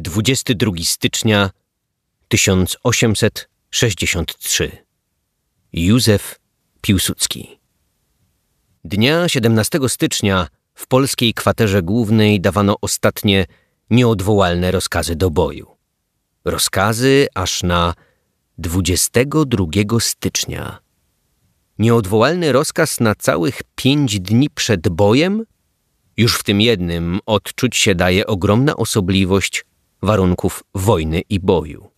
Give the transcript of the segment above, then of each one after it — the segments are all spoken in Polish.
22 stycznia 1863 Józef Piłsudski Dnia 17 stycznia w polskiej kwaterze głównej dawano ostatnie nieodwołalne rozkazy do boju. Rozkazy aż na 22 stycznia. Nieodwołalny rozkaz na całych pięć dni przed bojem? Już w tym jednym odczuć się daje ogromna osobliwość warunków wojny i boju.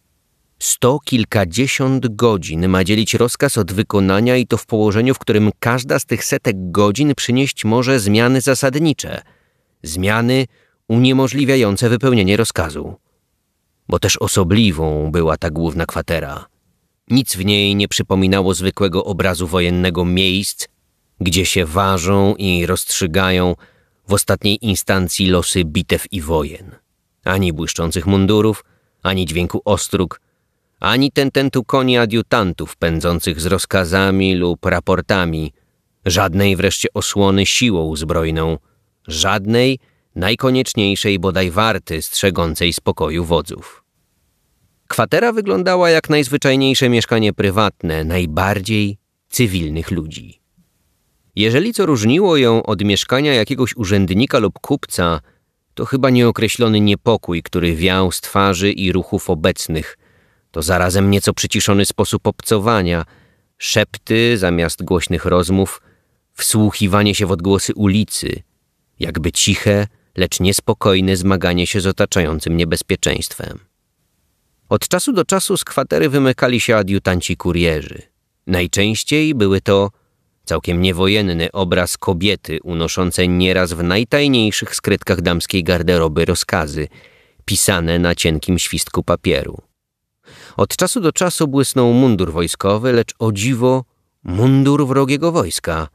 Sto kilkadziesiąt godzin ma dzielić rozkaz od wykonania i to w położeniu, w którym każda z tych setek godzin przynieść może zmiany zasadnicze, zmiany uniemożliwiające wypełnienie rozkazu. Bo też osobliwą była ta główna kwatera. Nic w niej nie przypominało zwykłego obrazu wojennego miejsc, gdzie się ważą i rozstrzygają w ostatniej instancji losy bitew i wojen. Ani błyszczących mundurów, ani dźwięku ostróg, ani tententu koni adiutantów pędzących z rozkazami lub raportami, żadnej wreszcie osłony siłą zbrojną, żadnej najkonieczniejszej bodaj warty strzegącej spokoju wodzów. Kwatera wyglądała jak najzwyczajniejsze mieszkanie prywatne, najbardziej cywilnych ludzi. Jeżeli co różniło ją od mieszkania jakiegoś urzędnika lub kupca, to chyba nieokreślony niepokój, który wiał z twarzy i ruchów obecnych. To zarazem nieco przyciszony sposób obcowania, szepty zamiast głośnych rozmów, wsłuchiwanie się w odgłosy ulicy, jakby ciche, lecz niespokojne zmaganie się z otaczającym niebezpieczeństwem. Od czasu do czasu z kwatery wymykali się adiutanci kurierzy. Najczęściej były to całkiem niewojenny obraz kobiety unoszącej nieraz w najtajniejszych skrytkach damskiej garderoby rozkazy, pisane na cienkim świstku papieru. Od czasu do czasu błysnął mundur wojskowy, lecz o dziwo mundur wrogiego wojska.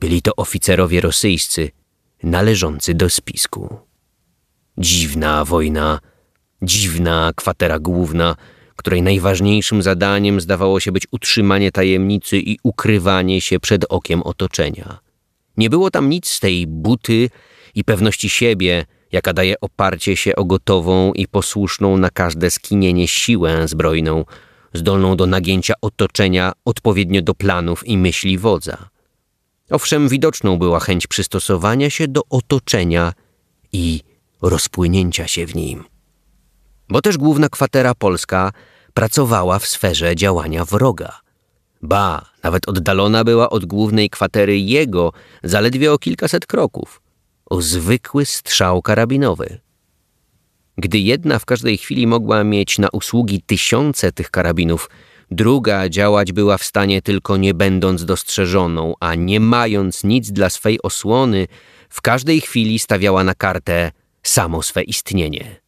Byli to oficerowie rosyjscy, należący do spisku. Dziwna wojna, dziwna kwatera główna – której najważniejszym zadaniem zdawało się być utrzymanie tajemnicy i ukrywanie się przed okiem otoczenia. Nie było tam nic z tej buty i pewności siebie, jaka daje oparcie się o gotową i posłuszną na każde skinienie siłę zbrojną, zdolną do nagięcia otoczenia odpowiednio do planów i myśli wodza. Owszem, widoczną była chęć przystosowania się do otoczenia i rozpłynięcia się w nim bo też główna kwatera polska pracowała w sferze działania wroga. Ba, nawet oddalona była od głównej kwatery jego zaledwie o kilkaset kroków, o zwykły strzał karabinowy. Gdy jedna w każdej chwili mogła mieć na usługi tysiące tych karabinów, druga działać była w stanie tylko nie będąc dostrzeżoną, a nie mając nic dla swej osłony, w każdej chwili stawiała na kartę samo swe istnienie.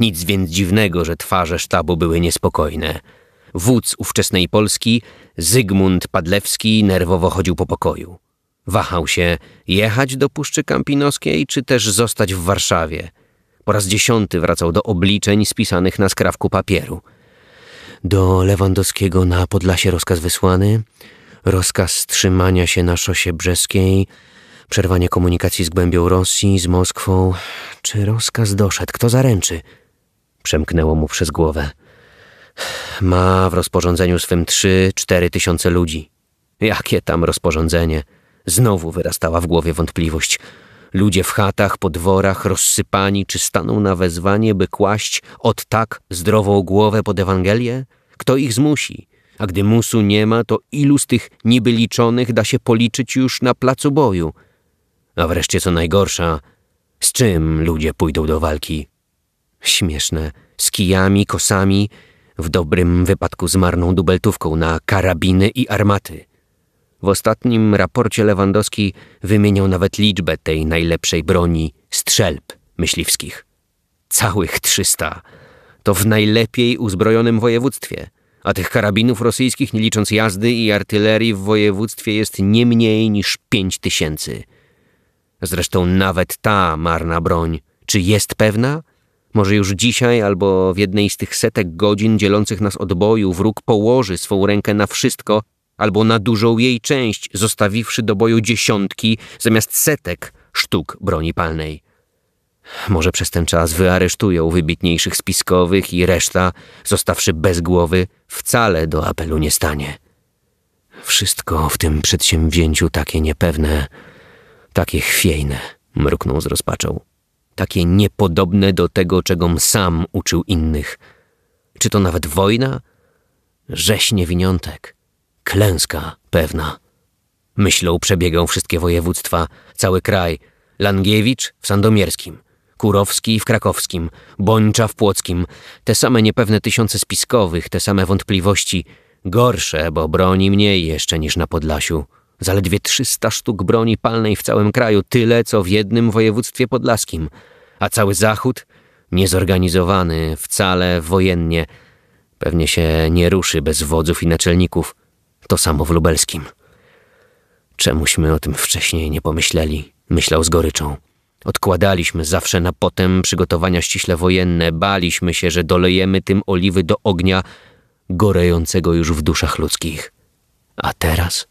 Nic więc dziwnego, że twarze sztabu były niespokojne. Wódz ówczesnej Polski, Zygmunt Padlewski, nerwowo chodził po pokoju. Wahał się jechać do Puszczy Kampinoskiej, czy też zostać w Warszawie. Po raz dziesiąty wracał do obliczeń spisanych na skrawku papieru. Do Lewandowskiego na Podlasie rozkaz wysłany, rozkaz trzymania się na szosie brzeskiej, przerwanie komunikacji z głębią Rosji, z Moskwą. Czy rozkaz doszedł? Kto zaręczy? Przemknęło mu przez głowę. Ma w rozporządzeniu swym trzy, cztery tysiące ludzi. Jakie tam rozporządzenie? Znowu wyrastała w głowie wątpliwość. Ludzie w chatach, po dworach, rozsypani, czy staną na wezwanie, by kłaść od tak zdrową głowę pod Ewangelię? Kto ich zmusi? A gdy musu nie ma, to ilu z tych niby liczonych da się policzyć już na placu boju? A wreszcie co najgorsza, z czym ludzie pójdą do walki? Śmieszne, z kijami, kosami, w dobrym wypadku z marną dubeltówką na karabiny i armaty. W ostatnim raporcie Lewandowski wymieniał nawet liczbę tej najlepszej broni strzelb myśliwskich. Całych trzysta. To w najlepiej uzbrojonym województwie, a tych karabinów rosyjskich, nie licząc jazdy i artylerii w województwie jest nie mniej niż pięć tysięcy. Zresztą nawet ta marna broń, czy jest pewna? Może już dzisiaj albo w jednej z tych setek godzin dzielących nas od boju wróg położy swą rękę na wszystko albo na dużą jej część, zostawiwszy do boju dziesiątki zamiast setek sztuk broni palnej. Może przez ten czas wyaresztują wybitniejszych spiskowych i reszta, zostawszy bez głowy, wcale do apelu nie stanie. Wszystko w tym przedsięwzięciu takie niepewne, takie chwiejne, mruknął z rozpaczą. Takie niepodobne do tego, czegom sam uczył innych. Czy to nawet wojna? Rzeź niewiniątek. Klęska pewna. Myślą przebiegą wszystkie województwa, cały kraj. Langiewicz w Sandomierskim, Kurowski w Krakowskim, Bończa w Płockim. Te same niepewne tysiące spiskowych, te same wątpliwości. Gorsze, bo broni mniej jeszcze niż na Podlasiu. Zaledwie trzysta sztuk broni palnej w całym kraju, tyle co w jednym województwie podlaskim. A cały Zachód niezorganizowany, wcale wojennie. Pewnie się nie ruszy bez wodzów i naczelników. To samo w lubelskim. Czemuśmy o tym wcześniej nie pomyśleli, myślał z goryczą. Odkładaliśmy zawsze na potem przygotowania ściśle wojenne, baliśmy się, że dolejemy tym oliwy do ognia gorejącego już w duszach ludzkich. A teraz?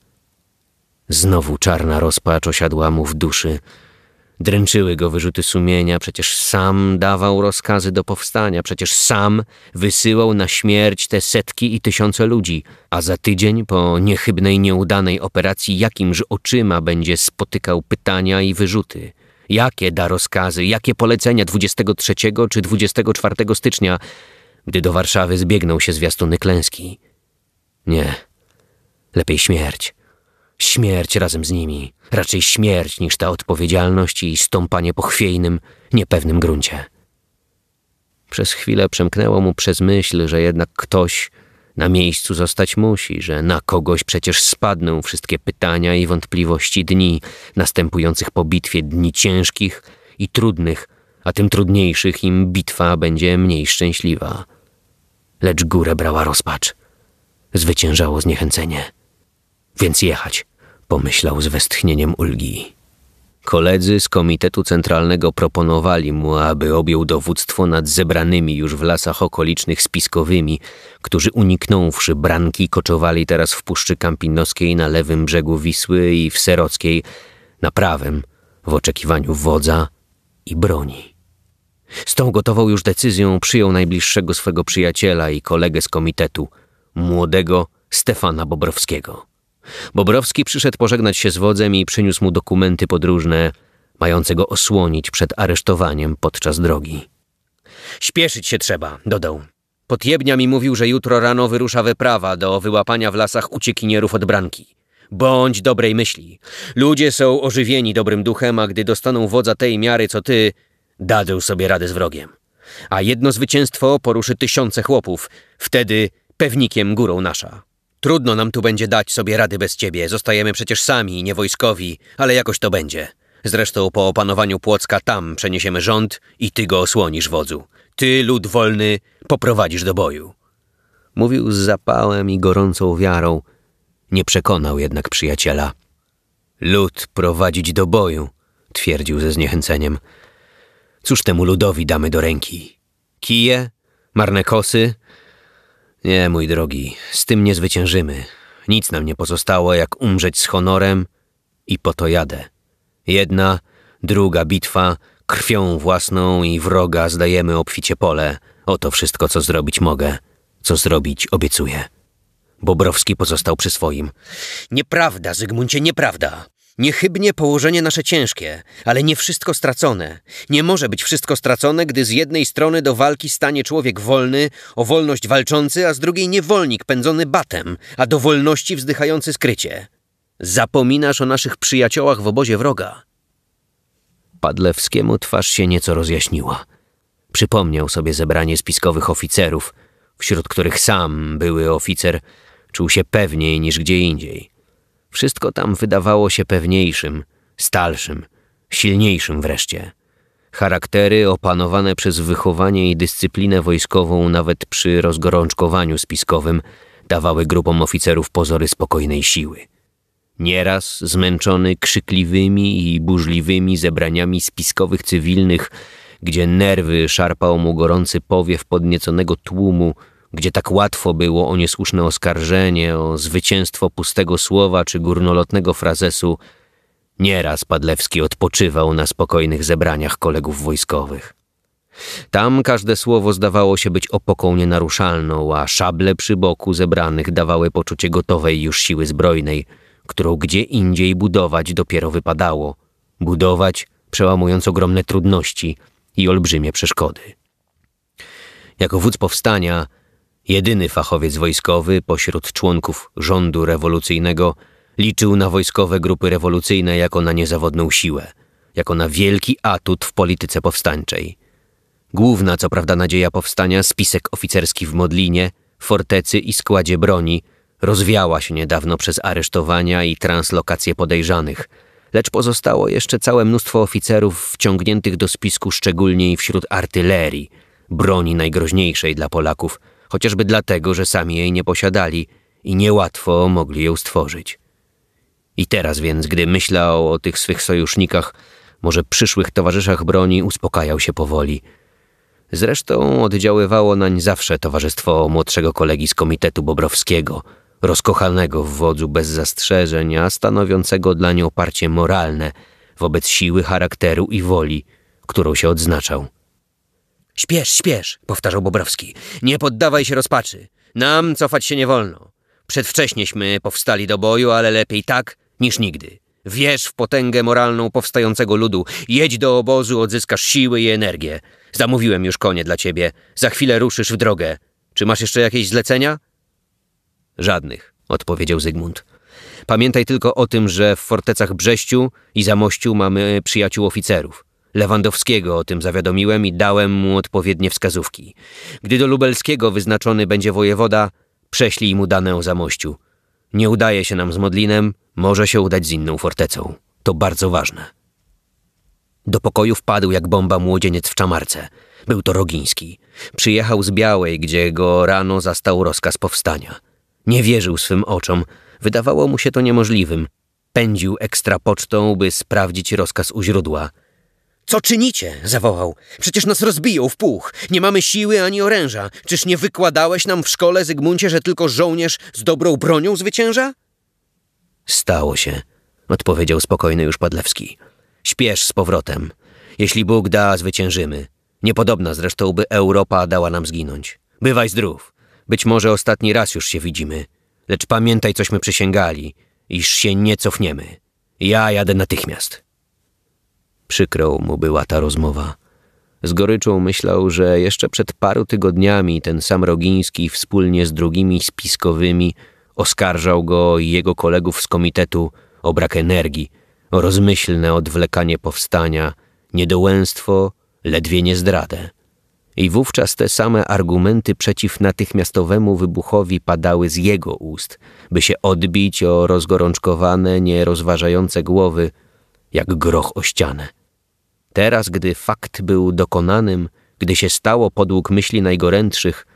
Znowu czarna rozpacz osiadła mu w duszy. Dręczyły go wyrzuty sumienia, przecież sam dawał rozkazy do powstania, przecież sam wysyłał na śmierć te setki i tysiące ludzi, a za tydzień po niechybnej, nieudanej operacji jakimż oczyma będzie spotykał pytania i wyrzuty. Jakie da rozkazy, jakie polecenia 23 czy 24 stycznia, gdy do Warszawy zbiegną się zwiastuny klęski? Nie, lepiej śmierć Śmierć razem z nimi, raczej śmierć niż ta odpowiedzialność i stąpanie po chwiejnym, niepewnym gruncie. Przez chwilę przemknęło mu przez myśl, że jednak ktoś na miejscu zostać musi, że na kogoś przecież spadną wszystkie pytania i wątpliwości dni następujących po bitwie, dni ciężkich i trudnych, a tym trudniejszych im bitwa będzie mniej szczęśliwa. Lecz górę brała rozpacz. Zwyciężało zniechęcenie. Więc jechać, pomyślał z westchnieniem ulgi. Koledzy z Komitetu Centralnego proponowali mu, aby objął dowództwo nad zebranymi już w lasach okolicznych spiskowymi, którzy uniknąwszy branki koczowali teraz w Puszczy Kampinoskiej na lewym brzegu Wisły i w Serockiej na prawym, w oczekiwaniu wodza i broni. Z tą gotową już decyzją przyjął najbliższego swego przyjaciela i kolegę z komitetu, młodego Stefana Bobrowskiego. Bobrowski przyszedł pożegnać się z wodzem i przyniósł mu dokumenty podróżne, mające go osłonić przed aresztowaniem podczas drogi. Śpieszyć się trzeba, dodał. Podjebnia mi mówił, że jutro rano wyrusza wyprawa do wyłapania w lasach uciekinierów od branki. Bądź dobrej myśli. Ludzie są ożywieni dobrym duchem, a gdy dostaną wodza tej miary co ty, dadzą sobie radę z wrogiem. A jedno zwycięstwo poruszy tysiące chłopów. Wtedy pewnikiem górą nasza. Trudno nam tu będzie dać sobie rady bez ciebie. Zostajemy przecież sami, nie wojskowi, ale jakoś to będzie. Zresztą po opanowaniu Płocka tam przeniesiemy rząd i ty go osłonisz, wodzu. Ty, lud wolny, poprowadzisz do boju. Mówił z zapałem i gorącą wiarą. Nie przekonał jednak przyjaciela. Lud prowadzić do boju, twierdził ze zniechęceniem. Cóż temu ludowi damy do ręki? Kije? Marne kosy? Nie, mój drogi, z tym nie zwyciężymy. Nic nam nie pozostało, jak umrzeć z honorem i po to jadę. Jedna, druga bitwa, krwią własną i wroga zdajemy obficie pole. Oto wszystko, co zrobić mogę, co zrobić obiecuję. Bobrowski pozostał przy swoim. Nieprawda, Zygmuncie, nieprawda. Niechybnie położenie nasze ciężkie, ale nie wszystko stracone. Nie może być wszystko stracone, gdy z jednej strony do walki stanie człowiek wolny, o wolność walczący, a z drugiej niewolnik pędzony batem, a do wolności wzdychający skrycie. Zapominasz o naszych przyjaciołach w obozie wroga. Padlewskiemu twarz się nieco rozjaśniła. Przypomniał sobie zebranie spiskowych oficerów, wśród których sam, były oficer, czuł się pewniej niż gdzie indziej. Wszystko tam wydawało się pewniejszym, stalszym, silniejszym wreszcie. Charaktery opanowane przez wychowanie i dyscyplinę wojskową nawet przy rozgorączkowaniu spiskowym dawały grupom oficerów pozory spokojnej siły. Nieraz zmęczony krzykliwymi i burzliwymi zebraniami spiskowych cywilnych, gdzie nerwy szarpał mu gorący powiew podnieconego tłumu, gdzie tak łatwo było o niesłuszne oskarżenie, o zwycięstwo pustego słowa czy górnolotnego frazesu, Nieraz Padlewski odpoczywał na spokojnych zebraniach kolegów wojskowych. Tam każde słowo zdawało się być opoką nienaruszalną, a szable przy boku zebranych dawały poczucie gotowej już siły zbrojnej, którą gdzie indziej budować dopiero wypadało. Budować, przełamując ogromne trudności i olbrzymie przeszkody. Jako wódz powstania, jedyny fachowiec wojskowy pośród członków rządu rewolucyjnego liczył na wojskowe grupy rewolucyjne jako na niezawodną siłę, jako na wielki atut w polityce powstańczej – Główna, co prawda, nadzieja powstania, spisek oficerski w Modlinie, fortecy i składzie broni, rozwiała się niedawno przez aresztowania i translokacje podejrzanych, lecz pozostało jeszcze całe mnóstwo oficerów wciągniętych do spisku szczególnie wśród artylerii, broni najgroźniejszej dla Polaków, chociażby dlatego, że sami jej nie posiadali i niełatwo mogli ją stworzyć. I teraz więc, gdy myślał o tych swych sojusznikach, może przyszłych towarzyszach broni, uspokajał się powoli – Zresztą oddziaływało nań zawsze towarzystwo młodszego kolegi z Komitetu Bobrowskiego, rozkochanego w wodzu bez zastrzeżeń, a stanowiącego dla nie oparcie moralne wobec siły charakteru i woli, którą się odznaczał. Śpiesz, śpiesz, powtarzał Bobrowski. Nie poddawaj się rozpaczy. Nam cofać się nie wolno. Przedwcześnieśmy powstali do boju, ale lepiej tak niż nigdy. Wierz w potęgę moralną powstającego ludu. Jedź do obozu, odzyskasz siły i energię. Zamówiłem już konie dla ciebie. Za chwilę ruszysz w drogę. Czy masz jeszcze jakieś zlecenia? Żadnych, odpowiedział Zygmunt. Pamiętaj tylko o tym, że w fortecach Brześciu i Zamościu mamy przyjaciół oficerów. Lewandowskiego o tym zawiadomiłem i dałem mu odpowiednie wskazówki. Gdy do Lubelskiego wyznaczony będzie wojewoda, prześlij mu dane o Zamościu. Nie udaje się nam z Modlinem, może się udać z inną fortecą. To bardzo ważne. Do pokoju wpadł jak bomba młodzieniec w czamarce. Był to Rogiński. Przyjechał z Białej, gdzie go rano zastał rozkaz powstania. Nie wierzył swym oczom. Wydawało mu się to niemożliwym. Pędził ekstra pocztą, by sprawdzić rozkaz u źródła. Co czynicie? zawołał. Przecież nas rozbiją w puch. Nie mamy siły ani oręża. Czyż nie wykładałeś nam w szkole, Zygmuncie, że tylko żołnierz z dobrą bronią zwycięża? Stało się, odpowiedział spokojny już Padlewski. Śpiesz z powrotem. Jeśli Bóg da, zwyciężymy. Niepodobna zresztą, by Europa dała nam zginąć. Bywaj zdrów. Być może ostatni raz już się widzimy. Lecz pamiętaj, cośmy przysięgali, iż się nie cofniemy. Ja jadę natychmiast. Przykrą mu była ta rozmowa. Z goryczą myślał, że jeszcze przed paru tygodniami ten sam Rogiński wspólnie z drugimi spiskowymi oskarżał go i jego kolegów z komitetu o brak energii, o rozmyślne odwlekanie powstania, niedołęstwo, ledwie nie zdradę. I wówczas te same argumenty przeciw natychmiastowemu wybuchowi padały z jego ust, by się odbić o rozgorączkowane, nierozważające głowy, jak groch o ścianę. Teraz, gdy fakt był dokonanym, gdy się stało podług myśli najgorętszych,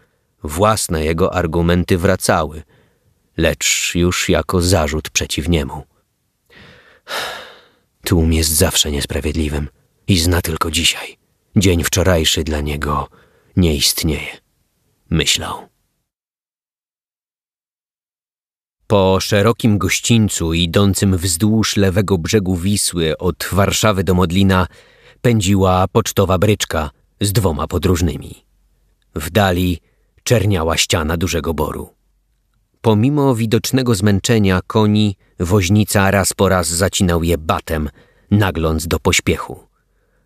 własne jego argumenty wracały, lecz już jako zarzut przeciw niemu. Tłum jest zawsze niesprawiedliwym i zna tylko dzisiaj. Dzień wczorajszy dla niego nie istnieje. Myślał. Po szerokim gościńcu idącym wzdłuż lewego brzegu Wisły od Warszawy do Modlina pędziła pocztowa bryczka z dwoma podróżnymi. W dali czerniała ściana dużego boru. Pomimo widocznego zmęczenia koni, woźnica raz po raz zacinał je batem, nagląc do pośpiechu.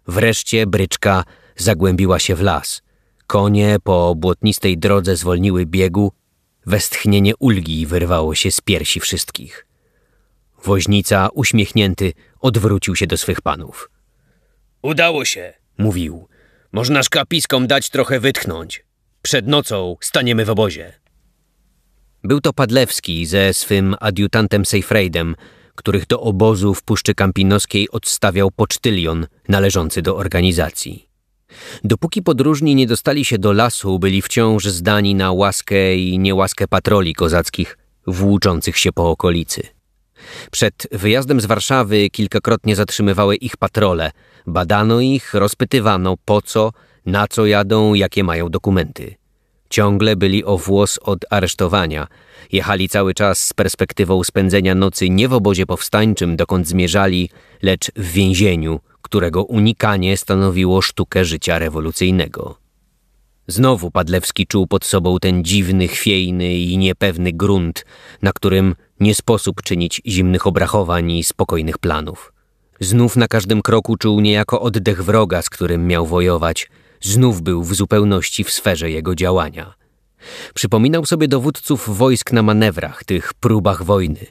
Wreszcie bryczka zagłębiła się w las. Konie po błotnistej drodze zwolniły biegu, westchnienie ulgi wyrwało się z piersi wszystkich. Woźnica, uśmiechnięty, odwrócił się do swych panów. Udało się, mówił. Można szkapiskom dać trochę wytchnąć. Przed nocą staniemy w obozie. Był to Padlewski ze swym adiutantem Seyfriedem, których do obozu w Puszczy Kampinoskiej odstawiał pocztylion należący do organizacji. Dopóki podróżni nie dostali się do lasu, byli wciąż zdani na łaskę i niełaskę patroli kozackich włóczących się po okolicy. Przed wyjazdem z Warszawy kilkakrotnie zatrzymywały ich patrole. Badano ich, rozpytywano po co, na co jadą, jakie mają dokumenty. Ciągle byli o włos od aresztowania. Jechali cały czas z perspektywą spędzenia nocy nie w obozie powstańczym, dokąd zmierzali, lecz w więzieniu, którego unikanie stanowiło sztukę życia rewolucyjnego. Znowu Padlewski czuł pod sobą ten dziwny, chwiejny i niepewny grunt, na którym nie sposób czynić zimnych obrachowań i spokojnych planów. Znów na każdym kroku czuł niejako oddech wroga, z którym miał wojować. Znów był w zupełności w sferze jego działania. Przypominał sobie dowódców wojsk na manewrach, tych próbach wojny.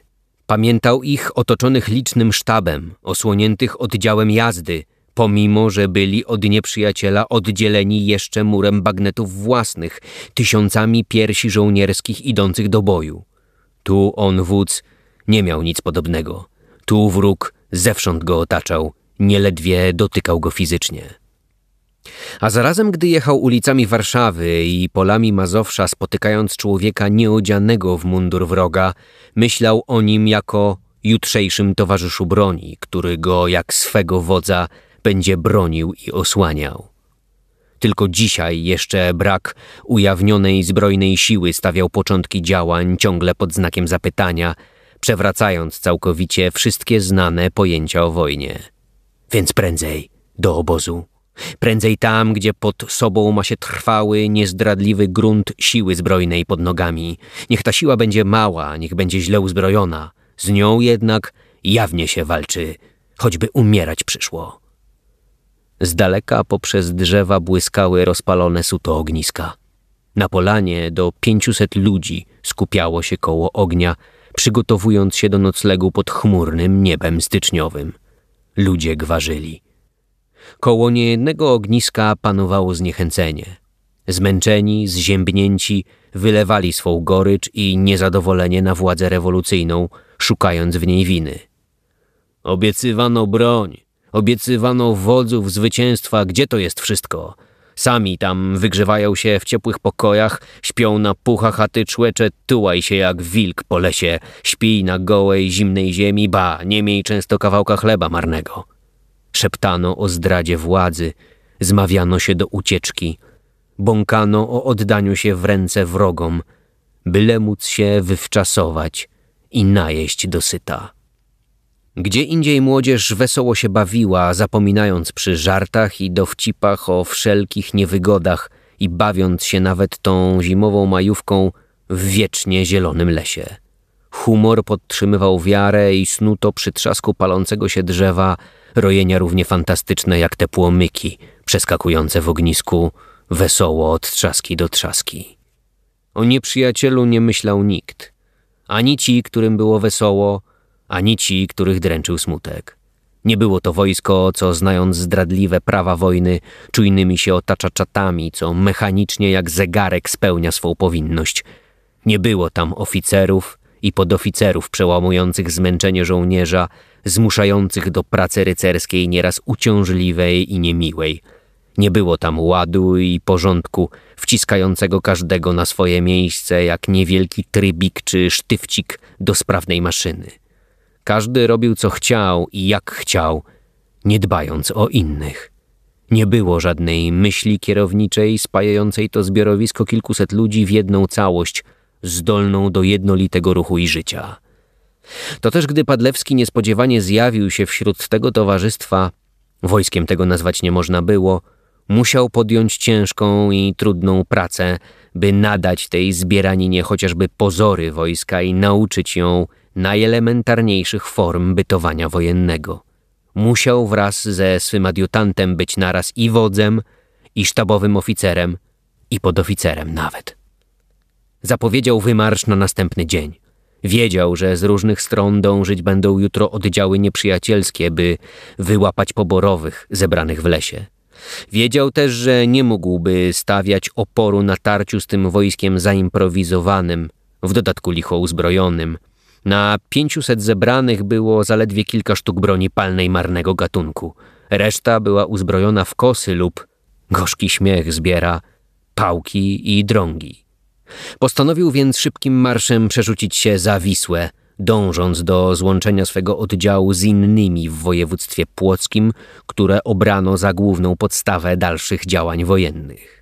Pamiętał ich otoczonych licznym sztabem, osłoniętych oddziałem jazdy, pomimo że byli od nieprzyjaciela oddzieleni jeszcze murem bagnetów własnych, tysiącami piersi żołnierskich idących do boju. Tu on, wódz, nie miał nic podobnego. Tu wróg zewsząd go otaczał, nieledwie dotykał go fizycznie. A zarazem, gdy jechał ulicami Warszawy i polami Mazowsza, spotykając człowieka nieodzianego w mundur wroga, myślał o nim jako jutrzejszym towarzyszu broni, który go jak swego wodza będzie bronił i osłaniał. Tylko dzisiaj jeszcze brak ujawnionej zbrojnej siły stawiał początki działań ciągle pod znakiem zapytania, przewracając całkowicie wszystkie znane pojęcia o wojnie. Więc prędzej do obozu. Prędzej tam, gdzie pod sobą ma się trwały, niezdradliwy grunt siły zbrojnej pod nogami. Niech ta siła będzie mała, niech będzie źle uzbrojona. Z nią jednak jawnie się walczy, choćby umierać przyszło. Z daleka poprzez drzewa błyskały rozpalone suto ogniska. Na polanie do pięciuset ludzi skupiało się koło ognia, przygotowując się do noclegu pod chmurnym niebem styczniowym. Ludzie gwarzyli. Koło niejednego ogniska panowało zniechęcenie. Zmęczeni, zziębnięci, wylewali swą gorycz i niezadowolenie na władzę rewolucyjną, szukając w niej winy. Obiecywano broń, Obiecywano wodzów zwycięstwa, gdzie to jest wszystko. Sami tam wygrzewają się w ciepłych pokojach, śpią na puchach, a ty człecze tułaj się jak wilk po lesie, śpij na gołej, zimnej ziemi, ba, nie miej często kawałka chleba marnego. Szeptano o zdradzie władzy, zmawiano się do ucieczki, bąkano o oddaniu się w ręce wrogom, byle móc się wywczasować i najeść dosyta. Gdzie indziej młodzież wesoło się bawiła, zapominając przy żartach i dowcipach o wszelkich niewygodach i bawiąc się nawet tą zimową majówką w wiecznie zielonym lesie. Humor podtrzymywał wiarę i snuto przy trzasku palącego się drzewa rojenia równie fantastyczne jak te płomyki przeskakujące w ognisku wesoło od trzaski do trzaski. O nieprzyjacielu nie myślał nikt. Ani ci, którym było wesoło, ani ci, których dręczył smutek. Nie było to wojsko, co znając zdradliwe prawa wojny, czujnymi się otacza czatami, co mechanicznie jak zegarek spełnia swą powinność. Nie było tam oficerów i podoficerów przełamujących zmęczenie żołnierza, zmuszających do pracy rycerskiej nieraz uciążliwej i niemiłej. Nie było tam ładu i porządku, wciskającego każdego na swoje miejsce, jak niewielki trybik czy sztywcik do sprawnej maszyny. Każdy robił co chciał i jak chciał, nie dbając o innych. Nie było żadnej myśli kierowniczej spajającej to zbiorowisko kilkuset ludzi w jedną całość, zdolną do jednolitego ruchu i życia. To też gdy Padlewski niespodziewanie zjawił się wśród tego towarzystwa, wojskiem tego nazwać nie można było, musiał podjąć ciężką i trudną pracę, by nadać tej zbieraninie chociażby pozory wojska i nauczyć ją najelementarniejszych form bytowania wojennego. Musiał wraz ze swym adiutantem być naraz i wodzem, i sztabowym oficerem, i podoficerem nawet. Zapowiedział wymarsz na następny dzień. Wiedział, że z różnych stron dążyć będą jutro oddziały nieprzyjacielskie, by wyłapać poborowych zebranych w lesie. Wiedział też, że nie mógłby stawiać oporu na tarciu z tym wojskiem zaimprowizowanym, w dodatku licho uzbrojonym, na pięciuset zebranych było zaledwie kilka sztuk broni palnej marnego gatunku. Reszta była uzbrojona w kosy lub, gorzki śmiech zbiera, pałki i drągi. Postanowił więc szybkim marszem przerzucić się za Wisłę, dążąc do złączenia swego oddziału z innymi w województwie płockim, które obrano za główną podstawę dalszych działań wojennych.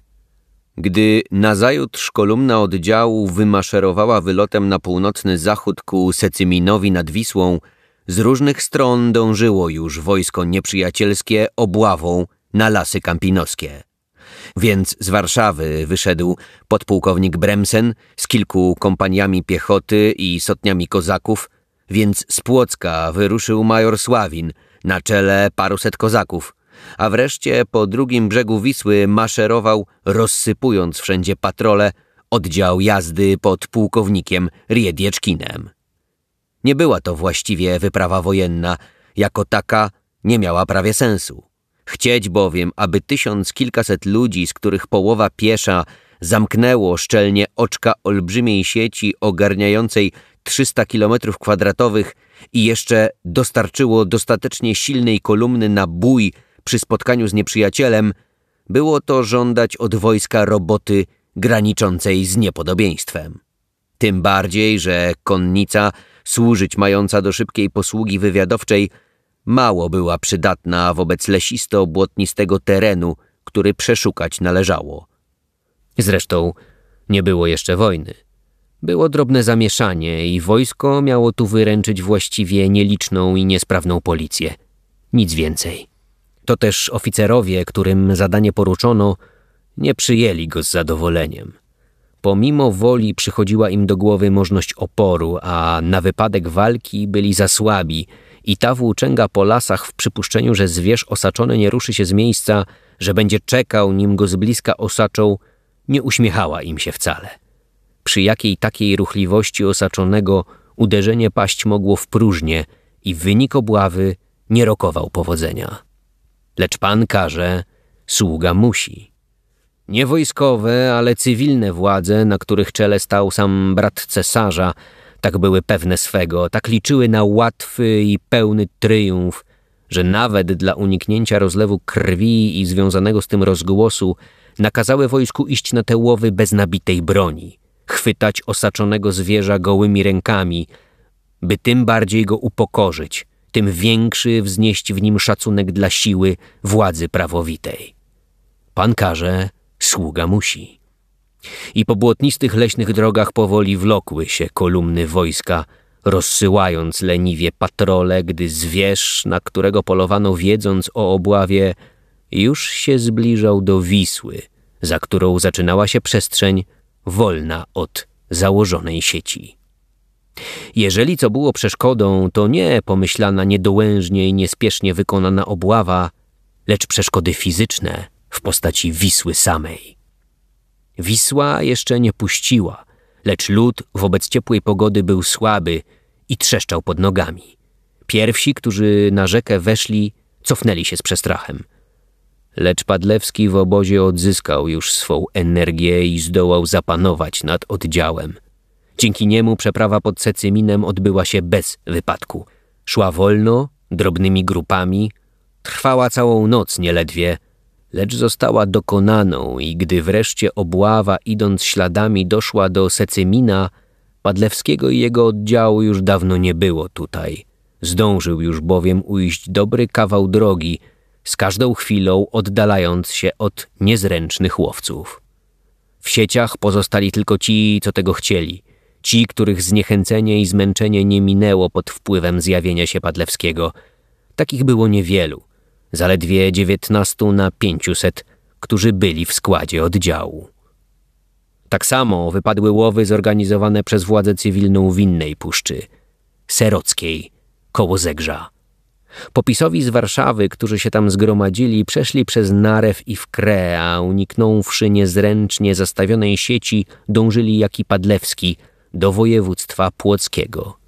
Gdy nazajutrz kolumna oddziału wymaszerowała wylotem na północny zachód ku Secyminowi nad Wisłą, z różnych stron dążyło już wojsko nieprzyjacielskie obławą na lasy kampinoskie. Więc z Warszawy wyszedł podpułkownik Bremsen z kilku kompaniami piechoty i sotniami kozaków, więc z Płocka wyruszył major Sławin na czele paruset kozaków, a wreszcie po drugim brzegu Wisły maszerował, rozsypując wszędzie patrole, oddział jazdy pod pułkownikiem Riedieczkinem. Nie była to właściwie wyprawa wojenna, jako taka nie miała prawie sensu. Chcieć bowiem, aby tysiąc kilkaset ludzi, z których połowa piesza, zamknęło szczelnie oczka olbrzymiej sieci ogarniającej 300 kilometrów kwadratowych i jeszcze dostarczyło dostatecznie silnej kolumny na bój przy spotkaniu z nieprzyjacielem, było to żądać od wojska roboty graniczącej z niepodobieństwem. Tym bardziej, że konnica, służyć mająca do szybkiej posługi wywiadowczej, mało była przydatna wobec lesisto-błotnistego terenu, który przeszukać należało. Zresztą nie było jeszcze wojny. Było drobne zamieszanie i wojsko miało tu wyręczyć właściwie nieliczną i niesprawną policję. Nic więcej. To też oficerowie, którym zadanie poruczono, nie przyjęli go z zadowoleniem. Pomimo woli przychodziła im do głowy możność oporu, a na wypadek walki byli za słabi i ta włóczęga po lasach w przypuszczeniu, że zwierz osaczony nie ruszy się z miejsca, że będzie czekał, nim go z bliska osaczą, nie uśmiechała im się wcale. Przy jakiej takiej ruchliwości osaczonego uderzenie paść mogło w próżnię i wynik obławy nie rokował powodzenia. Lecz pan każe, sługa musi. Nie wojskowe, ale cywilne władze, na których czele stał sam brat cesarza, tak były pewne swego, tak liczyły na łatwy i pełny tryumf, że nawet dla uniknięcia rozlewu krwi i związanego z tym rozgłosu nakazały wojsku iść na te łowy bez nabitej broni, chwytać osaczonego zwierza gołymi rękami, by tym bardziej go upokorzyć, tym większy wznieść w nim szacunek dla siły władzy prawowitej. Pan każe, sługa musi. I po błotnistych leśnych drogach powoli wlokły się kolumny wojska, rozsyłając leniwie patrole, gdy zwierz, na którego polowano wiedząc o obławie, już się zbliżał do Wisły, za którą zaczynała się przestrzeń wolna od założonej sieci. Jeżeli co było przeszkodą, to nie pomyślana niedołężnie i niespiesznie wykonana obława, lecz przeszkody fizyczne w postaci Wisły samej. Wisła jeszcze nie puściła, lecz lód wobec ciepłej pogody był słaby i trzeszczał pod nogami. Pierwsi, którzy na rzekę weszli, cofnęli się z przestrachem. Lecz Padlewski w obozie odzyskał już swą energię i zdołał zapanować nad oddziałem. Dzięki niemu przeprawa pod Cecyminem odbyła się bez wypadku. Szła wolno, drobnymi grupami, trwała całą noc nieledwie, lecz została dokonaną i gdy wreszcie obława idąc śladami doszła do Secymina, Padlewskiego i jego oddziału już dawno nie było tutaj. Zdążył już bowiem ujść dobry kawał drogi, z każdą chwilą oddalając się od niezręcznych łowców. W sieciach pozostali tylko ci, co tego chcieli, ci, których zniechęcenie i zmęczenie nie minęło pod wpływem zjawienia się Padlewskiego. Takich było niewielu, zaledwie dziewiętnastu na pięciuset, którzy byli w składzie oddziału. Tak samo wypadły łowy zorganizowane przez władzę cywilną w innej puszczy, Serockiej, koło Zegrza. Popisowi z Warszawy, którzy się tam zgromadzili, przeszli przez Narew i Wkrę, a uniknąwszy niezręcznie zastawionej sieci, dążyli jak i Padlewski do województwa płockiego.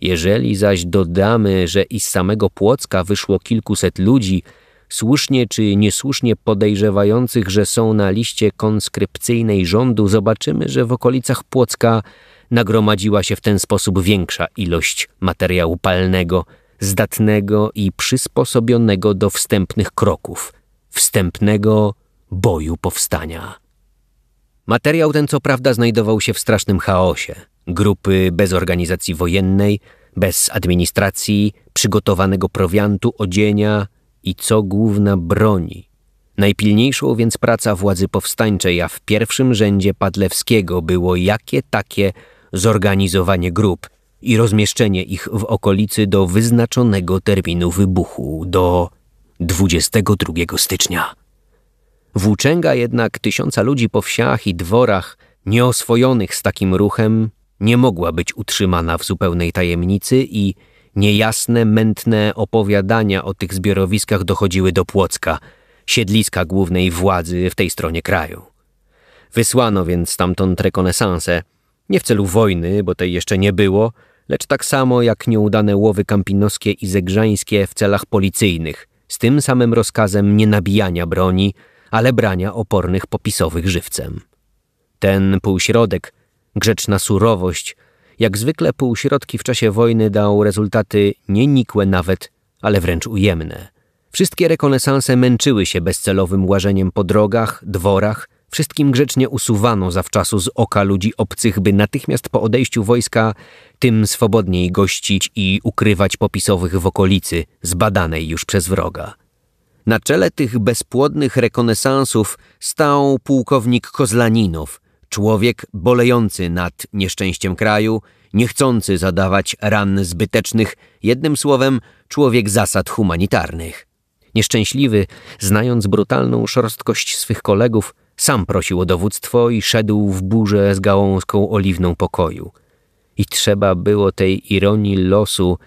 Jeżeli zaś dodamy, że i z samego Płocka wyszło kilkuset ludzi, słusznie czy niesłusznie podejrzewających, że są na liście konskrypcyjnej rządu, zobaczymy, że w okolicach Płocka nagromadziła się w ten sposób większa ilość materiału palnego, zdatnego i przysposobionego do wstępnych kroków, wstępnego boju powstania. Materiał ten co prawda znajdował się w strasznym chaosie. Grupy bez organizacji wojennej, bez administracji, przygotowanego prowiantu, odzienia i co główna broni. Najpilniejszą więc praca władzy powstańczej, a w pierwszym rzędzie Padlewskiego było jakie takie zorganizowanie grup i rozmieszczenie ich w okolicy do wyznaczonego terminu wybuchu, do 22 stycznia. Włóczęga jednak tysiąca ludzi po wsiach i dworach, nieoswojonych z takim ruchem, nie mogła być utrzymana w zupełnej tajemnicy i niejasne, mętne opowiadania o tych zbiorowiskach dochodziły do Płocka, siedliska głównej władzy w tej stronie kraju. Wysłano więc stamtąd rekonesansę, nie w celu wojny, bo tej jeszcze nie było, lecz tak samo jak nieudane łowy kampinowskie i zegrzańskie w celach policyjnych, z tym samym rozkazem nie nabijania broni, ale brania opornych popisowych żywcem. Ten półśrodek, grzeczna surowość, jak zwykle półśrodki w czasie wojny dał rezultaty nie nikłe nawet, ale wręcz ujemne. Wszystkie rekonesanse męczyły się bezcelowym łażeniem po drogach, dworach, wszystkim grzecznie usuwano zawczasu z oka ludzi obcych, by natychmiast po odejściu wojska tym swobodniej gościć i ukrywać popisowych w okolicy, zbadanej już przez wroga. Na czele tych bezpłodnych rekonesansów stał pułkownik Kozlaninow, człowiek bolejący nad nieszczęściem kraju, niechcący zadawać ran zbytecznych, jednym słowem człowiek zasad humanitarnych. Nieszczęśliwy, znając brutalną szorstkość swych kolegów, sam prosił o dowództwo i szedł w burzę z gałązką oliwną pokoju. I trzeba było tej ironii losu,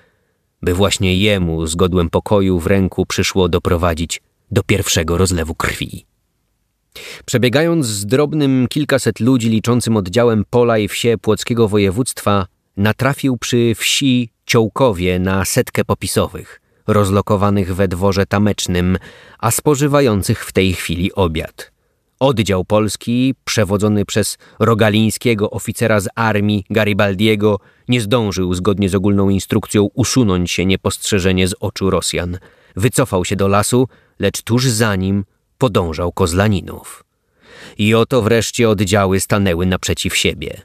by właśnie jemu z godłem pokoju w ręku przyszło doprowadzić do pierwszego rozlewu krwi. Przebiegając z drobnym kilkaset ludzi liczącym oddziałem pola i wsie płockiego województwa, natrafił przy wsi Ciołkowie na setkę popisowych, rozlokowanych we dworze tamecznym, a spożywających w tej chwili obiad. Oddział polski, przewodzony przez rogalińskiego oficera z armii Garibaldiego, nie zdążył zgodnie z ogólną instrukcją usunąć się niepostrzeżenie z oczu Rosjan. Wycofał się do lasu, lecz tuż za nim podążał Kozlaninów. I oto wreszcie oddziały stanęły naprzeciw siebie.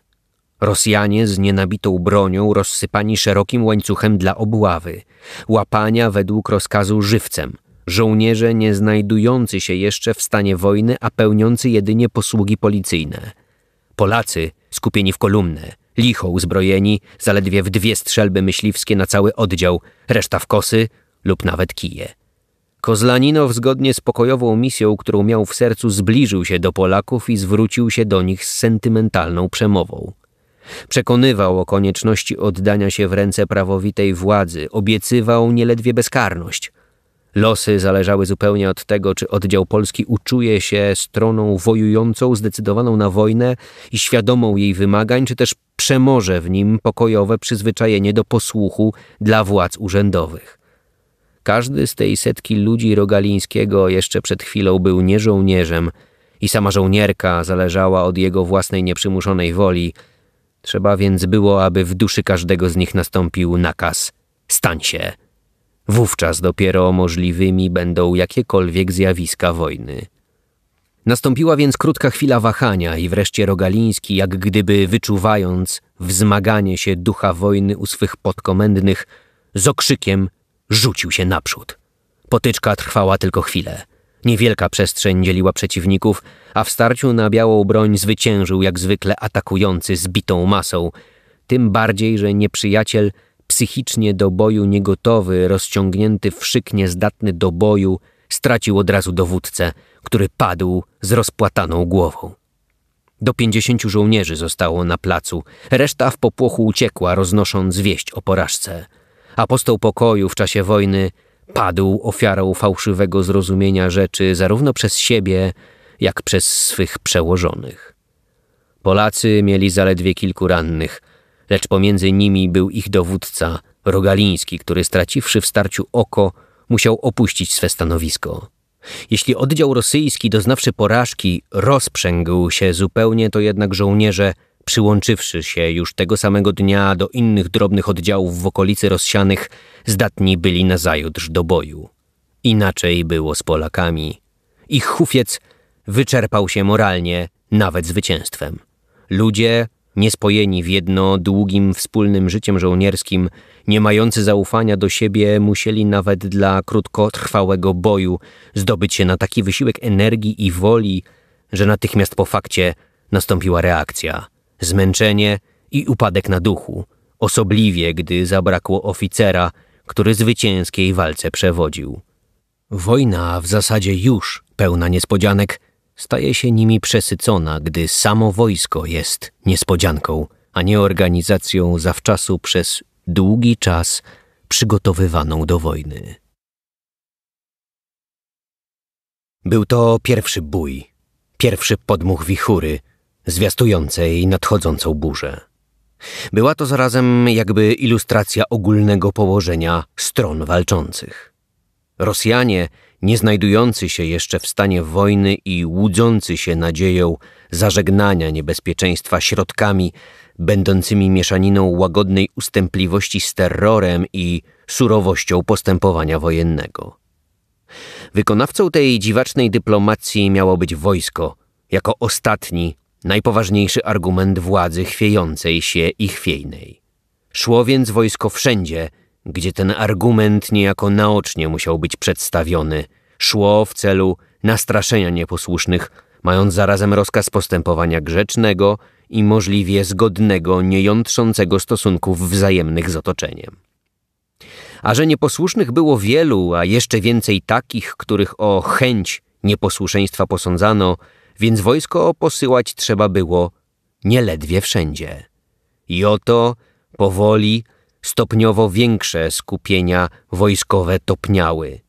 Rosjanie z nienabitą bronią rozsypani szerokim łańcuchem dla obławy, łapania według rozkazu żywcem – żołnierze nie znajdujący się jeszcze w stanie wojny, a pełniący jedynie posługi policyjne. Polacy skupieni w kolumnę, licho uzbrojeni, zaledwie w dwie strzelby myśliwskie na cały oddział, reszta w kosy lub nawet kije. Kozlaninow zgodnie z pokojową misją, którą miał w sercu, zbliżył się do Polaków i zwrócił się do nich z sentymentalną przemową. Przekonywał o konieczności oddania się w ręce prawowitej władzy, obiecywał nieledwie bezkarność – Losy zależały zupełnie od tego, czy oddział polski uczuje się stroną wojującą, zdecydowaną na wojnę i świadomą jej wymagań, czy też przemoże w nim pokojowe przyzwyczajenie do posłuchu dla władz urzędowych. Każdy z tej setki ludzi Rogalińskiego jeszcze przed chwilą był nie żołnierzem i sama żołnierka zależała od jego własnej nieprzymuszonej woli. Trzeba więc było, aby w duszy każdego z nich nastąpił nakaz – stań się – Wówczas dopiero możliwymi będą jakiekolwiek zjawiska wojny. Nastąpiła więc krótka chwila wahania i wreszcie Rogaliński, jak gdyby wyczuwając wzmaganie się ducha wojny u swych podkomendnych, z okrzykiem rzucił się naprzód. Potyczka trwała tylko chwilę. Niewielka przestrzeń dzieliła przeciwników, a w starciu na białą broń zwyciężył jak zwykle atakujący zbitą masą, tym bardziej, że nieprzyjaciel psychicznie do boju niegotowy, rozciągnięty w szyk niezdatny do boju, stracił od razu dowódcę, który padł z rozpłataną głową. Do pięćdziesięciu żołnierzy zostało na placu, reszta w popłochu uciekła, roznosząc wieść o porażce. Apostoł pokoju w czasie wojny padł ofiarą fałszywego zrozumienia rzeczy zarówno przez siebie, jak przez swych przełożonych. Polacy mieli zaledwie kilku rannych – lecz pomiędzy nimi był ich dowódca, Rogaliński, który straciwszy w starciu oko, musiał opuścić swe stanowisko. Jeśli oddział rosyjski, doznawszy porażki, rozprzęgł się zupełnie, to jednak żołnierze, przyłączywszy się już tego samego dnia do innych drobnych oddziałów w okolicy rozsianych, zdatni byli nazajutrz do boju. Inaczej było z Polakami. Ich hufiec wyczerpał się moralnie, nawet zwycięstwem. Ludzie niespojeni w jedno długim wspólnym życiem żołnierskim, nie mający zaufania do siebie, musieli nawet dla krótkotrwałego boju zdobyć się na taki wysiłek energii i woli, że natychmiast po fakcie nastąpiła reakcja, zmęczenie i upadek na duchu, osobliwie gdy zabrakło oficera, który zwycięskiej walce przewodził. Wojna w zasadzie już pełna niespodzianek staje się nimi przesycona, gdy samo wojsko jest niespodzianką, a nie organizacją zawczasu przez długi czas przygotowywaną do wojny. Był to pierwszy bój, pierwszy podmuch wichury, zwiastującej nadchodzącą burzę. Była to zarazem jakby ilustracja ogólnego położenia stron walczących. Rosjanie, nie znajdujący się jeszcze w stanie wojny i łudzący się nadzieją zażegnania niebezpieczeństwa środkami będącymi mieszaniną łagodnej ustępliwości z terrorem i surowością postępowania wojennego. Wykonawcą tej dziwacznej dyplomacji miało być wojsko, jako ostatni, najpoważniejszy argument władzy chwiejącej się i chwiejnej. Szło więc wojsko wszędzie, gdzie ten argument niejako naocznie musiał być przedstawiony, szło w celu nastraszenia nieposłusznych, mając zarazem rozkaz postępowania grzecznego i możliwie zgodnego, nie jątrzącego stosunków wzajemnych z otoczeniem. A że nieposłusznych było wielu, a jeszcze więcej takich, których o chęć nieposłuszeństwa posądzano, więc wojsko posyłać trzeba było nieledwie wszędzie. I oto powoli, stopniowo większe skupienia wojskowe topniały.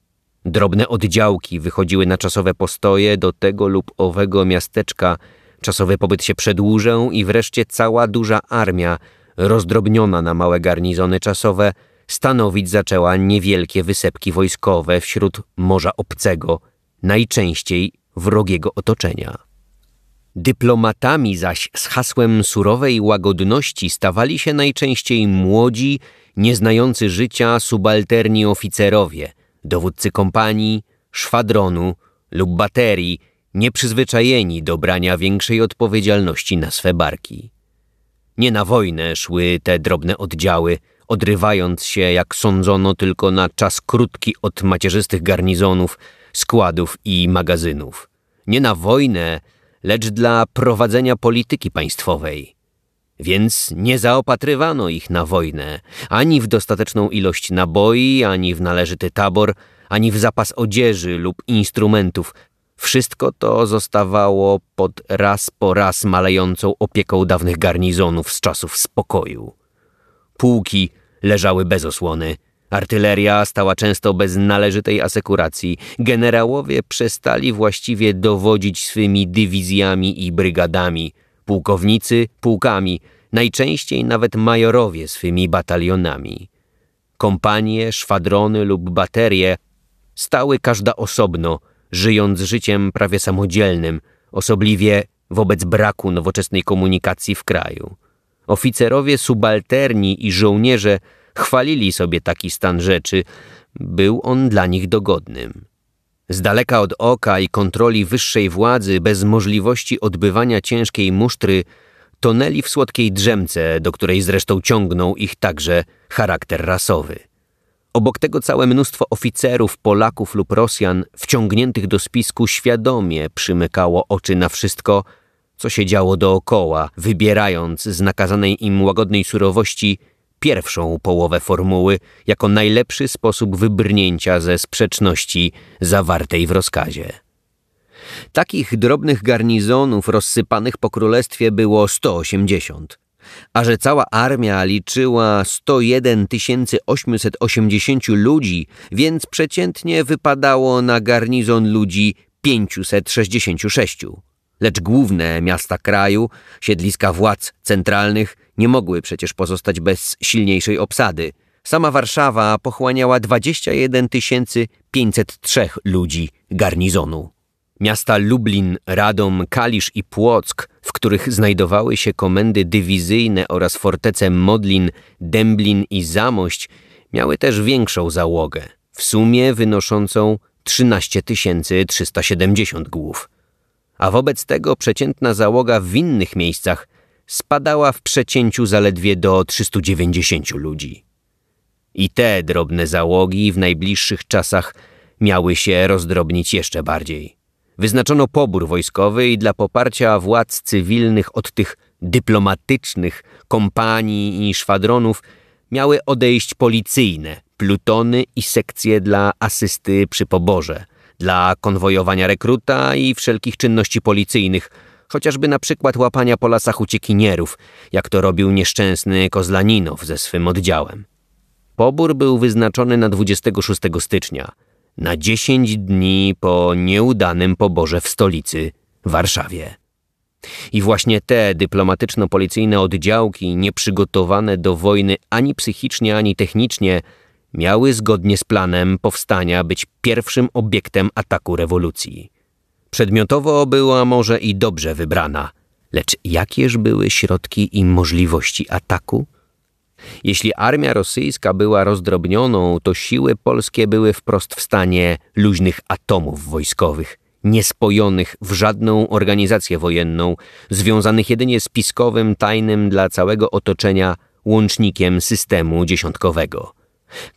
Drobne oddziałki wychodziły na czasowe postoje do tego lub owego miasteczka, czasowy pobyt się przedłużał i wreszcie cała duża armia, rozdrobniona na małe garnizony czasowe, stanowić zaczęła niewielkie wysepki wojskowe wśród Morza Obcego, najczęściej wrogiego otoczenia. Dyplomatami zaś z hasłem surowej łagodności stawali się najczęściej młodzi, nieznający życia subalterni oficerowie, dowódcy kompanii, szwadronu lub baterii, nieprzyzwyczajeni do brania większej odpowiedzialności na swe barki. Nie na wojnę szły te drobne oddziały, odrywając się, jak sądzono, tylko na czas krótki od macierzystych garnizonów, składów i magazynów. Nie na wojnę, lecz dla prowadzenia polityki państwowej. Więc nie zaopatrywano ich na wojnę, ani w dostateczną ilość naboi, ani w należyty tabor, ani w zapas odzieży lub instrumentów. Wszystko to zostawało pod raz po raz malejącą opieką dawnych garnizonów z czasów spokoju. Pułki leżały bez osłony, Artyleria stała często bez należytej asekuracji. Generałowie przestali właściwie dowodzić swymi dywizjami i brygadami. Pułkownicy pułkami, najczęściej nawet majorowie swymi batalionami. Kompanie, szwadrony lub baterie stały każda osobno, żyjąc życiem prawie samodzielnym, osobliwie wobec braku nowoczesnej komunikacji w kraju. Oficerowie subalterni i żołnierze chwalili sobie taki stan rzeczy, był on dla nich dogodnym. Z daleka od oka i kontroli wyższej władzy, bez możliwości odbywania ciężkiej musztry, tonęli w słodkiej drzemce, do której zresztą ciągnął ich także charakter rasowy. Obok tego całe mnóstwo oficerów, Polaków lub Rosjan, wciągniętych do spisku, świadomie przymykało oczy na wszystko, co się działo dookoła, wybierając z nakazanej im łagodnej surowości pierwszą połowę formuły jako najlepszy sposób wybrnięcia ze sprzeczności zawartej w rozkazie. Takich drobnych garnizonów rozsypanych po królestwie było 180, a że cała armia liczyła 101 880 ludzi, więc przeciętnie wypadało na garnizon ludzi 566 lecz główne miasta kraju, siedliska władz centralnych nie mogły przecież pozostać bez silniejszej obsady. Sama Warszawa pochłaniała 21 503 ludzi garnizonu. Miasta Lublin, Radom, Kalisz i Płock, w których znajdowały się komendy dywizyjne oraz fortece Modlin, Dęblin i Zamość, miały też większą załogę, w sumie wynoszącą 13 370 głów a wobec tego przeciętna załoga w innych miejscach spadała w przecięciu zaledwie do 390 ludzi. I te drobne załogi w najbliższych czasach miały się rozdrobnić jeszcze bardziej. Wyznaczono pobór wojskowy i dla poparcia władz cywilnych od tych dyplomatycznych kompanii i szwadronów miały odejść policyjne, plutony i sekcje dla asysty przy poborze, dla konwojowania rekruta i wszelkich czynności policyjnych, chociażby na przykład łapania po lasach uciekinierów, jak to robił nieszczęsny Kozlaninow ze swym oddziałem. Pobór był wyznaczony na 26 stycznia, na 10 dni po nieudanym poborze w stolicy, Warszawie. I właśnie te dyplomatyczno-policyjne oddziałki, nieprzygotowane do wojny ani psychicznie, ani technicznie, miały zgodnie z planem powstania być pierwszym obiektem ataku rewolucji. Przedmiotowo była może i dobrze wybrana, lecz jakież były środki i możliwości ataku? Jeśli armia rosyjska była rozdrobnioną, to siły polskie były wprost w stanie luźnych atomów wojskowych, niespojonych w żadną organizację wojenną, związanych jedynie z piskowym, tajnym dla całego otoczenia łącznikiem systemu dziesiątkowego.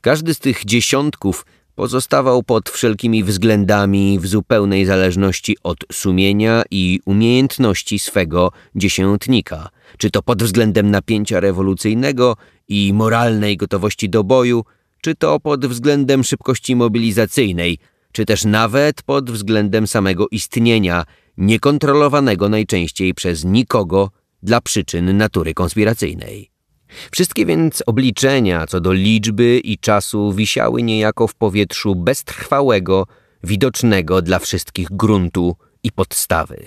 Każdy z tych dziesiątków pozostawał pod wszelkimi względami w zupełnej zależności od sumienia i umiejętności swego dziesiętnika, czy to pod względem napięcia rewolucyjnego i moralnej gotowości do boju, czy to pod względem szybkości mobilizacyjnej, czy też nawet pod względem samego istnienia, niekontrolowanego najczęściej przez nikogo dla przyczyn natury konspiracyjnej. Wszystkie więc obliczenia co do liczby i czasu wisiały niejako w powietrzu beztrwałego, widocznego dla wszystkich gruntu i podstawy.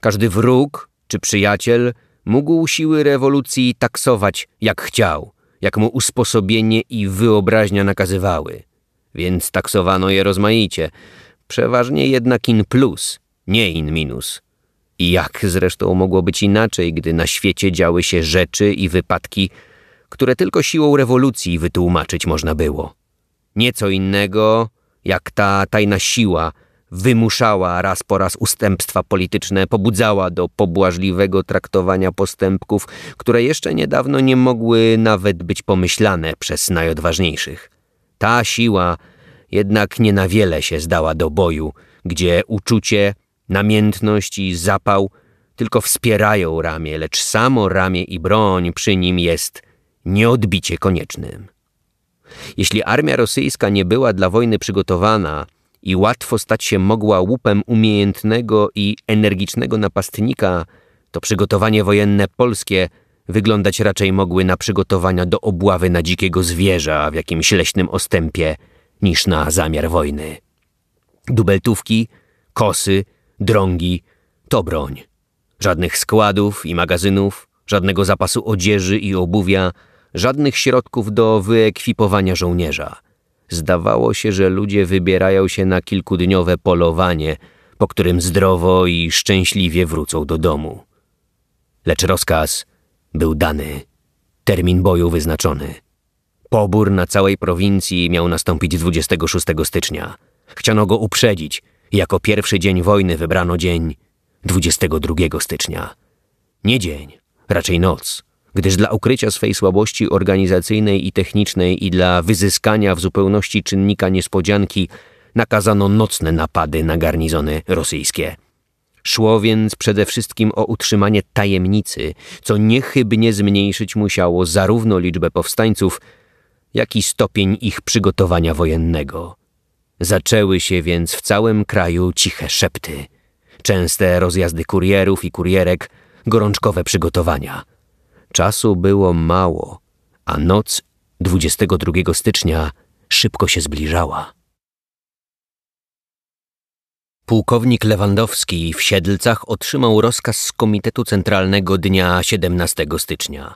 Każdy wróg czy przyjaciel mógł siły rewolucji taksować jak chciał, jak mu usposobienie i wyobraźnia nakazywały. Więc taksowano je rozmaicie, przeważnie jednak in plus, nie in minus – jak zresztą mogło być inaczej, gdy na świecie działy się rzeczy i wypadki, które tylko siłą rewolucji wytłumaczyć można było. Nieco innego, jak ta tajna siła wymuszała raz po raz ustępstwa polityczne, pobudzała do pobłażliwego traktowania postępków, które jeszcze niedawno nie mogły nawet być pomyślane przez najodważniejszych. Ta siła jednak nie na wiele się zdała do boju, gdzie uczucie Namiętność i zapał tylko wspierają ramię, lecz samo ramię i broń przy nim jest nieodbicie koniecznym. Jeśli armia rosyjska nie była dla wojny przygotowana i łatwo stać się mogła łupem umiejętnego i energicznego napastnika, to przygotowanie wojenne polskie wyglądać raczej mogły na przygotowania do obławy na dzikiego zwierza w jakimś leśnym ostępie niż na zamiar wojny. Dubeltówki, kosy, drągi to broń. Żadnych składów i magazynów, żadnego zapasu odzieży i obuwia, żadnych środków do wyekwipowania żołnierza. Zdawało się, że ludzie wybierają się na kilkudniowe polowanie, po którym zdrowo i szczęśliwie wrócą do domu. Lecz rozkaz był dany, termin boju wyznaczony. Pobór na całej prowincji miał nastąpić 26 stycznia. Chciano go uprzedzić, jako pierwszy dzień wojny wybrano dzień 22 stycznia. Nie dzień, raczej noc, gdyż dla ukrycia swej słabości organizacyjnej i technicznej i dla wyzyskania w zupełności czynnika niespodzianki nakazano nocne napady na garnizony rosyjskie. Szło więc przede wszystkim o utrzymanie tajemnicy, co niechybnie zmniejszyć musiało zarówno liczbę powstańców, jak i stopień ich przygotowania wojennego. Zaczęły się więc w całym kraju ciche szepty, częste rozjazdy kurierów i kurierek, gorączkowe przygotowania. Czasu było mało, a noc 22 stycznia szybko się zbliżała. Pułkownik Lewandowski w Siedlcach otrzymał rozkaz z Komitetu Centralnego dnia 17 stycznia.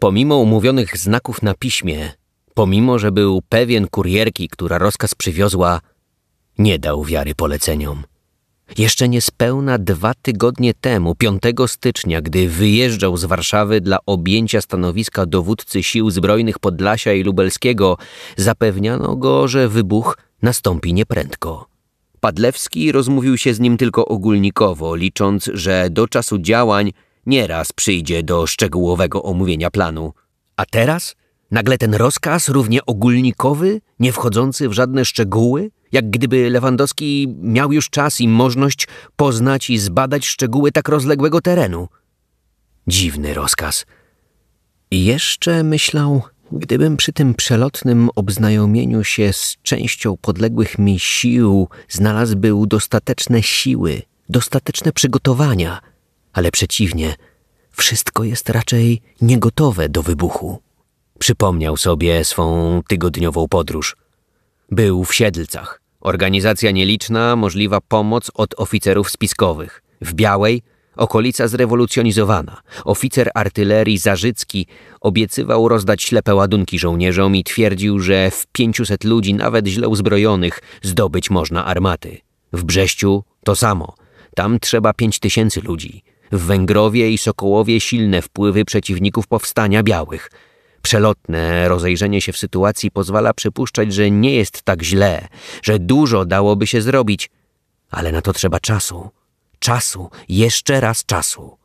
Pomimo umówionych znaków na piśmie, pomimo że był pewien kurierki, która rozkaz przywiozła, nie dał wiary poleceniom. Jeszcze niespełna dwa tygodnie temu, 5 stycznia, gdy wyjeżdżał z Warszawy dla objęcia stanowiska dowódcy sił zbrojnych Podlasia i Lubelskiego, zapewniano go, że wybuch nastąpi nieprędko. Padlewski rozmówił się z nim tylko ogólnikowo, licząc, że do czasu działań nieraz przyjdzie do szczegółowego omówienia planu. A teraz? Nagle ten rozkaz równie ogólnikowy, nie wchodzący w żadne szczegóły? Jak gdyby Lewandowski miał już czas i możliwość poznać i zbadać szczegóły tak rozległego terenu. Dziwny rozkaz. I jeszcze myślał, gdybym przy tym przelotnym obznajomieniu się z częścią podległych mi sił znalazł był dostateczne siły, dostateczne przygotowania, ale przeciwnie, wszystko jest raczej niegotowe do wybuchu. Przypomniał sobie swą tygodniową podróż. Był w Siedlcach. Organizacja nieliczna, możliwa pomoc od oficerów spiskowych. W Białej okolica zrewolucjonizowana. Oficer artylerii Zarzycki obiecywał rozdać ślepe ładunki żołnierzom i twierdził, że w pięciuset ludzi, nawet źle uzbrojonych, zdobyć można armaty. W Brześciu to samo. Tam trzeba pięć tysięcy ludzi. W Węgrowie i Sokołowie silne wpływy przeciwników powstania białych – Przelotne rozejrzenie się w sytuacji pozwala przypuszczać, że nie jest tak źle, że dużo dałoby się zrobić, ale na to trzeba czasu. Czasu, jeszcze raz czasu.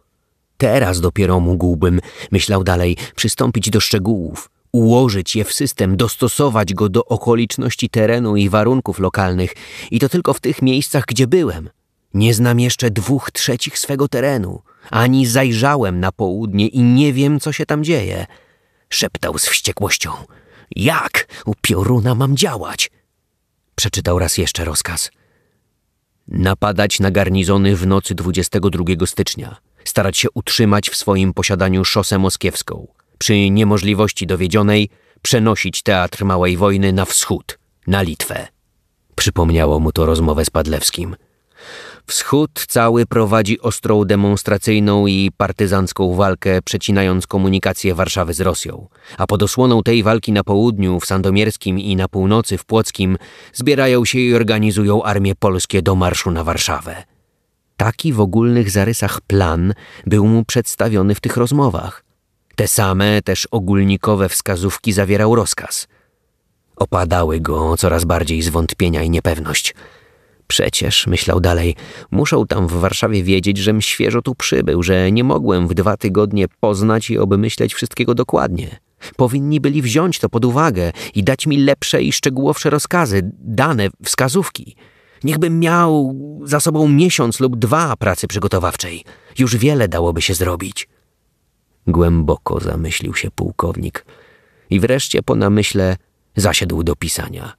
Teraz dopiero mógłbym, myślał dalej, przystąpić do szczegółów, ułożyć je w system, dostosować go do okoliczności terenu i warunków lokalnych, i to tylko w tych miejscach, gdzie byłem. Nie znam jeszcze dwóch trzecich swego terenu, ani zajrzałem na południe i nie wiem, co się tam dzieje szeptał z wściekłością. Jak u pioruna mam działać? Przeczytał raz jeszcze rozkaz. Napadać na garnizony w nocy 22 stycznia. Starać się utrzymać w swoim posiadaniu szosę moskiewską. Przy niemożliwości dowiedzionej przenosić teatr małej wojny na wschód, na Litwę. Przypomniało mu to rozmowę z Padlewskim. Wschód cały prowadzi ostrą demonstracyjną i partyzancką walkę, przecinając komunikację Warszawy z Rosją, a pod osłoną tej walki na południu, w Sandomierskim i na północy, w Płockim, zbierają się i organizują armie polskie do marszu na Warszawę. Taki w ogólnych zarysach plan był mu przedstawiony w tych rozmowach. Te same, też ogólnikowe wskazówki zawierał rozkaz. Opadały go coraz bardziej zwątpienia i niepewność – Przecież, myślał dalej, muszą tam w Warszawie wiedzieć, żem świeżo tu przybył, że nie mogłem w dwa tygodnie poznać i obmyśleć wszystkiego dokładnie. Powinni byli wziąć to pod uwagę i dać mi lepsze i szczegółowsze rozkazy, dane, wskazówki. Niechbym miał za sobą miesiąc lub dwa pracy przygotowawczej. Już wiele dałoby się zrobić. Głęboko zamyślił się pułkownik i wreszcie po namyśle zasiadł do pisania.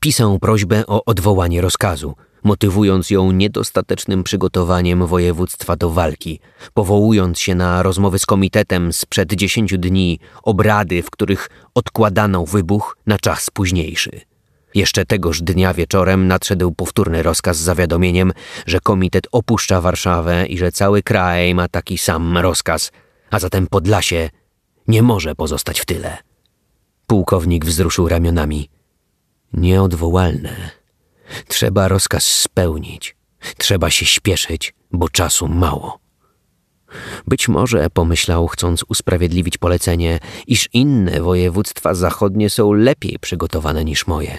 Pisał prośbę o odwołanie rozkazu – motywując ją niedostatecznym przygotowaniem województwa do walki, powołując się na rozmowy z komitetem sprzed dziesięciu dni, obrady, w których odkładano wybuch na czas późniejszy. Jeszcze tegoż dnia wieczorem nadszedł powtórny rozkaz z zawiadomieniem, że komitet opuszcza Warszawę i że cały kraj ma taki sam rozkaz, a zatem Podlasie nie może pozostać w tyle. Pułkownik wzruszył ramionami. Nieodwołalne Trzeba rozkaz spełnić. Trzeba się śpieszyć, bo czasu mało. Być może, pomyślał, chcąc usprawiedliwić polecenie, iż inne województwa zachodnie są lepiej przygotowane niż moje.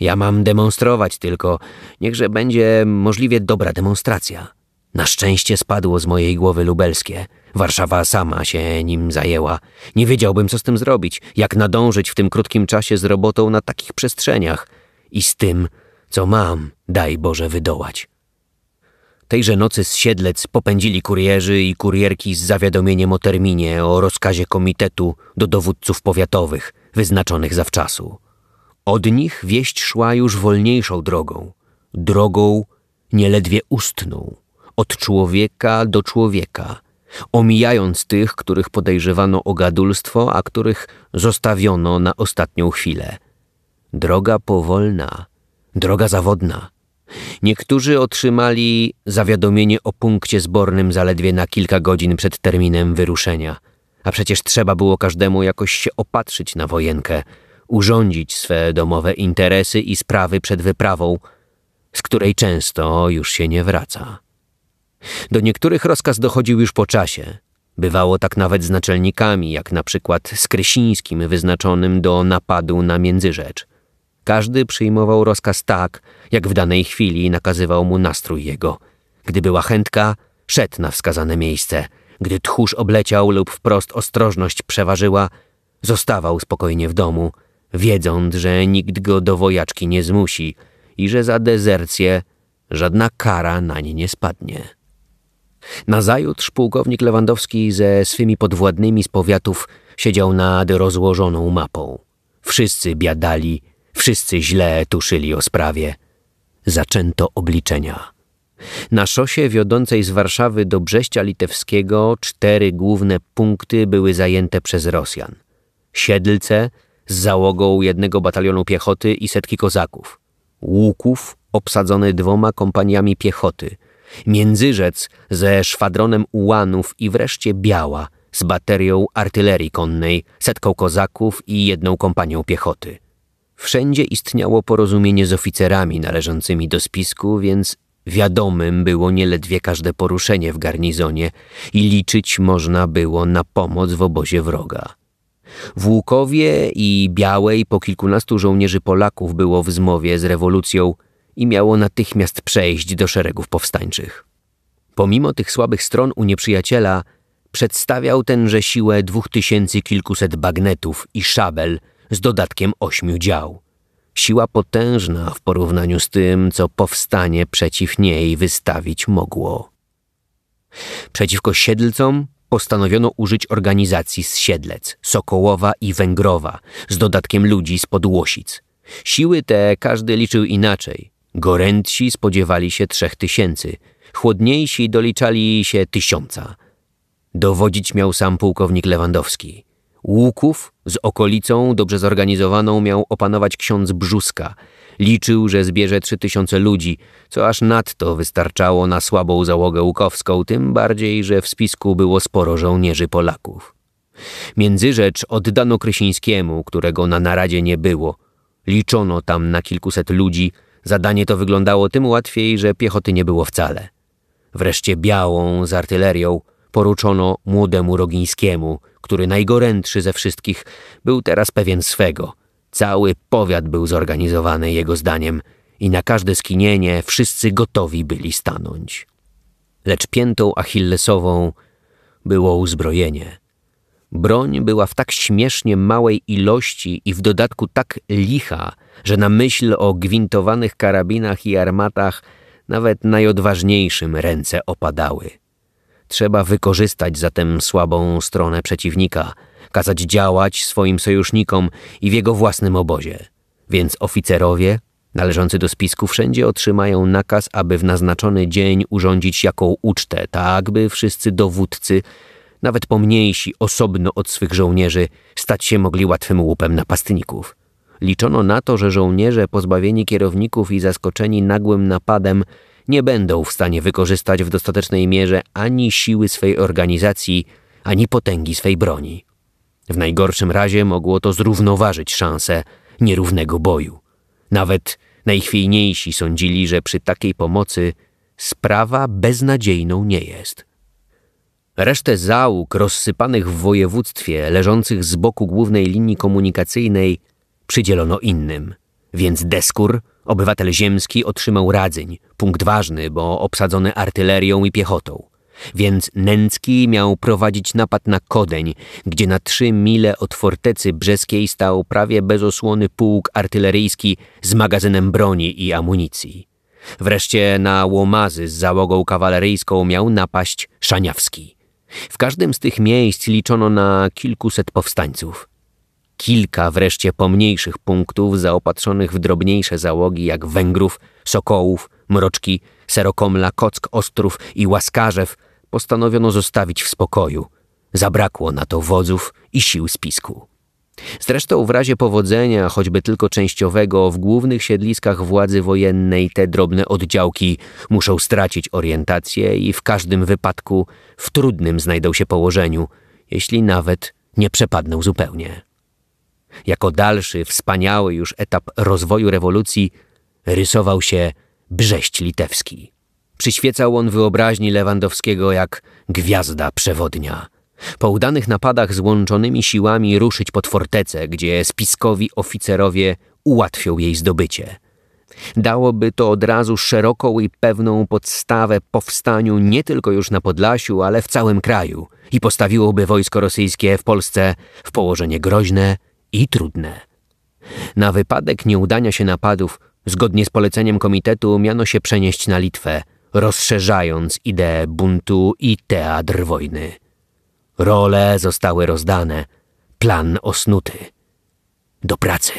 Ja mam demonstrować tylko, niechże będzie możliwie dobra demonstracja. Na szczęście spadło z mojej głowy lubelskie. Warszawa sama się nim zajęła. Nie wiedziałbym, co z tym zrobić, jak nadążyć w tym krótkim czasie z robotą na takich przestrzeniach i z tym, co mam, daj Boże wydołać. Tejże nocy z Siedlec popędzili kurierzy i kurierki z zawiadomieniem o terminie, o rozkazie komitetu do dowódców powiatowych, wyznaczonych zawczasu. Od nich wieść szła już wolniejszą drogą, drogą nieledwie ustną, od człowieka do człowieka, omijając tych, których podejrzewano o gadulstwo, a których zostawiono na ostatnią chwilę. Droga powolna, Droga zawodna. Niektórzy otrzymali zawiadomienie o punkcie zbornym zaledwie na kilka godzin przed terminem wyruszenia, a przecież trzeba było każdemu jakoś się opatrzyć na wojenkę, urządzić swe domowe interesy i sprawy przed wyprawą, z której często już się nie wraca. Do niektórych rozkaz dochodził już po czasie. Bywało tak nawet z naczelnikami, jak na przykład z Krysińskim wyznaczonym do napadu na Międzyrzecz – każdy przyjmował rozkaz tak, jak w danej chwili nakazywał mu nastrój jego. Gdy była chętka, szedł na wskazane miejsce. gdy tchórz obleciał lub wprost ostrożność przeważyła, zostawał spokojnie w domu, wiedząc, że nikt go do wojaczki nie zmusi i że za dezercję żadna kara na nie nie spadnie. Nazajutrz pułkownik Lewandowski ze swymi podwładnymi z powiatów siedział nad rozłożoną mapą. Wszyscy biadali, wszyscy źle tuszyli o sprawie. Zaczęto obliczenia. Na szosie wiodącej z Warszawy do Brześcia Litewskiego cztery główne punkty były zajęte przez Rosjan. Siedlce z załogą jednego batalionu piechoty i setki kozaków. Łuków obsadzony dwoma kompaniami piechoty. Międzyrzec ze szwadronem ułanów i wreszcie Biała z baterią artylerii konnej, setką kozaków i jedną kompanią piechoty. Wszędzie istniało porozumienie z oficerami należącymi do spisku, więc Wiadomym było nieledwie każde poruszenie w garnizonie i liczyć można było na pomoc w obozie wroga. W Łukowie i Białej po kilkunastu żołnierzy Polaków było w zmowie z rewolucją i miało natychmiast przejść do szeregów powstańczych. Pomimo tych słabych stron u nieprzyjaciela, przedstawiał tenże siłę dwóch tysięcy kilkuset bagnetów i szabel z dodatkiem ośmiu dział siła potężna w porównaniu z tym, co powstanie przeciw niej wystawić mogło. Przeciwko Siedlcom postanowiono użyć organizacji z Siedlec, Sokołowa i Węgrowa, z dodatkiem ludzi z Podłosic. Siły te każdy liczył inaczej. Gorętsi spodziewali się trzech tysięcy, chłodniejsi doliczali się tysiąca. Dowodzić miał sam pułkownik Lewandowski. Łuków z okolicą dobrze zorganizowaną miał opanować ksiądz Brzuska. Liczył, że zbierze trzy tysiące ludzi, co aż nadto wystarczało na słabą załogę łukowską, tym bardziej, że w spisku było sporo żołnierzy Polaków. Międzyrzecz oddano Krysińskiemu, którego na naradzie nie było. Liczono tam na kilkuset ludzi, zadanie to wyglądało tym łatwiej, że piechoty nie było wcale. Wreszcie białą z artylerią poruczono młodemu Rogińskiemu, który najgorętszy ze wszystkich był teraz pewien swego. Cały powiat był zorganizowany jego zdaniem i na każde skinienie wszyscy gotowi byli stanąć. Lecz piętą achillesową było uzbrojenie. Broń była w tak śmiesznie małej ilości i w dodatku tak licha, że na myśl o gwintowanych karabinach i armatach nawet najodważniejszym ręce opadały. Trzeba wykorzystać zatem słabą stronę przeciwnika, kazać działać swoim sojusznikom i w jego własnym obozie. Więc oficerowie, należący do spisku, wszędzie otrzymają nakaz, aby w naznaczony dzień urządzić jaką ucztę, tak by wszyscy dowódcy, nawet pomniejsi, osobno od swych żołnierzy, stać się mogli łatwym łupem napastników. Liczono na to, że żołnierze pozbawieni kierowników i zaskoczeni nagłym napadem nie będą w stanie wykorzystać w dostatecznej mierze ani siły swej organizacji, ani potęgi swej broni. W najgorszym razie mogło to zrównoważyć szanse nierównego boju. Nawet najchwiejniejsi sądzili, że przy takiej pomocy sprawa beznadziejną nie jest. Resztę załóg rozsypanych w województwie, leżących z boku głównej linii komunikacyjnej, przydzielono innym, więc Deskur Obywatel ziemski otrzymał Radzyń, punkt ważny, bo obsadzony artylerią i piechotą. Więc Nęcki miał prowadzić napad na Kodeń, gdzie na trzy mile od fortecy brzeskiej stał prawie bez osłony pułk artyleryjski z magazynem broni i amunicji. Wreszcie na Łomazy z załogą kawaleryjską miał napaść Szaniawski. W każdym z tych miejsc liczono na kilkuset powstańców. Kilka wreszcie pomniejszych punktów zaopatrzonych w drobniejsze załogi jak Węgrów, Sokołów, Mroczki, Serokomla, Kock, Ostrów i Łaskarzew postanowiono zostawić w spokoju. Zabrakło na to wodzów i sił spisku. Zresztą w razie powodzenia, choćby tylko częściowego, w głównych siedliskach władzy wojennej te drobne oddziałki muszą stracić orientację i w każdym wypadku w trudnym znajdą się położeniu, jeśli nawet nie przepadną zupełnie. Jako dalszy, wspaniały już etap rozwoju rewolucji rysował się Brześć Litewski. Przyświecał on wyobraźni Lewandowskiego jak gwiazda przewodnia. Po udanych napadach z łączonymi siłami ruszyć pod fortecę, gdzie spiskowi oficerowie ułatwią jej zdobycie. Dałoby to od razu szeroką i pewną podstawę powstaniu nie tylko już na Podlasiu, ale w całym kraju i postawiłoby wojsko rosyjskie w Polsce w położenie groźne i trudne. Na wypadek nieudania się napadów, zgodnie z poleceniem komitetu, miano się przenieść na Litwę, rozszerzając ideę buntu i teatr wojny. Role zostały rozdane, plan osnuty. Do pracy.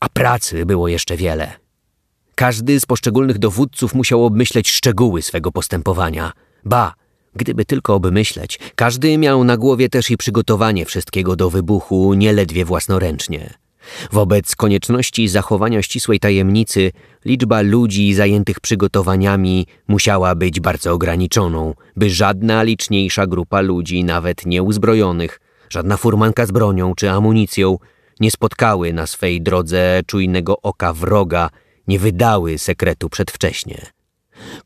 A pracy było jeszcze wiele. Każdy z poszczególnych dowódców musiał obmyśleć szczegóły swego postępowania. Ba, gdyby tylko obmyśleć, każdy miał na głowie też i przygotowanie wszystkiego do wybuchu nieledwie własnoręcznie. Wobec konieczności zachowania ścisłej tajemnicy, liczba ludzi zajętych przygotowaniami musiała być bardzo ograniczoną, by żadna liczniejsza grupa ludzi, nawet nieuzbrojonych, żadna furmanka z bronią czy amunicją, nie spotkały na swej drodze czujnego oka wroga, nie wydały sekretu przedwcześnie.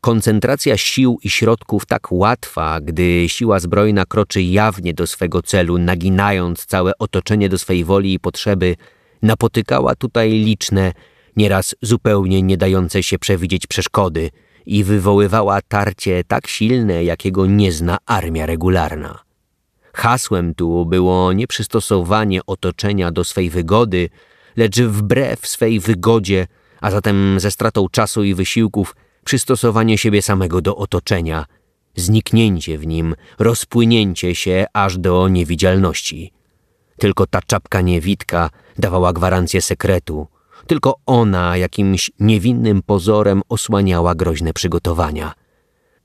Koncentracja sił i środków tak łatwa, gdy siła zbrojna kroczy jawnie do swego celu, naginając całe otoczenie do swej woli i potrzeby, napotykała tutaj liczne, nieraz zupełnie nie dające się przewidzieć przeszkody i wywoływała tarcie tak silne, jakiego nie zna armia regularna. Hasłem tu było nie przystosowanie otoczenia do swej wygody, lecz wbrew swej wygodzie, a zatem ze stratą czasu i wysiłków, przystosowanie siebie samego do otoczenia, zniknięcie w nim, rozpłynięcie się aż do niewidzialności. Tylko ta czapka niewidka dawała gwarancję sekretu, tylko ona jakimś niewinnym pozorem osłaniała groźne przygotowania.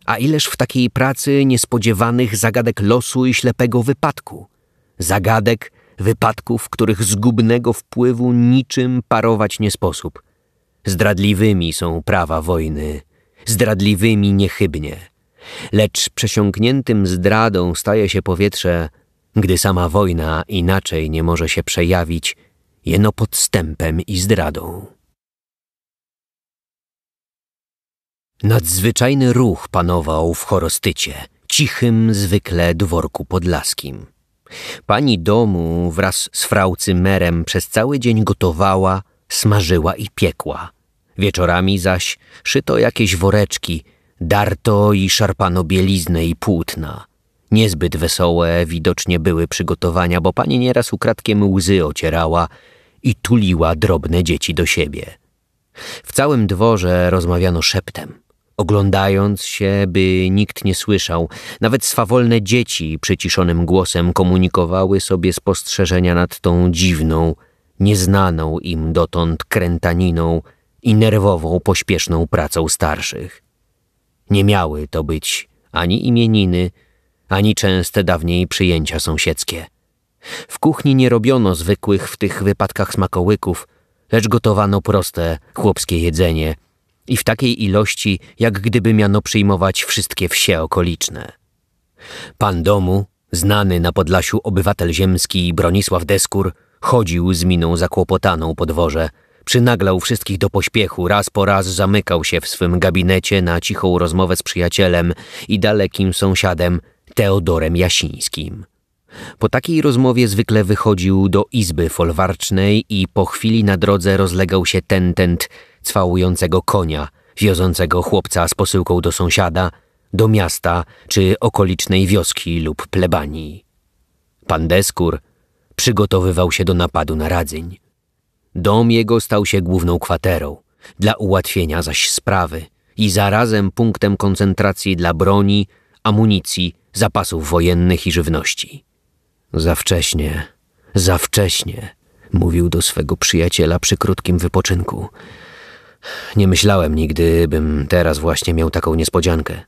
A ileż w takiej pracy niespodziewanych zagadek losu i ślepego wypadku. Zagadek, wypadków, których zgubnego wpływu niczym parować nie sposób. Zdradliwymi są prawa wojny, zdradliwymi niechybnie. Lecz przesiąkniętym zdradą staje się powietrze, gdy sama wojna inaczej nie może się przejawić, jeno podstępem i zdradą. Nadzwyczajny ruch panował w chorostycie, cichym zwykle dworku podlaskim. Pani domu wraz z frau Cymerem przez cały dzień gotowała, smażyła i piekła. Wieczorami zaś szyto jakieś woreczki, darto i szarpano bieliznę i płótna. Niezbyt wesołe widocznie były przygotowania, bo pani nieraz ukradkiem łzy ocierała i tuliła drobne dzieci do siebie. W całym dworze rozmawiano szeptem oglądając się, by nikt nie słyszał. Nawet swawolne dzieci przyciszonym głosem komunikowały sobie spostrzeżenia nad tą dziwną, nieznaną im dotąd krętaniną i nerwową, pośpieszną pracą starszych. Nie miały to być ani imieniny, ani częste dawniej przyjęcia sąsiedzkie. W kuchni nie robiono zwykłych w tych wypadkach smakołyków, lecz gotowano proste, chłopskie jedzenie – i w takiej ilości, jak gdyby miano przyjmować wszystkie wsie okoliczne. Pan domu, znany na Podlasiu obywatel ziemski Bronisław Deskur, chodził z miną zakłopotaną po dworze, przynaglał wszystkich do pośpiechu, raz po raz zamykał się w swym gabinecie na cichą rozmowę z przyjacielem i dalekim sąsiadem Teodorem Jasińskim. Po takiej rozmowie zwykle wychodził do izby folwarcznej i po chwili na drodze rozlegał się tentent cwałującego konia, wiozącego chłopca z posyłką do sąsiada, do miasta czy okolicznej wioski lub plebanii. Pan Deskur przygotowywał się do napadu na Radzyń. Dom jego stał się główną kwaterą, dla ułatwienia zaś sprawy i zarazem punktem koncentracji dla broni, amunicji, zapasów wojennych i żywności. Za wcześnie, za wcześnie, mówił do swego przyjaciela przy krótkim wypoczynku. Nie myślałem nigdy, bym teraz właśnie miał taką niespodziankę.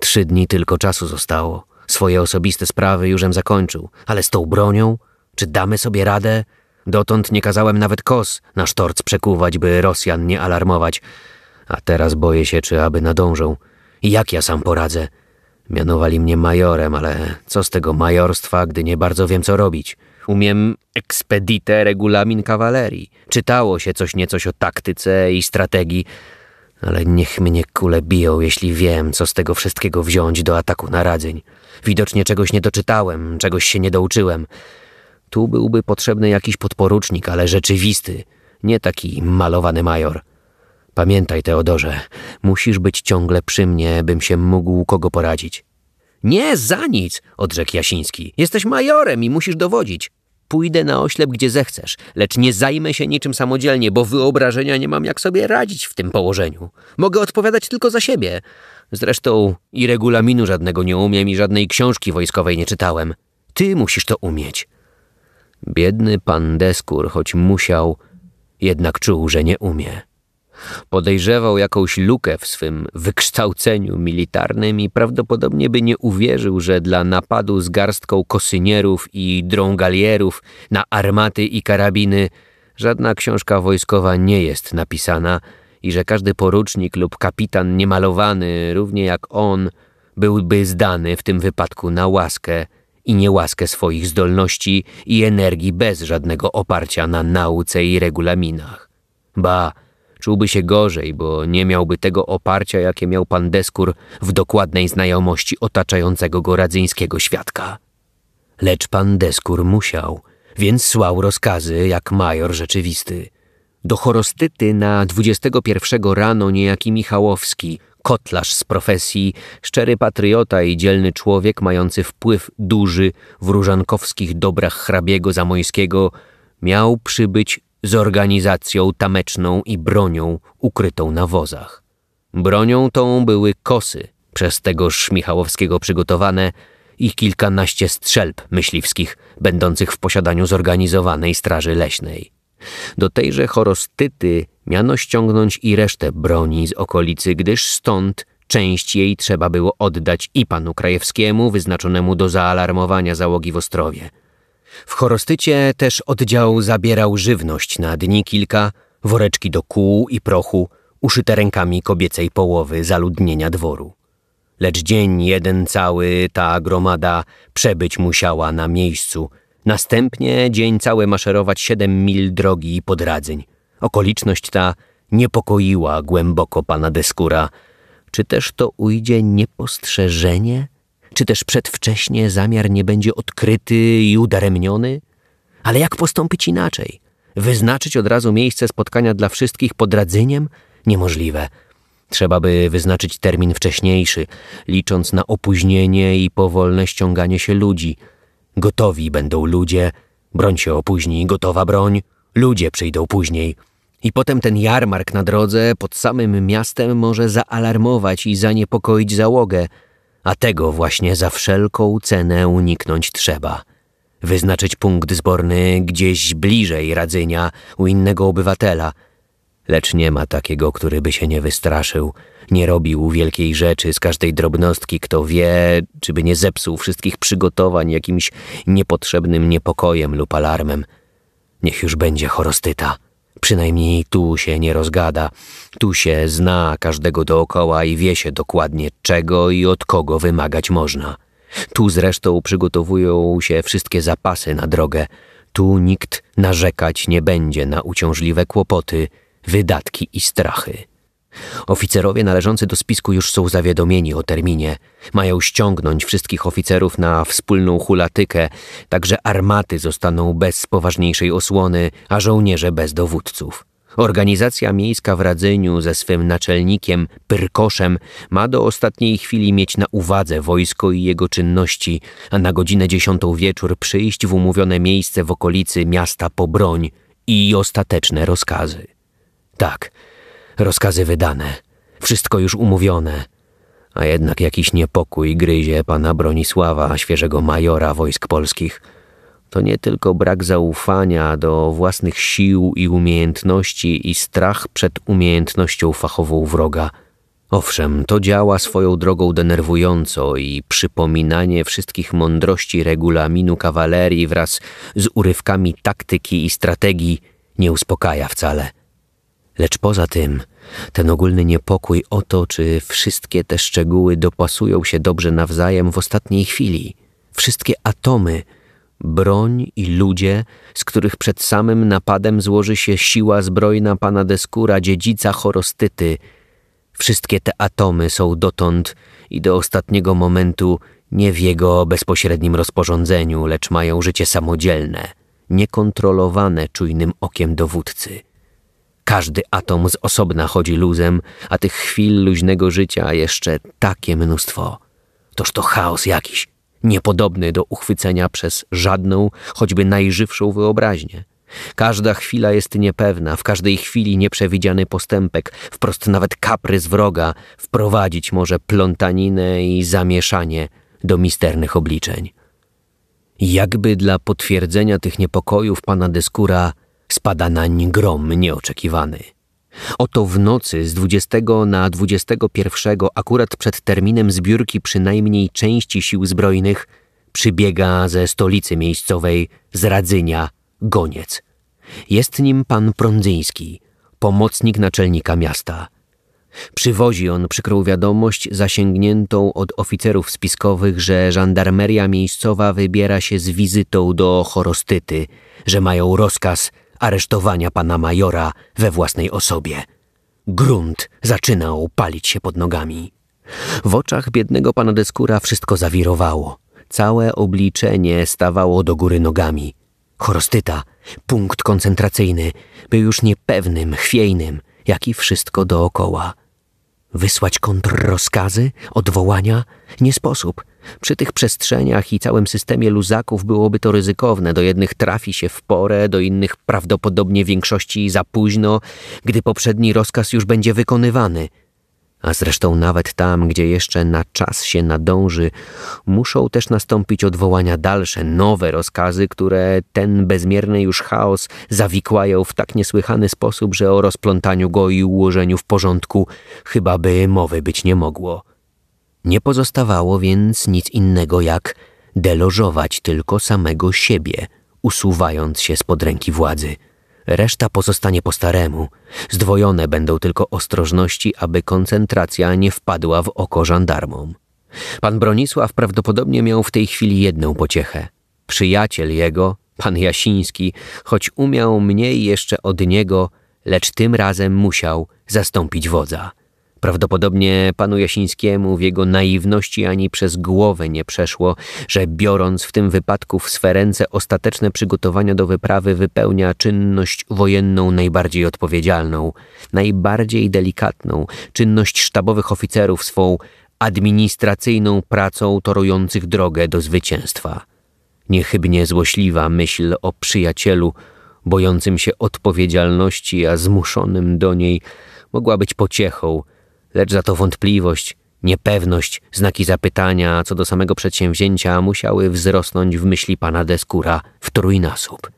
Trzy dni tylko czasu zostało. Swoje osobiste sprawy jużem zakończył, ale z tą bronią? Czy damy sobie radę? Dotąd nie kazałem nawet kos na sztorc przekuwać, by Rosjan nie alarmować. A teraz boję się, czy aby nadążą. Jak ja sam poradzę? Mianowali mnie majorem, ale co z tego majorstwa, gdy nie bardzo wiem, co robić? Umiem ekspedite regulamin kawalerii. Czytało się coś niecoś o taktyce i strategii, ale niech mnie kule biją, jeśli wiem, co z tego wszystkiego wziąć do ataku na radzeń. Widocznie czegoś nie doczytałem, czegoś się nie douczyłem. Tu byłby potrzebny jakiś podporucznik, ale rzeczywisty, nie taki malowany major. Pamiętaj, Teodorze, musisz być ciągle przy mnie, bym się mógł kogo poradzić. Nie, za nic, odrzekł Jasiński. Jesteś majorem i musisz dowodzić. Pójdę na oślep, gdzie zechcesz, lecz nie zajmę się niczym samodzielnie, bo wyobrażenia nie mam, jak sobie radzić w tym położeniu. Mogę odpowiadać tylko za siebie. Zresztą i regulaminu żadnego nie umiem i żadnej książki wojskowej nie czytałem. Ty musisz to umieć. Biedny pan Deskur, choć musiał, jednak czuł, że nie umie. Podejrzewał jakąś lukę w swym wykształceniu militarnym i prawdopodobnie by nie uwierzył, że dla napadu z garstką kosynierów i drągalierów na armaty i karabiny żadna książka wojskowa nie jest napisana i że każdy porucznik lub kapitan niemalowany, równie jak on, byłby zdany w tym wypadku na łaskę i niełaskę swoich zdolności i energii bez żadnego oparcia na nauce i regulaminach. Ba, czułby się gorzej, bo nie miałby tego oparcia, jakie miał pan Deskur w dokładnej znajomości otaczającego go radzyńskiego świadka. Lecz pan Deskur musiał, więc słał rozkazy jak major rzeczywisty. Do chorostyty na 21 rano niejaki Michałowski, kotlarz z profesji, szczery patriota i dzielny człowiek mający wpływ duży w różankowskich dobrach hrabiego Zamojskiego, miał przybyć z organizacją tameczną i bronią ukrytą na wozach. Bronią tą były kosy, przez tegoż Michałowskiego przygotowane i kilkanaście strzelb myśliwskich, będących w posiadaniu zorganizowanej straży leśnej. Do tejże chorostyty miano ściągnąć i resztę broni z okolicy, gdyż stąd część jej trzeba było oddać i panu Krajewskiemu, wyznaczonemu do zaalarmowania załogi w Ostrowie – w chorostycie też oddział zabierał żywność na dni kilka, woreczki do kół i prochu, uszyte rękami kobiecej połowy zaludnienia dworu. Lecz dzień jeden cały ta gromada przebyć musiała na miejscu, następnie dzień cały maszerować siedem mil drogi pod Radzyń. Okoliczność ta niepokoiła głęboko pana Deskura. Czy też to ujdzie niepostrzeżenie? Czy też przedwcześnie zamiar nie będzie odkryty i udaremniony? Ale jak postąpić inaczej? Wyznaczyć od razu miejsce spotkania dla wszystkich pod Radzyniem? Niemożliwe. Trzeba by wyznaczyć termin wcześniejszy, licząc na opóźnienie i powolne ściąganie się ludzi. Gotowi będą ludzie, broń się opóźni, gotowa broń, ludzie przyjdą później. I potem ten jarmark na drodze pod samym miastem może zaalarmować i zaniepokoić załogę – a tego właśnie za wszelką cenę uniknąć trzeba. Wyznaczyć punkt zborny gdzieś bliżej Radzynia u innego obywatela. Lecz nie ma takiego, który by się nie wystraszył, nie robił wielkiej rzeczy z każdej drobnostki, kto wie, czy by nie zepsuł wszystkich przygotowań jakimś niepotrzebnym niepokojem lub alarmem. Niech już będzie chorostyta. Przynajmniej tu się nie rozgada, tu się zna każdego dookoła i wie się dokładnie czego i od kogo wymagać można. Tu zresztą przygotowują się wszystkie zapasy na drogę. Tu nikt narzekać nie będzie na uciążliwe kłopoty, wydatki i strachy. Oficerowie należący do spisku już są zawiadomieni o terminie. Mają ściągnąć wszystkich oficerów na wspólną hulatykę, także armaty zostaną bez poważniejszej osłony, a żołnierze bez dowódców. Organizacja miejska w Radzyniu ze swym naczelnikiem Pyrkoszem ma do ostatniej chwili mieć na uwadze wojsko i jego czynności, a na godzinę dziesiątą wieczór przyjść w umówione miejsce w okolicy miasta po broń i ostateczne rozkazy. Tak, Rozkazy wydane, wszystko już umówione, a jednak jakiś niepokój gryzie pana Bronisława, świeżego majora wojsk polskich. To nie tylko brak zaufania do własnych sił i umiejętności i strach przed umiejętnością fachową wroga. Owszem, to działa swoją drogą denerwująco i przypominanie wszystkich mądrości regulaminu kawalerii wraz z urywkami taktyki i strategii nie uspokaja wcale. Lecz poza tym, ten ogólny niepokój o to, czy wszystkie te szczegóły dopasują się dobrze nawzajem w ostatniej chwili, wszystkie atomy, broń i ludzie, z których przed samym napadem złoży się siła zbrojna pana Deskura, dziedzica chorostyty, wszystkie te atomy są dotąd i do ostatniego momentu nie w jego bezpośrednim rozporządzeniu, lecz mają życie samodzielne, niekontrolowane czujnym okiem dowódcy. Każdy atom z osobna chodzi luzem, a tych chwil luźnego życia jeszcze takie mnóstwo. Toż to chaos jakiś, niepodobny do uchwycenia przez żadną, choćby najżywszą wyobraźnię. Każda chwila jest niepewna, w każdej chwili nieprzewidziany postępek, wprost nawet kaprys wroga wprowadzić może plątaninę i zamieszanie do misternych obliczeń. Jakby dla potwierdzenia tych niepokojów pana Deskura spada nań grom nieoczekiwany. Oto w nocy z 20 na 21, akurat przed terminem zbiórki przynajmniej części sił zbrojnych, przybiega ze stolicy miejscowej z Radzynia goniec. Jest nim pan Prądzyński, pomocnik naczelnika miasta. Przywozi on przykrą wiadomość zasięgniętą od oficerów spiskowych, że żandarmeria miejscowa wybiera się z wizytą do Chorostyty, że mają rozkaz aresztowania pana majora we własnej osobie. Grunt zaczynał palić się pod nogami. W oczach biednego pana Deskura wszystko zawirowało. Całe obliczenie stawało do góry nogami. Chorostyta, punkt koncentracyjny, był już niepewnym, chwiejnym, jak i wszystko dookoła. Wysłać kontrrozkazy, odwołania? Nie sposób. Przy tych przestrzeniach i całym systemie luzaków byłoby to ryzykowne. Do jednych trafi się w porę, do innych prawdopodobnie większości za późno, gdy poprzedni rozkaz już będzie wykonywany – a zresztą nawet tam, gdzie jeszcze na czas się nadąży, muszą też nastąpić odwołania dalsze, nowe rozkazy, które ten bezmierny już chaos zawikłają w tak niesłychany sposób, że o rozplątaniu go i ułożeniu w porządku chyba by mowy być nie mogło. Nie pozostawało więc nic innego jak delożować tylko samego siebie, usuwając się spod ręki władzy – Reszta pozostanie po staremu. Zdwojone będą tylko ostrożności, aby koncentracja nie wpadła w oko żandarmom. Pan Bronisław prawdopodobnie miał w tej chwili jedną pociechę. Przyjaciel jego, pan Jasiński, choć umiał mniej jeszcze od niego, lecz tym razem musiał zastąpić wodza. Prawdopodobnie panu Jasińskiemu w jego naiwności ani przez głowę nie przeszło, że biorąc w tym wypadku w swe ręce ostateczne przygotowania do wyprawy wypełnia czynność wojenną najbardziej odpowiedzialną, najbardziej delikatną, czynność sztabowych oficerów swą administracyjną pracą torujących drogę do zwycięstwa. Niechybnie złośliwa myśl o przyjacielu, bojącym się odpowiedzialności, a zmuszonym do niej, mogła być pociechą, lecz za to wątpliwość, niepewność, znaki zapytania co do samego przedsięwzięcia musiały wzrosnąć w myśli pana Deskura w trójnasób.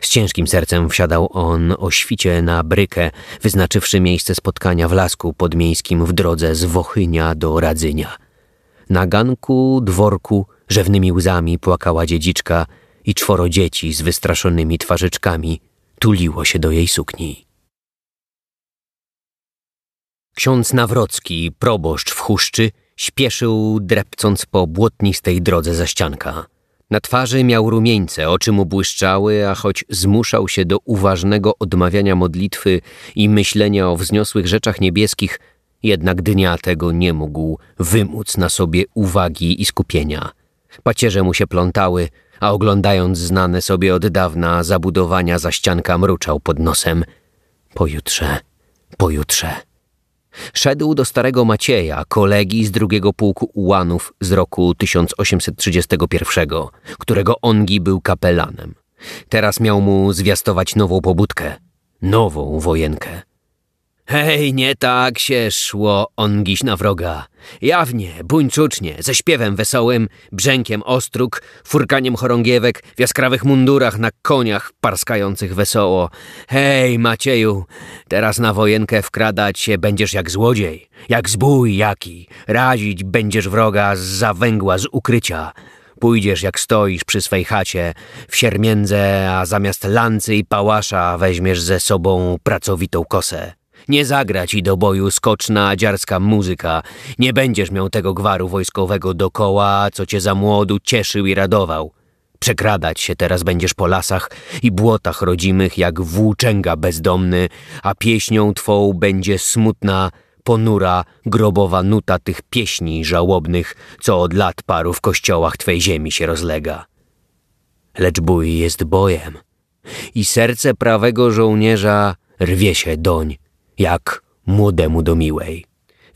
Z ciężkim sercem wsiadał on o świcie na brykę, wyznaczywszy miejsce spotkania w lasku podmiejskim w drodze z Wochynia do Radzynia. Na ganku, dworku, rzewnymi łzami płakała dziedziczka i czworo dzieci z wystraszonymi twarzyczkami tuliło się do jej sukni. Ksiądz Nawrocki, proboszcz w Chuszczy, śpieszył, drepcąc po błotnistej drodze za ścianka. Na twarzy miał rumieńce, oczy mu błyszczały, a choć zmuszał się do uważnego odmawiania modlitwy i myślenia o wzniosłych rzeczach niebieskich, jednak dnia tego nie mógł wymóc na sobie uwagi i skupienia. Pacierze mu się plątały, a oglądając znane sobie od dawna zabudowania za ścianka mruczał pod nosem. Pojutrze, pojutrze. Szedł do starego Macieja, kolegi z drugiego pułku ułanów z roku 1831, którego ongi był kapelanem. Teraz miał mu zwiastować nową pobudkę, nową wojenkę. Hej, nie tak się szło ongiś na wroga. Jawnie, buńczucznie, ze śpiewem wesołym, brzękiem ostróg, furkaniem chorągiewek, w jaskrawych mundurach na koniach parskających wesoło. Hej, Macieju, teraz na wojenkę wkradać się będziesz jak złodziej, jak zbój jaki. Razić będziesz wroga z zawęgła, z ukrycia. Pójdziesz jak stoisz przy swej chacie, w siermiędze, a zamiast lancy i pałasza weźmiesz ze sobą pracowitą kosę. Nie zagra ci do boju skoczna, dziarska muzyka. Nie będziesz miał tego gwaru wojskowego dokoła, co cię za młodu cieszył i radował. Przekradać się teraz będziesz po lasach i błotach rodzimych jak włóczęga bezdomny, a pieśnią twą będzie smutna, ponura, grobowa nuta tych pieśni żałobnych, co od lat paru w kościołach twej ziemi się rozlega. Lecz bój jest bojem i serce prawego żołnierza rwie się doń, jak młodemu do miłej.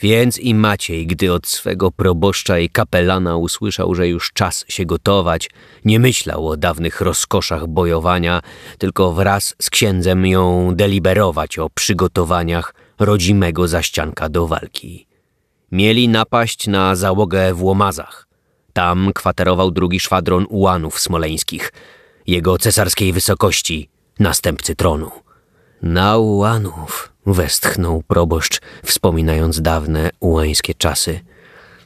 Więc i Maciej, gdy od swego proboszcza i kapelana usłyszał, że już czas się gotować, nie myślał o dawnych rozkoszach bojowania, tylko wraz z księdzem ją deliberować o przygotowaniach rodzimego zaścianka do walki. Mieli napaść na załogę w Łomazach. Tam kwaterował drugi szwadron ułanów smoleńskich, jego cesarskiej wysokości, następcy tronu. Na ułanów, westchnął proboszcz, wspominając dawne ułańskie czasy.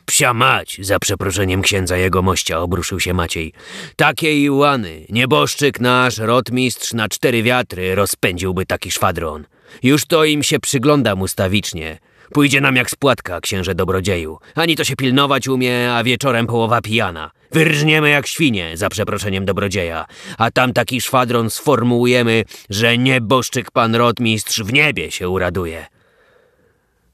Psia mać, za przeproszeniem księdza jego mościa obruszył się Maciej. Takie iłany, nieboszczyk nasz, rotmistrz na cztery wiatry rozpędziłby taki szwadron. Już to im się przyglądam ustawicznie. Pójdzie nam jak spłatka, księże dobrodzieju. Ani to się pilnować umie, a wieczorem połowa pijana. Wyrżniemy jak świnie, za przeproszeniem dobrodzieja. A tam taki szwadron sformułujemy, że nieboszczyk pan rotmistrz w niebie się uraduje.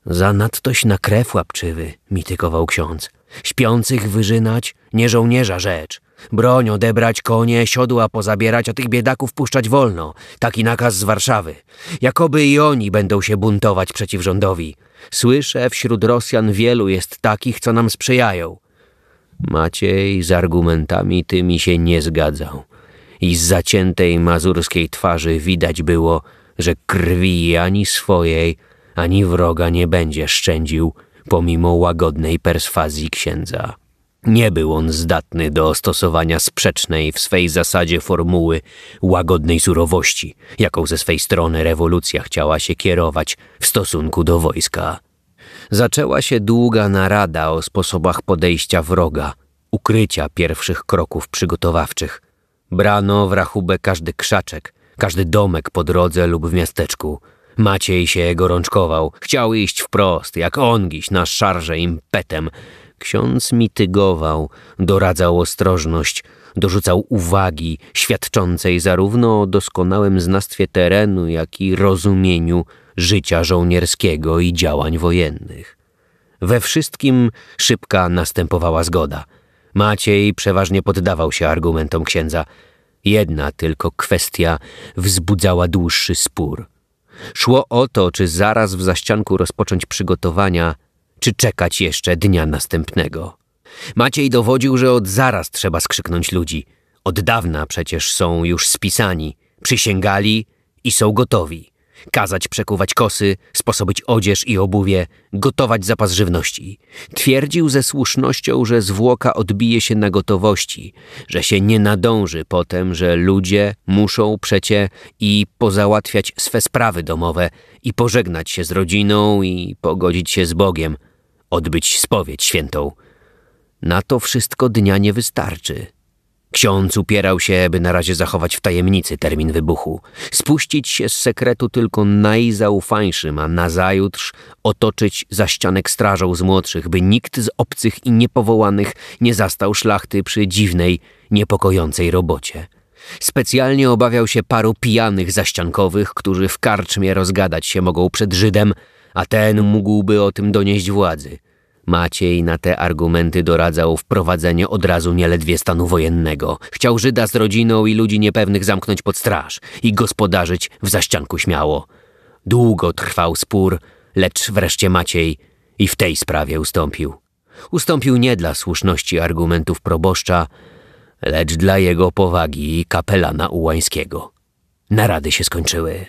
Zanadtoś na krew łapczywy, mitykował ksiądz. Śpiących wyżynać, nie żołnierza rzecz. Broń odebrać, konie, siodła pozabierać, a tych biedaków puszczać wolno. Taki nakaz z Warszawy. Jakoby i oni będą się buntować przeciw rządowi. Słyszę, wśród Rosjan wielu jest takich, co nam sprzyjają. Maciej z argumentami tymi się nie zgadzał. I z zaciętej mazurskiej twarzy widać było, że krwi ani swojej, ani wroga nie będzie szczędził, pomimo łagodnej perswazji księdza. Nie był on zdatny do stosowania sprzecznej w swej zasadzie formuły łagodnej surowości, jaką ze swej strony rewolucja chciała się kierować w stosunku do wojska. Zaczęła się długa narada o sposobach podejścia wroga, ukrycia pierwszych kroków przygotowawczych. Brano w rachubę każdy krzaczek, każdy domek po drodze lub w miasteczku. Maciej się gorączkował, chciał iść wprost, jak ongiś na szarże impetem, Ksiądz mitygował, doradzał ostrożność, dorzucał uwagi świadczącej zarówno o doskonałym znawstwie terenu, jak i rozumieniu życia żołnierskiego i działań wojennych. We wszystkim szybka następowała zgoda. Maciej przeważnie poddawał się argumentom księdza. Jedna tylko kwestia wzbudzała dłuższy spór. Szło o to, czy zaraz w zaścianku rozpocząć przygotowania czy czekać jeszcze dnia następnego. Maciej dowodził, że od zaraz trzeba skrzyknąć ludzi. Od dawna przecież są już spisani, przysięgali i są gotowi. Kazać przekuwać kosy, sposobić odzież i obuwie, gotować zapas żywności. Twierdził ze słusznością, że zwłoka odbije się na gotowości, że się nie nadąży potem, że ludzie muszą przecie i pozałatwiać swe sprawy domowe i pożegnać się z rodziną i pogodzić się z Bogiem – odbyć spowiedź świętą. Na to wszystko dnia nie wystarczy. Ksiądz upierał się, by na razie zachować w tajemnicy termin wybuchu, spuścić się z sekretu tylko najzaufańszym, a nazajutrz otoczyć zaścianek strażą z młodszych, by nikt z obcych i niepowołanych nie zastał szlachty przy dziwnej, niepokojącej robocie. Specjalnie obawiał się paru pijanych zaściankowych, którzy w karczmie rozgadać się mogą przed Żydem, a ten mógłby o tym donieść władzy. Maciej na te argumenty doradzał wprowadzenie od razu nieledwie stanu wojennego. Chciał Żyda z rodziną i ludzi niepewnych zamknąć pod straż i gospodarzyć w zaścianku śmiało. Długo trwał spór, lecz wreszcie Maciej i w tej sprawie ustąpił. Ustąpił nie dla słuszności argumentów proboszcza, lecz dla jego powagi kapelana ułańskiego. Narady się skończyły.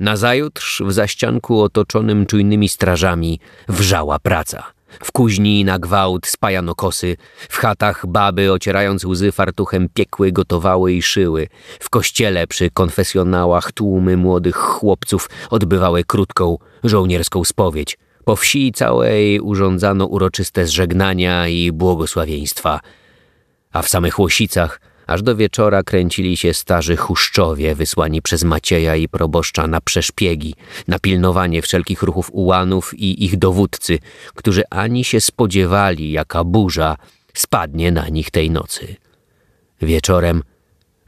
Nazajutrz w zaścianku otoczonym czujnymi strażami wrzała praca. W kuźni na gwałt spajano kosy, w chatach baby ocierając łzy fartuchem piekły, gotowały i szyły. W kościele przy konfesjonałach tłumy młodych chłopców odbywały krótką, żołnierską spowiedź. Po wsi całej urządzano uroczyste zżegnania i błogosławieństwa. A w samych Łosicach Aż do wieczora kręcili się starzy chuszczowie wysłani przez Macieja i proboszcza na przeszpiegi, na pilnowanie wszelkich ruchów ułanów i ich dowódcy, którzy ani się spodziewali, jaka burza spadnie na nich tej nocy. Wieczorem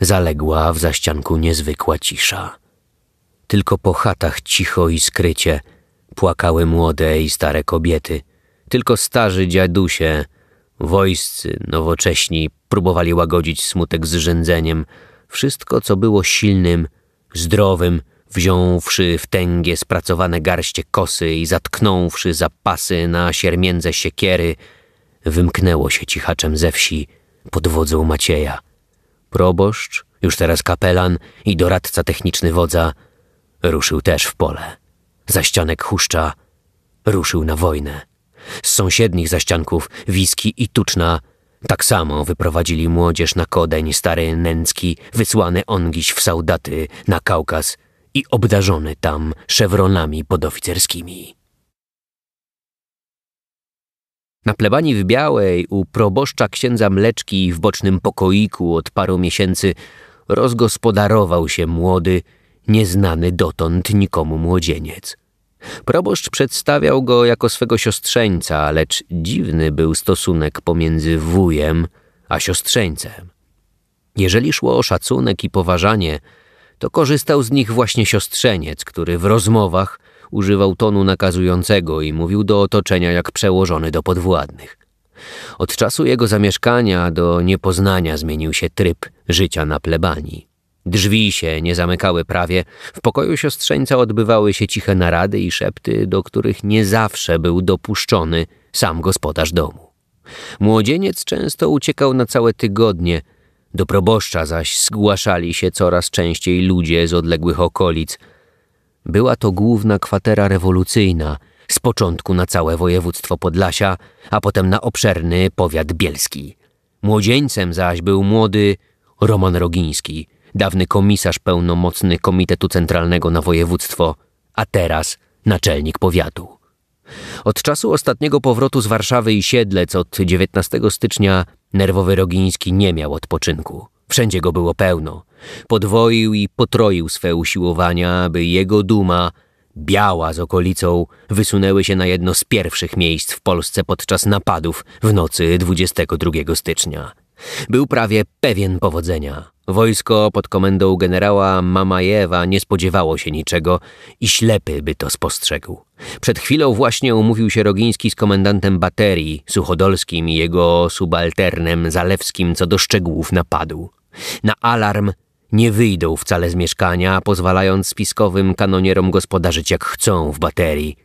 zaległa w zaścianku niezwykła cisza. Tylko po chatach cicho i skrycie płakały młode i stare kobiety. Tylko starzy dziadusie Wojscy, nowocześni, próbowali łagodzić smutek z rzędzeniem. Wszystko, co było silnym, zdrowym, wziąwszy w tęgie spracowane garście kosy i zatknąwszy zapasy na siermiędze siekiery, wymknęło się cichaczem ze wsi pod wodzą Macieja. Proboszcz, już teraz kapelan i doradca techniczny wodza, ruszył też w pole. Zaścianek Huszcza ruszył na wojnę. Z sąsiednich zaścianków Wiski i Tuczna tak samo wyprowadzili młodzież na Kodeń stary Nęcki, wysłany ongiś w Saudaty na Kaukaz i obdarzony tam szewronami podoficerskimi. Na plebanii w Białej u proboszcza księdza Mleczki w bocznym pokoiku od paru miesięcy rozgospodarował się młody, nieznany dotąd nikomu młodzieniec. Proboszcz przedstawiał go jako swego siostrzeńca, lecz dziwny był stosunek pomiędzy wujem a siostrzeńcem. Jeżeli szło o szacunek i poważanie, to korzystał z nich właśnie siostrzeniec, który w rozmowach używał tonu nakazującego i mówił do otoczenia jak przełożony do podwładnych. Od czasu jego zamieszkania do niepoznania zmienił się tryb życia na plebanii. Drzwi się nie zamykały prawie, w pokoju siostrzeńca odbywały się ciche narady i szepty, do których nie zawsze był dopuszczony sam gospodarz domu. Młodzieniec często uciekał na całe tygodnie, do proboszcza zaś zgłaszali się coraz częściej ludzie z odległych okolic. Była to główna kwatera rewolucyjna, z początku na całe województwo Podlasia, a potem na obszerny powiat bielski. Młodzieńcem zaś był młody Roman Rogiński – dawny komisarz pełnomocny Komitetu Centralnego na województwo, a teraz naczelnik powiatu. Od czasu ostatniego powrotu z Warszawy i Siedlec od 19 stycznia nerwowy Rogiński nie miał odpoczynku. Wszędzie go było pełno. Podwoił i potroił swe usiłowania, by jego duma, biała z okolicą, wysunęły się na jedno z pierwszych miejsc w Polsce podczas napadów w nocy 22 stycznia. Był prawie pewien powodzenia. Wojsko pod komendą generała Mamajewa nie spodziewało się niczego i ślepy by to spostrzegł. Przed chwilą właśnie umówił się Rogiński z komendantem baterii, Suchodolskim i jego subalternem Zalewskim co do szczegółów napadu. Na alarm nie wyjdą wcale z mieszkania, pozwalając spiskowym kanonierom gospodarzyć jak chcą w baterii.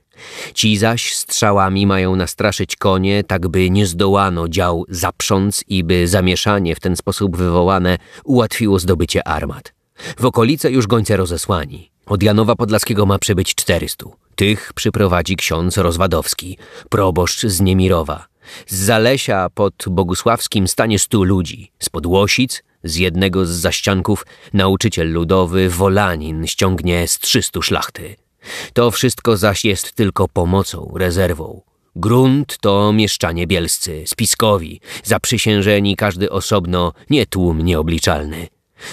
Ci zaś strzałami mają nastraszyć konie, tak by nie zdołano dział zaprząc i by zamieszanie w ten sposób wywołane ułatwiło zdobycie armat. W okolice już gońce rozesłani. Od Janowa Podlaskiego ma przybyć czterystu. Tych przyprowadzi ksiądz Rozwadowski, proboszcz z Niemirowa. Z Zalesia pod Bogusławskim stanie stu ludzi. Z Podłosic, z jednego z zaścianków, nauczyciel ludowy Wolanin ściągnie z trzystu szlachty. To wszystko zaś jest tylko pomocą, rezerwą. Grunt to mieszczanie bielscy, spiskowi, zaprzysiężeni każdy osobno, nie tłum nieobliczalny.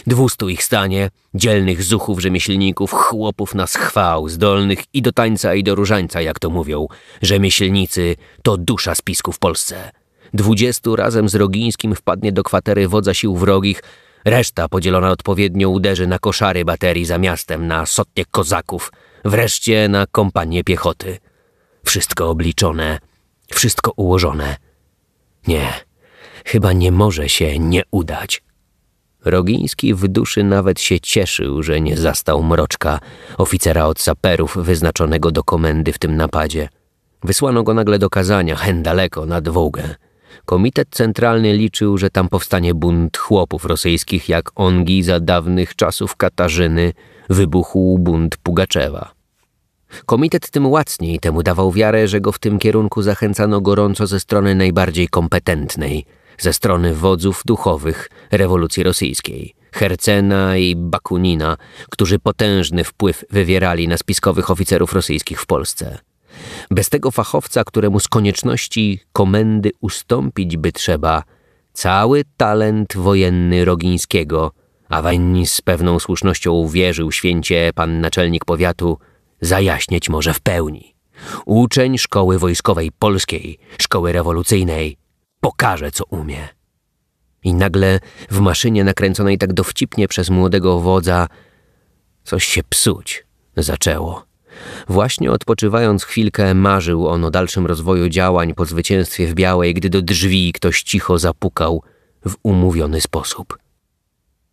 Dwustu ich stanie, dzielnych zuchów rzemieślników, chłopów na schwał, zdolnych i do tańca i do różańca, jak to mówią. Rzemieślnicy to dusza spisku w Polsce. Dwudziestu razem z Rogińskim wpadnie do kwatery wodza sił wrogich, reszta podzielona odpowiednio uderzy na koszary baterii za miastem, na sotnie kozaków – wreszcie na kompanię piechoty. Wszystko obliczone, wszystko ułożone. Nie, chyba nie może się nie udać. Rogiński w duszy nawet się cieszył, że nie zastał mroczka, oficera od saperów wyznaczonego do komendy w tym napadzie. Wysłano go nagle do kazania, hen daleko, nad Wołgę. Komitet Centralny liczył, że tam powstanie bunt chłopów rosyjskich, jak ongi za dawnych czasów Katarzyny wybuchł bunt Pugaczewa. Komitet tym łacniej temu dawał wiarę, że go w tym kierunku zachęcano gorąco ze strony najbardziej kompetentnej, ze strony wodzów duchowych rewolucji rosyjskiej, Hercena i Bakunina, którzy potężny wpływ wywierali na spiskowych oficerów rosyjskich w Polsce. Bez tego fachowca, któremu z konieczności komendy ustąpić by trzeba, cały talent wojenny Rogińskiego, a wań z pewną słusznością uwierzył święcie pan naczelnik powiatu, zajaśnieć może w pełni. Uczeń szkoły wojskowej polskiej, szkoły rewolucyjnej, pokaże co umie. I nagle w maszynie nakręconej tak dowcipnie przez młodego wodza coś się psuć zaczęło. Właśnie odpoczywając chwilkę, marzył on o dalszym rozwoju działań po zwycięstwie w Białej, gdy do drzwi ktoś cicho zapukał w umówiony sposób.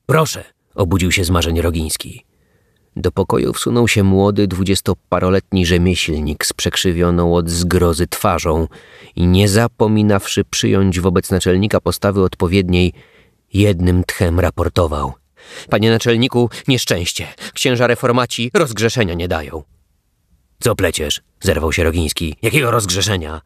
Proszę, obudził się z marzeń Rogiński. Do pokoju wsunął się młody, dwudziestoparoletni rzemieślnik z przekrzywioną od zgrozy twarzą i nie zapominawszy przyjąć wobec naczelnika postawy odpowiedniej, jednym tchem raportował. Panie naczelniku, nieszczęście. Księża reformaci rozgrzeszenia nie dają. Co pleciesz? Zerwał się Rogiński. Jakiego rozgrzeszenia?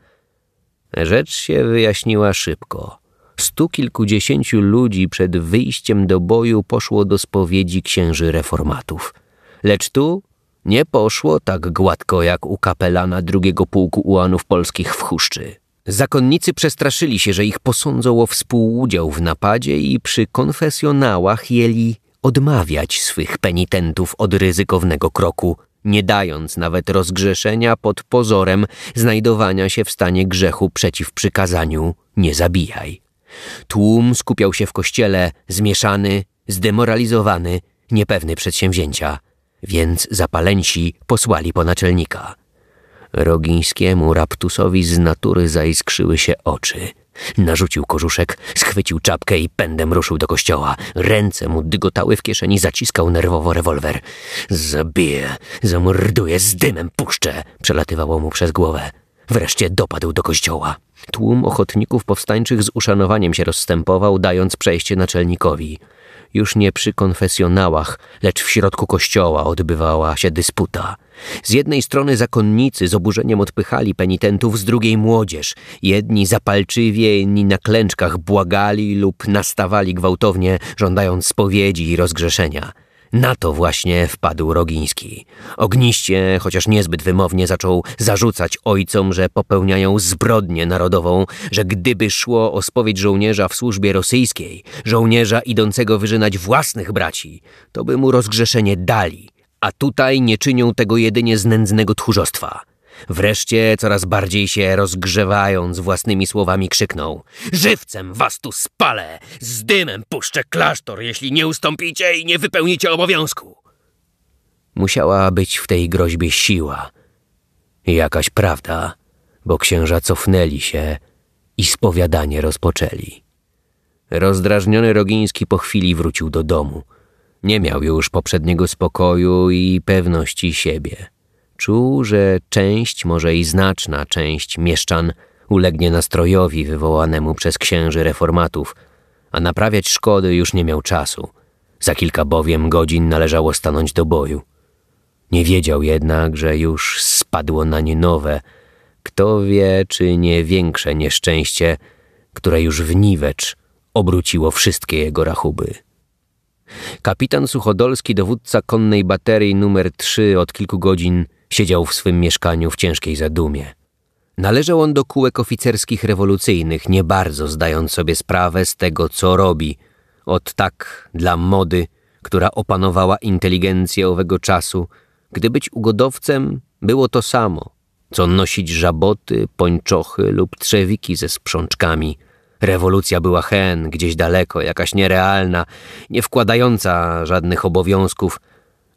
Rzecz się wyjaśniła szybko. Stu kilkudziesięciu ludzi przed wyjściem do boju poszło do spowiedzi księży reformatów. Lecz tu nie poszło tak gładko jak u kapelana drugiego pułku ułanów polskich w Chuszczy. Zakonnicy przestraszyli się, że ich posądzą o współudział w napadzie i przy konfesjonałach jeli odmawiać swych penitentów od ryzykownego kroku, nie dając nawet rozgrzeszenia pod pozorem znajdowania się w stanie grzechu przeciw przykazaniu nie zabijaj. Tłum skupiał się w kościele, zmieszany, zdemoralizowany, niepewny przedsięwzięcia, więc zapaleńsi posłali po naczelnika. Rogińskiemu raptusowi z natury zaiskrzyły się oczy. Narzucił kożuszek, schwycił czapkę i pędem ruszył do kościoła. Ręce mu dygotały w kieszeni, zaciskał nerwowo rewolwer. Zabiję, zamorduję, z dymem puszczę, przelatywało mu przez głowę. Wreszcie dopadł do kościoła. Tłum ochotników powstańczych z uszanowaniem się rozstępował, dając przejście naczelnikowi. Już nie przy konfesjonałach, lecz w środku kościoła odbywała się dysputa. Z jednej strony zakonnicy z oburzeniem odpychali penitentów, z drugiej młodzież. Jedni zapalczywie, inni na klęczkach błagali lub nastawali gwałtownie, żądając spowiedzi i rozgrzeszenia. Na to właśnie wpadł Rogiński. Ogniście, chociaż niezbyt wymownie, zaczął zarzucać ojcom, że popełniają zbrodnię narodową, że gdyby szło o spowiedź żołnierza w służbie rosyjskiej, żołnierza idącego wyżynać własnych braci, to by mu rozgrzeszenie dali, a tutaj nie czynią tego jedynie z nędznego tchórzostwa. Wreszcie, coraz bardziej się rozgrzewając, własnymi słowami krzyknął: Żywcem was tu spalę! Z dymem puszczę klasztor, jeśli nie ustąpicie i nie wypełnicie obowiązku! Musiała być w tej groźbie siła. Jakaś prawda, bo księża cofnęli się i spowiadanie rozpoczęli. Rozdrażniony Rogiński po chwili wrócił do domu. Nie miał już poprzedniego spokoju i pewności siebie. Czuł, że część, może i znaczna część mieszczan ulegnie nastrojowi wywołanemu przez księży reformatów, a naprawiać szkody już nie miał czasu. Za kilka bowiem godzin należało stanąć do boju. Nie wiedział jednak, że już spadło na nie nowe, kto wie, czy nie większe nieszczęście, które już w niwecz obróciło wszystkie jego rachuby. Kapitan Suchodolski, dowódca konnej baterii numer 3 od kilku godzin Siedział w swym mieszkaniu w ciężkiej zadumie. Należał on do kółek oficerskich rewolucyjnych, nie bardzo zdając sobie sprawę z tego, co robi. Od tak dla mody, która opanowała inteligencję owego czasu, gdy być ugodowcem było to samo, co nosić żaboty, pończochy lub trzewiki ze sprzączkami. Rewolucja była hen, gdzieś daleko, jakaś nierealna, nie wkładająca żadnych obowiązków –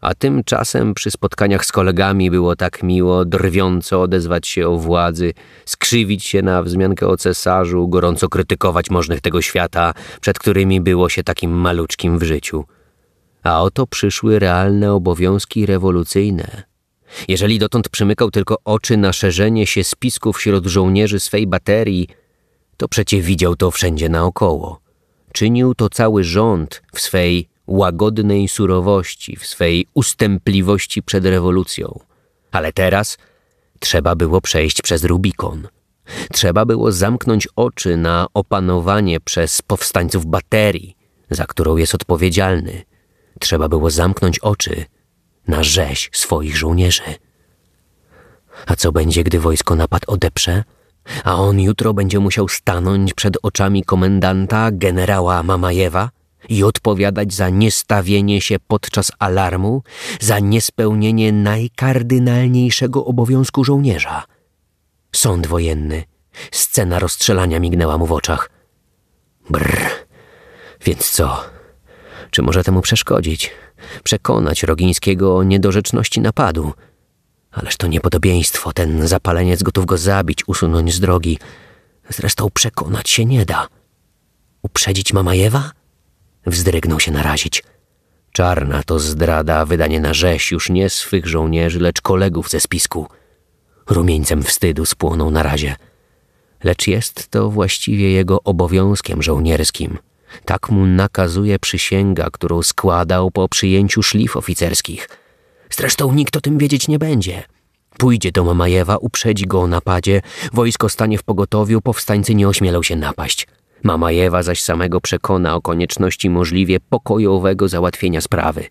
a tymczasem przy spotkaniach z kolegami było tak miło drwiąco odezwać się o władzy, skrzywić się na wzmiankę o cesarzu, gorąco krytykować możnych tego świata, przed którymi było się takim maluczkim w życiu. A oto przyszły realne obowiązki rewolucyjne. Jeżeli dotąd przymykał tylko oczy na szerzenie się spisków wśród żołnierzy swej baterii, to przecie widział to wszędzie naokoło. Czynił to cały rząd w swej łagodnej surowości, w swej ustępliwości przed rewolucją. Ale teraz trzeba było przejść przez Rubikon. Trzeba było zamknąć oczy na opanowanie przez powstańców baterii, za którą jest odpowiedzialny. Trzeba było zamknąć oczy na rzeź swoich żołnierzy. A co będzie, gdy wojsko napad odeprze? A on jutro będzie musiał stanąć przed oczami komendanta generała Mamajewa? I odpowiadać za niestawienie się podczas alarmu, za niespełnienie najkardynalniejszego obowiązku żołnierza. Sąd wojenny, scena rozstrzelania mignęła mu w oczach. Brr, więc co? Czy może temu przeszkodzić? Przekonać Rogińskiego o niedorzeczności napadu? Ależ to niepodobieństwo, ten zapaleniec gotów go zabić, usunąć z drogi. Zresztą przekonać się nie da. Uprzedzić Mamajewa? Wzdrygnął się narazić. Czarna to zdrada, wydanie na rzeź już nie swych żołnierzy, lecz kolegów ze spisku. Rumieńcem wstydu spłonął na razie. Lecz jest to właściwie jego obowiązkiem żołnierskim. Tak mu nakazuje przysięga, którą składał po przyjęciu szlif oficerskich. Zresztą nikt o tym wiedzieć nie będzie. Pójdzie do Mamajewa, uprzedzi go o napadzie, wojsko stanie w pogotowiu, powstańcy nie ośmielą się napaść. Mamajewa zaś samego przekona o konieczności możliwie pokojowego załatwienia sprawy.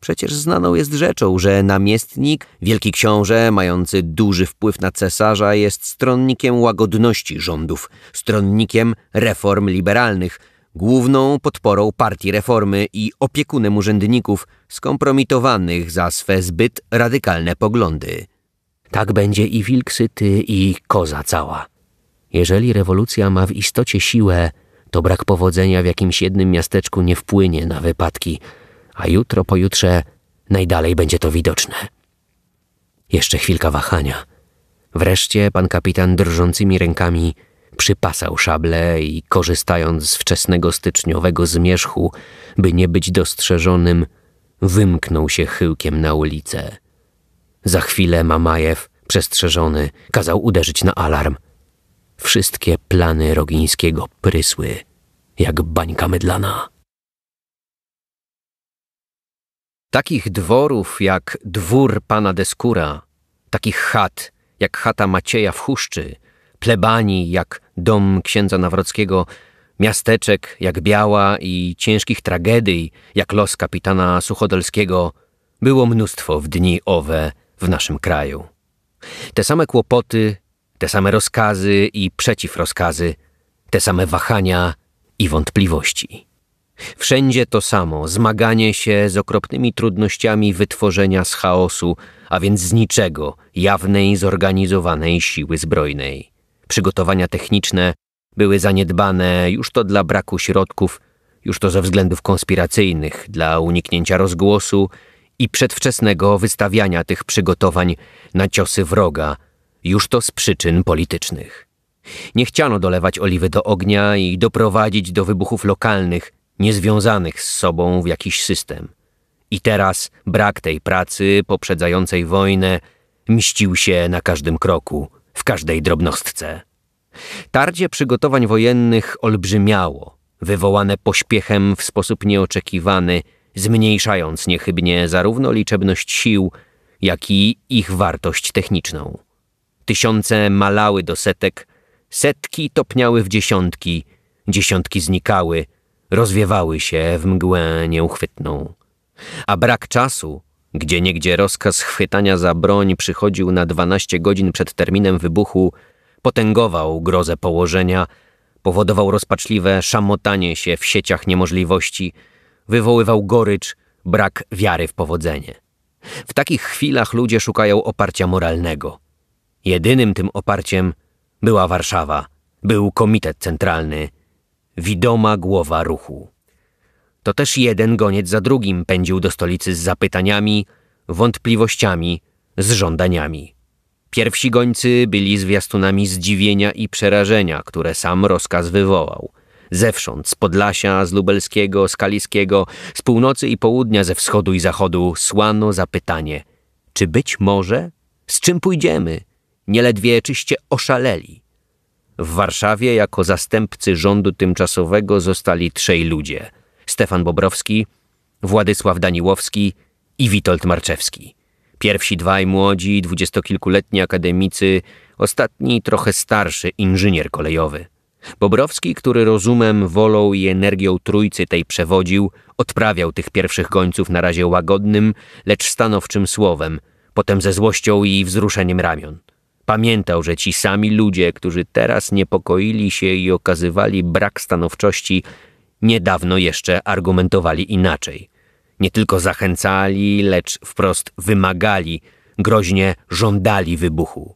Przecież znaną jest rzeczą, że namiestnik, wielki książę, mający duży wpływ na cesarza, jest stronnikiem łagodności rządów, stronnikiem reform liberalnych, główną podporą partii reformy i opiekunem urzędników skompromitowanych za swe zbyt radykalne poglądy. Tak będzie i wilk syty, i koza cała. Jeżeli rewolucja ma w istocie siłę, to brak powodzenia w jakimś jednym miasteczku nie wpłynie na wypadki, a jutro pojutrze najdalej będzie to widoczne. Jeszcze chwilka wahania. Wreszcie pan kapitan drżącymi rękami przypasał szable i korzystając z wczesnego styczniowego zmierzchu, by nie być dostrzeżonym, wymknął się chyłkiem na ulicę. Za chwilę Mamajew, przestrzeżony, kazał uderzyć na alarm. Wszystkie plany Rogińskiego prysły, jak bańka mydlana. Takich dworów jak dwór pana Deskura, takich chat jak chata Macieja w Huszczy, plebanii jak dom księdza Nawrockiego, miasteczek jak Biała i ciężkich tragedii jak los kapitana Suchodolskiego było mnóstwo w dni owe w naszym kraju. Te same kłopoty, te same rozkazy i przeciwrozkazy, te same wahania i wątpliwości. Wszędzie to samo, zmaganie się z okropnymi trudnościami wytworzenia z chaosu, a więc z niczego, jawnej, zorganizowanej siły zbrojnej. Przygotowania techniczne były zaniedbane już to dla braku środków, już to ze względów konspiracyjnych, dla uniknięcia rozgłosu i przedwczesnego wystawiania tych przygotowań na ciosy wroga, już to z przyczyn politycznych. Nie chciano dolewać oliwy do ognia i doprowadzić do wybuchów lokalnych, niezwiązanych z sobą w jakiś system. I teraz brak tej pracy poprzedzającej wojnę mścił się na każdym kroku, w każdej drobnostce. Tardzie przygotowań wojennych olbrzymiało, wywołane pośpiechem w sposób nieoczekiwany, zmniejszając niechybnie zarówno liczebność sił, jak i ich wartość techniczną. Tysiące malały do setek, setki topniały w dziesiątki, dziesiątki znikały, rozwiewały się w mgłę nieuchwytną. A brak czasu, gdzie niegdzie rozkaz chwytania za broń przychodził na dwanaście godzin przed terminem wybuchu, potęgował grozę położenia, powodował rozpaczliwe szamotanie się w sieciach niemożliwości, wywoływał gorycz, brak wiary w powodzenie. W takich chwilach ludzie szukają oparcia moralnego. Jedynym tym oparciem była Warszawa, był Komitet Centralny, widoma głowa ruchu. To też jeden goniec za drugim pędził do stolicy z zapytaniami, wątpliwościami, z żądaniami. Pierwsi gońcy byli zwiastunami zdziwienia i przerażenia, które sam rozkaz wywołał. Zewsząd, z Podlasia, z Lubelskiego, z Kaliskiego, z północy i południa, ze wschodu i zachodu słano zapytanie, czy być może? Z czym pójdziemy? Nieledwie czyście oszaleli. W Warszawie jako zastępcy rządu tymczasowego zostali trzej ludzie. Stefan Bobrowski, Władysław Daniłowski i Witold Marczewski. Pierwsi dwaj młodzi, dwudziestokilkuletni akademicy, ostatni trochę starszy inżynier kolejowy. Bobrowski, który rozumem, wolą i energią trójcy tej przewodził, odprawiał tych pierwszych gońców na razie łagodnym, lecz stanowczym słowem, potem ze złością i wzruszeniem ramion. Pamiętał, że ci sami ludzie, którzy teraz niepokoili się i okazywali brak stanowczości, niedawno jeszcze argumentowali inaczej. Nie tylko zachęcali, lecz wprost wymagali, groźnie żądali wybuchu.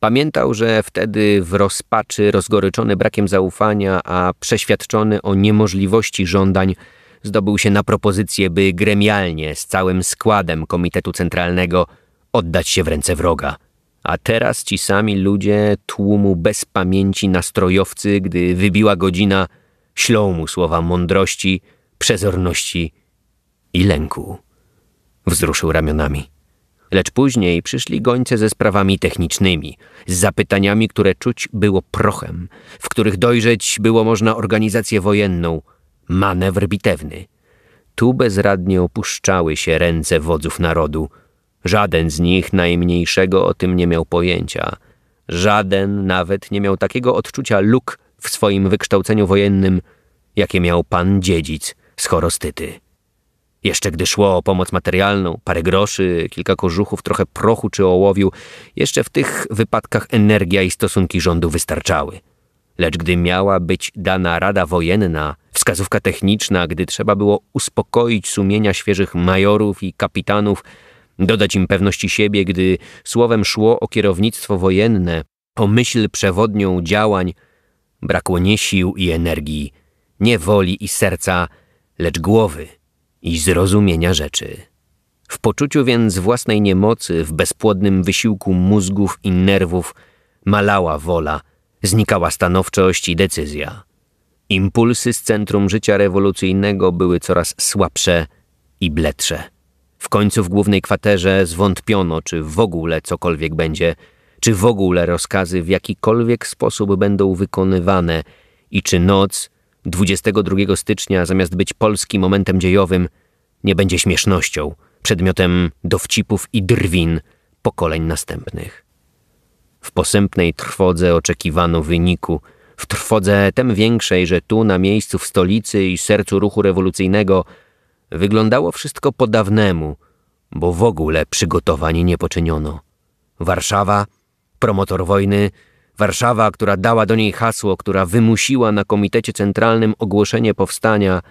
Pamiętał, że wtedy w rozpaczy, rozgoryczony brakiem zaufania, a przeświadczony o niemożliwości żądań, zdobył się na propozycję, by gremialnie z całym składem Komitetu Centralnego oddać się w ręce wroga. A teraz ci sami ludzie tłumu bez pamięci nastrojowcy, gdy wybiła godzina, ślą mu słowa mądrości, przezorności i lęku. Wzruszył ramionami. Lecz później przyszli gońce ze sprawami technicznymi, z zapytaniami, które czuć było prochem, w których dojrzeć było można organizację wojenną, manewr bitewny. Tu bezradnie opuszczały się ręce wodzów narodu. Żaden z nich najmniejszego o tym nie miał pojęcia. Żaden nawet nie miał takiego odczucia luk w swoim wykształceniu wojennym, jakie miał pan dziedzic z chorostyty. Jeszcze gdy szło o pomoc materialną, parę groszy, kilka kożuchów, trochę prochu czy ołowiu, jeszcze w tych wypadkach energia i stosunki rządu wystarczały. Lecz gdy miała być dana rada wojenna, wskazówka techniczna, gdy trzeba było uspokoić sumienia świeżych majorów i kapitanów, dodać im pewności siebie, gdy słowem szło o kierownictwo wojenne, o myśl przewodnią działań, brakło nie sił i energii, nie woli i serca, lecz głowy i zrozumienia rzeczy. W poczuciu więc własnej niemocy, w bezpłodnym wysiłku mózgów i nerwów, malała wola, znikała stanowczość i decyzja. Impulsy z centrum życia rewolucyjnego były coraz słabsze i bledsze. W końcu w głównej kwaterze zwątpiono, czy w ogóle cokolwiek będzie, czy w ogóle rozkazy w jakikolwiek sposób będą wykonywane i czy noc 22 stycznia zamiast być polskim momentem dziejowym nie będzie śmiesznością, przedmiotem dowcipów i drwin pokoleń następnych. W posępnej trwodze oczekiwano wyniku, w trwodze tem większej, że tu na miejscu w stolicy i sercu ruchu rewolucyjnego wyglądało wszystko po dawnemu, bo w ogóle przygotowań nie poczyniono. Warszawa, promotor wojny, Warszawa, która dała do niej hasło, która wymusiła na Komitecie Centralnym ogłoszenie powstania,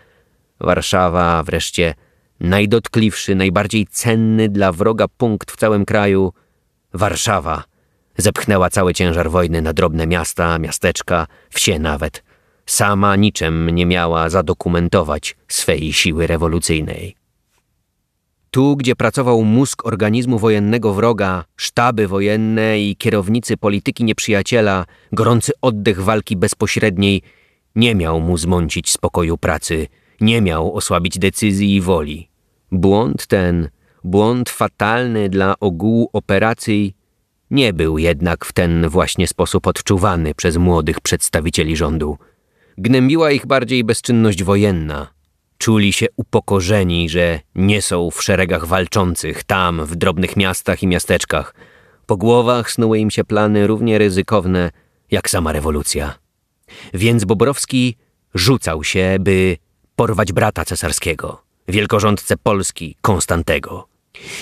Warszawa wreszcie najdotkliwszy, najbardziej cenny dla wroga punkt w całym kraju, Warszawa zepchnęła cały ciężar wojny na drobne miasta, miasteczka, wsie nawet. Sama niczym nie miała zadokumentować swej siły rewolucyjnej. Tu, gdzie pracował mózg organizmu wojennego wroga, sztaby wojenne i kierownicy polityki nieprzyjaciela, gorący oddech walki bezpośredniej, nie miał mu zmącić spokoju pracy, nie miał osłabić decyzji i woli. Błąd ten, błąd fatalny dla ogółu operacji, nie był jednak w ten właśnie sposób odczuwany przez młodych przedstawicieli rządu. Gnębiła ich bardziej bezczynność wojenna, Czuli się upokorzeni, że nie są w szeregach walczących tam, w drobnych miastach i miasteczkach. Po głowach snuły im się plany równie ryzykowne jak sama rewolucja. Więc Bobrowski rzucał się, by porwać brata cesarskiego, wielkorządcę Polski, Konstantego.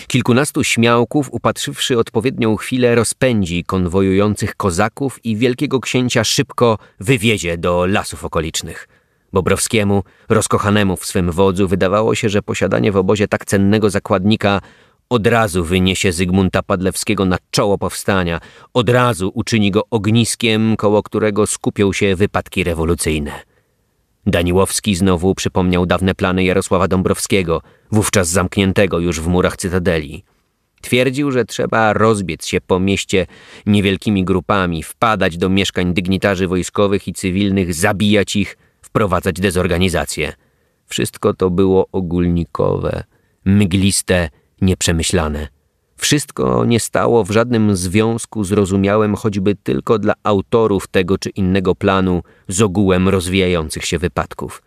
Kilkunastu śmiałków, upatrzywszy odpowiednią chwilę, rozpędzi konwojujących kozaków i wielkiego księcia szybko wywiezie do lasów okolicznych – Bobrowskiemu, rozkochanemu w swym wodzu, wydawało się, że posiadanie w obozie tak cennego zakładnika od razu wyniesie Zygmunta Padlewskiego na czoło powstania, od razu uczyni go ogniskiem, koło którego skupią się wypadki rewolucyjne. Daniłowski znowu przypomniał dawne plany Jarosława Dąbrowskiego, wówczas zamkniętego już w murach Cytadeli. Twierdził, że trzeba rozbiec się po mieście niewielkimi grupami, wpadać do mieszkań dygnitarzy wojskowych i cywilnych, zabijać ich, wprowadzać dezorganizację. Wszystko to było ogólnikowe, mgliste, nieprzemyślane. Wszystko nie stało w żadnym związku zrozumiałym choćby tylko dla autorów tego czy innego planu z ogółem rozwijających się wypadków.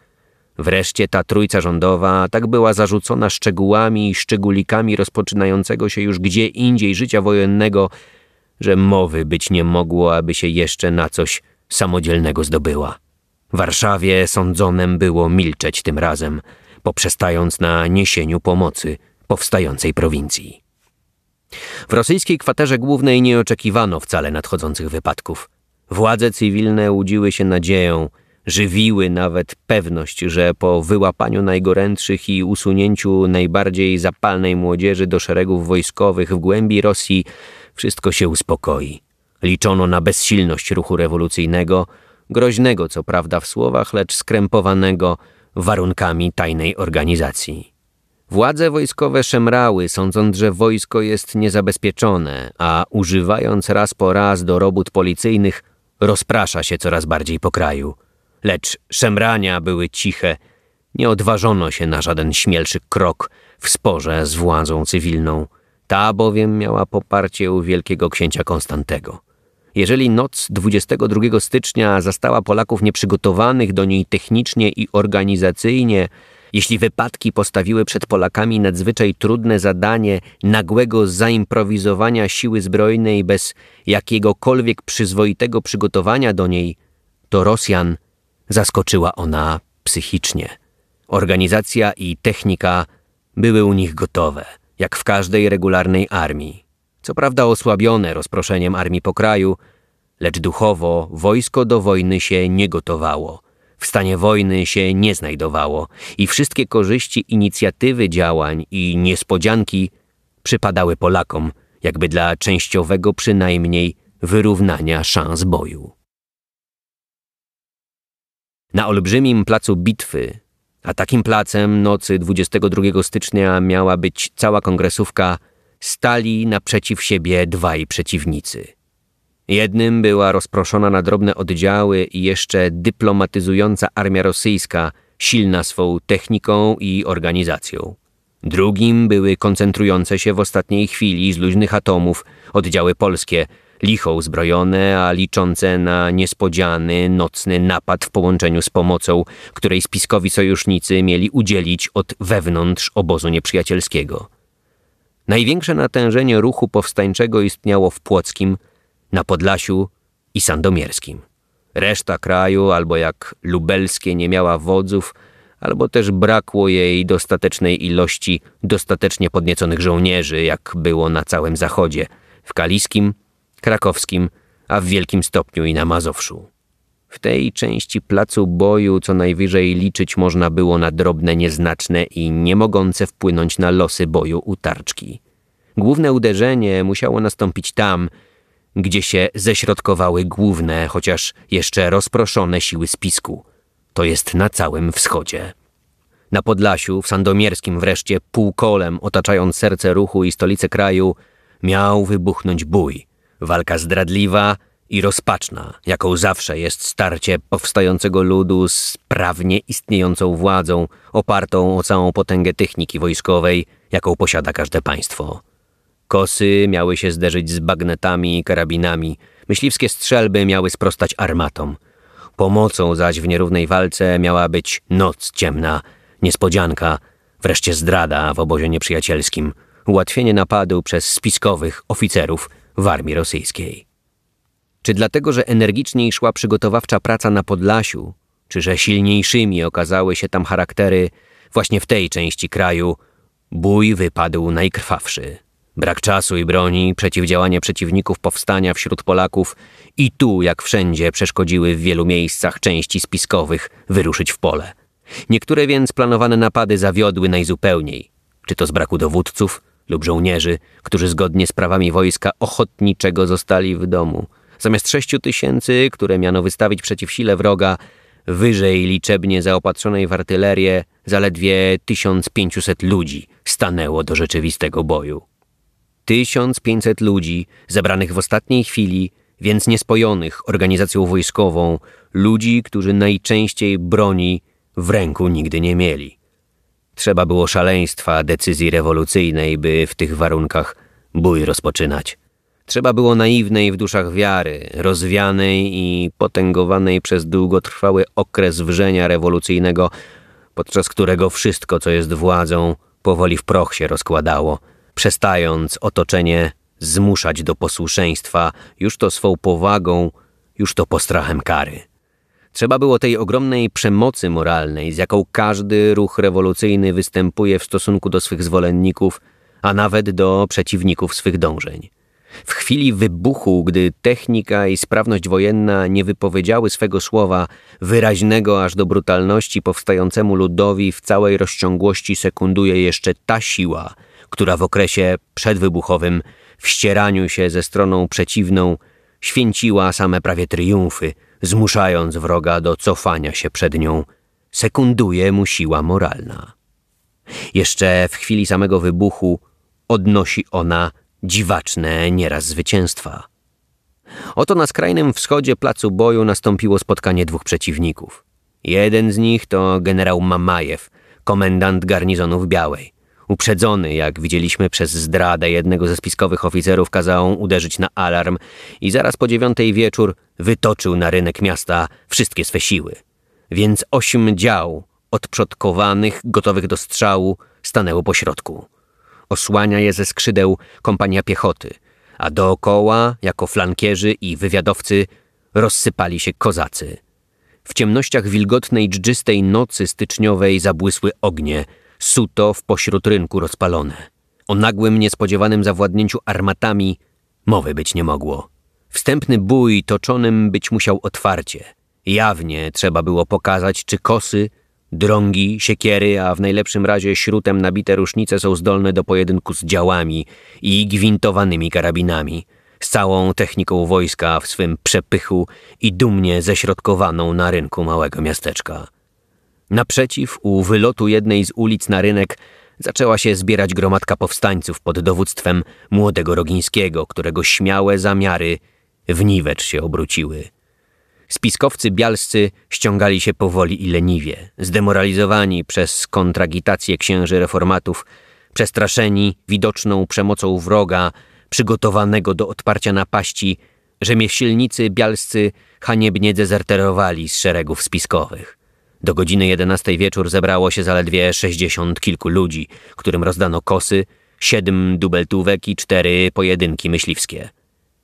Wreszcie ta trójca rządowa tak była zarzucona szczegółami i szczególikami rozpoczynającego się już gdzie indziej życia wojennego, że mowy być nie mogło, aby się jeszcze na coś samodzielnego zdobyła. Warszawie sądzonem było milczeć tym razem, poprzestając na niesieniu pomocy powstającej prowincji. W rosyjskiej kwaterze głównej nie oczekiwano wcale nadchodzących wypadków. Władze cywilne łudziły się nadzieją, żywiły nawet pewność, że po wyłapaniu najgorętszych i usunięciu najbardziej zapalnej młodzieży do szeregów wojskowych w głębi Rosji wszystko się uspokoi. Liczono na bezsilność ruchu rewolucyjnego, groźnego co prawda w słowach, lecz skrępowanego warunkami tajnej organizacji. Władze wojskowe szemrały, sądząc, że wojsko jest niezabezpieczone, a używając raz po raz do robót policyjnych, rozprasza się coraz bardziej po kraju. Lecz szemrania były ciche, nie odważono się na żaden śmielszy krok w sporze z władzą cywilną. Ta bowiem miała poparcie u wielkiego księcia Konstantego. Jeżeli noc 22 stycznia zastała Polaków nieprzygotowanych do niej technicznie i organizacyjnie, jeśli wypadki postawiły przed Polakami nadzwyczaj trudne zadanie nagłego zaimprowizowania siły zbrojnej bez jakiegokolwiek przyzwoitego przygotowania do niej, to Rosjan zaskoczyła ona psychicznie. Organizacja i technika były u nich gotowe, jak w każdej regularnej armii. Co prawda osłabione rozproszeniem armii po kraju, lecz duchowo wojsko do wojny się nie gotowało, w stanie wojny się nie znajdowało i wszystkie korzyści inicjatywy działań i niespodzianki przypadały Polakom, jakby dla częściowego przynajmniej wyrównania szans boju. Na olbrzymim placu bitwy, a takim placem nocy 22 stycznia miała być cała kongresówka, stali naprzeciw siebie dwaj przeciwnicy. Jednym była rozproszona na drobne oddziały i jeszcze dyplomatyzująca armia rosyjska, silna swą techniką i organizacją. Drugim były koncentrujące się w ostatniej chwili z luźnych atomów oddziały polskie, licho uzbrojone, a liczące na niespodziany, nocny napad w połączeniu z pomocą, której spiskowi sojusznicy mieli udzielić od wewnątrz obozu nieprzyjacielskiego. Największe natężenie ruchu powstańczego istniało w Płockim, na Podlasiu i Sandomierskim. Reszta kraju, albo jak lubelskie, nie miała wodzów, albo też brakło jej dostatecznej ilości dostatecznie podnieconych żołnierzy, jak było na całym zachodzie, w Kaliskim, Krakowskim, a w wielkim stopniu i na Mazowszu. W tej części placu boju co najwyżej liczyć można było na drobne, nieznaczne i nie mogące wpłynąć na losy boju utarczki. Główne uderzenie musiało nastąpić tam, gdzie się ześrodkowały główne, chociaż jeszcze rozproszone siły spisku, to jest na całym wschodzie. Na Podlasiu, w Sandomierskim wreszcie, półkolem otaczając serce ruchu i stolicę kraju, miał wybuchnąć bój. Walka zdradliwa i rozpaczna, jaką zawsze jest starcie powstającego ludu z prawnie istniejącą władzą, opartą o całą potęgę techniki wojskowej, jaką posiada każde państwo. Kosy miały się zderzyć z bagnetami i karabinami, myśliwskie strzelby miały sprostać armatom. Pomocą zaś w nierównej walce miała być noc ciemna, niespodzianka, wreszcie zdrada w obozie nieprzyjacielskim, ułatwienie napadu przez spiskowych oficerów w armii rosyjskiej. Czy dlatego, że energiczniej szła przygotowawcza praca na Podlasiu, czy że silniejszymi okazały się tam charaktery, właśnie w tej części kraju bój wypadł najkrwawszy. Brak czasu i broni, przeciwdziałanie przeciwników powstania wśród Polaków i tu, jak wszędzie, przeszkodziły w wielu miejscach części spiskowych wyruszyć w pole. Niektóre więc planowane napady zawiodły najzupełniej, czy to z braku dowódców lub żołnierzy, którzy zgodnie z prawami wojska ochotniczego zostali w domu. Zamiast sześciu tysięcy, które miano wystawić przeciw sile wroga, wyżej liczebnie zaopatrzonej w artylerię, zaledwie 1500 ludzi stanęło do rzeczywistego boju. 1500 ludzi zebranych w ostatniej chwili, więc niespojonych organizacją wojskową, ludzi, którzy najczęściej broni w ręku nigdy nie mieli. Trzeba było szaleństwa decyzji rewolucyjnej, by w tych warunkach bój rozpoczynać. Trzeba było naiwnej w duszach wiary, rozwianej i potęgowanej przez długotrwały okres wrzenia rewolucyjnego, podczas którego wszystko, co jest władzą, powoli w proch się rozkładało – przestając otoczenie zmuszać do posłuszeństwa, już to swą powagą, już to postrachem kary. Trzeba było tej ogromnej przemocy moralnej, z jaką każdy ruch rewolucyjny występuje w stosunku do swych zwolenników, a nawet do przeciwników swych dążeń. W chwili wybuchu, gdy technika i sprawność wojenna nie wypowiedziały swego słowa, wyraźnego aż do brutalności powstającemu ludowi w całej rozciągłości sekunduje jeszcze ta siła, która w okresie przedwybuchowym w ścieraniu się ze stroną przeciwną święciła same prawie triumfy, zmuszając wroga do cofania się przed nią, sekunduje mu siła moralna. Jeszcze w chwili samego wybuchu odnosi ona dziwaczne nieraz zwycięstwa. Oto na skrajnym wschodzie placu boju nastąpiło spotkanie dwóch przeciwników. Jeden z nich to generał Mamajew, komendant garnizonów Białej. Uprzedzony, jak widzieliśmy przez zdradę jednego ze spiskowych oficerów, kazał uderzyć na alarm i zaraz po dziewiątej wieczór wytoczył na rynek miasta wszystkie swe siły. Więc osiem dział odprzodkowanych, gotowych do strzału, stanęło po środku. Osłania je ze skrzydeł kompania piechoty, a dookoła, jako flankierzy i wywiadowcy, rozsypali się kozacy. W ciemnościach wilgotnej, dżdżystej nocy styczniowej zabłysły ognie, suto w pośród rynku rozpalone. O nagłym, niespodziewanym zawładnięciu armatami mowy być nie mogło. Wstępny bój toczonym być musiał otwarcie. Jawnie trzeba było pokazać, czy kosy, drągi, siekiery, a w najlepszym razie śrutem nabite rusznice są zdolne do pojedynku z działami i gwintowanymi karabinami, z całą techniką wojska w swym przepychu i dumnie ześrodkowaną na rynku małego miasteczka. Naprzeciw, u wylotu jednej z ulic na rynek, zaczęła się zbierać gromadka powstańców pod dowództwem młodego Rogińskiego, którego śmiałe zamiary w niwecz się obróciły. Spiskowcy bialscy ściągali się powoli i leniwie, zdemoralizowani przez kontragitację księży reformatów, przestraszeni widoczną przemocą wroga, przygotowanego do odparcia napaści, rzemieślnicy bialscy haniebnie dezerterowali z szeregów spiskowych. Do godziny jedenastej wieczór zebrało się zaledwie sześćdziesiąt kilku ludzi, którym rozdano kosy, siedem dubeltówek i cztery pojedynki myśliwskie.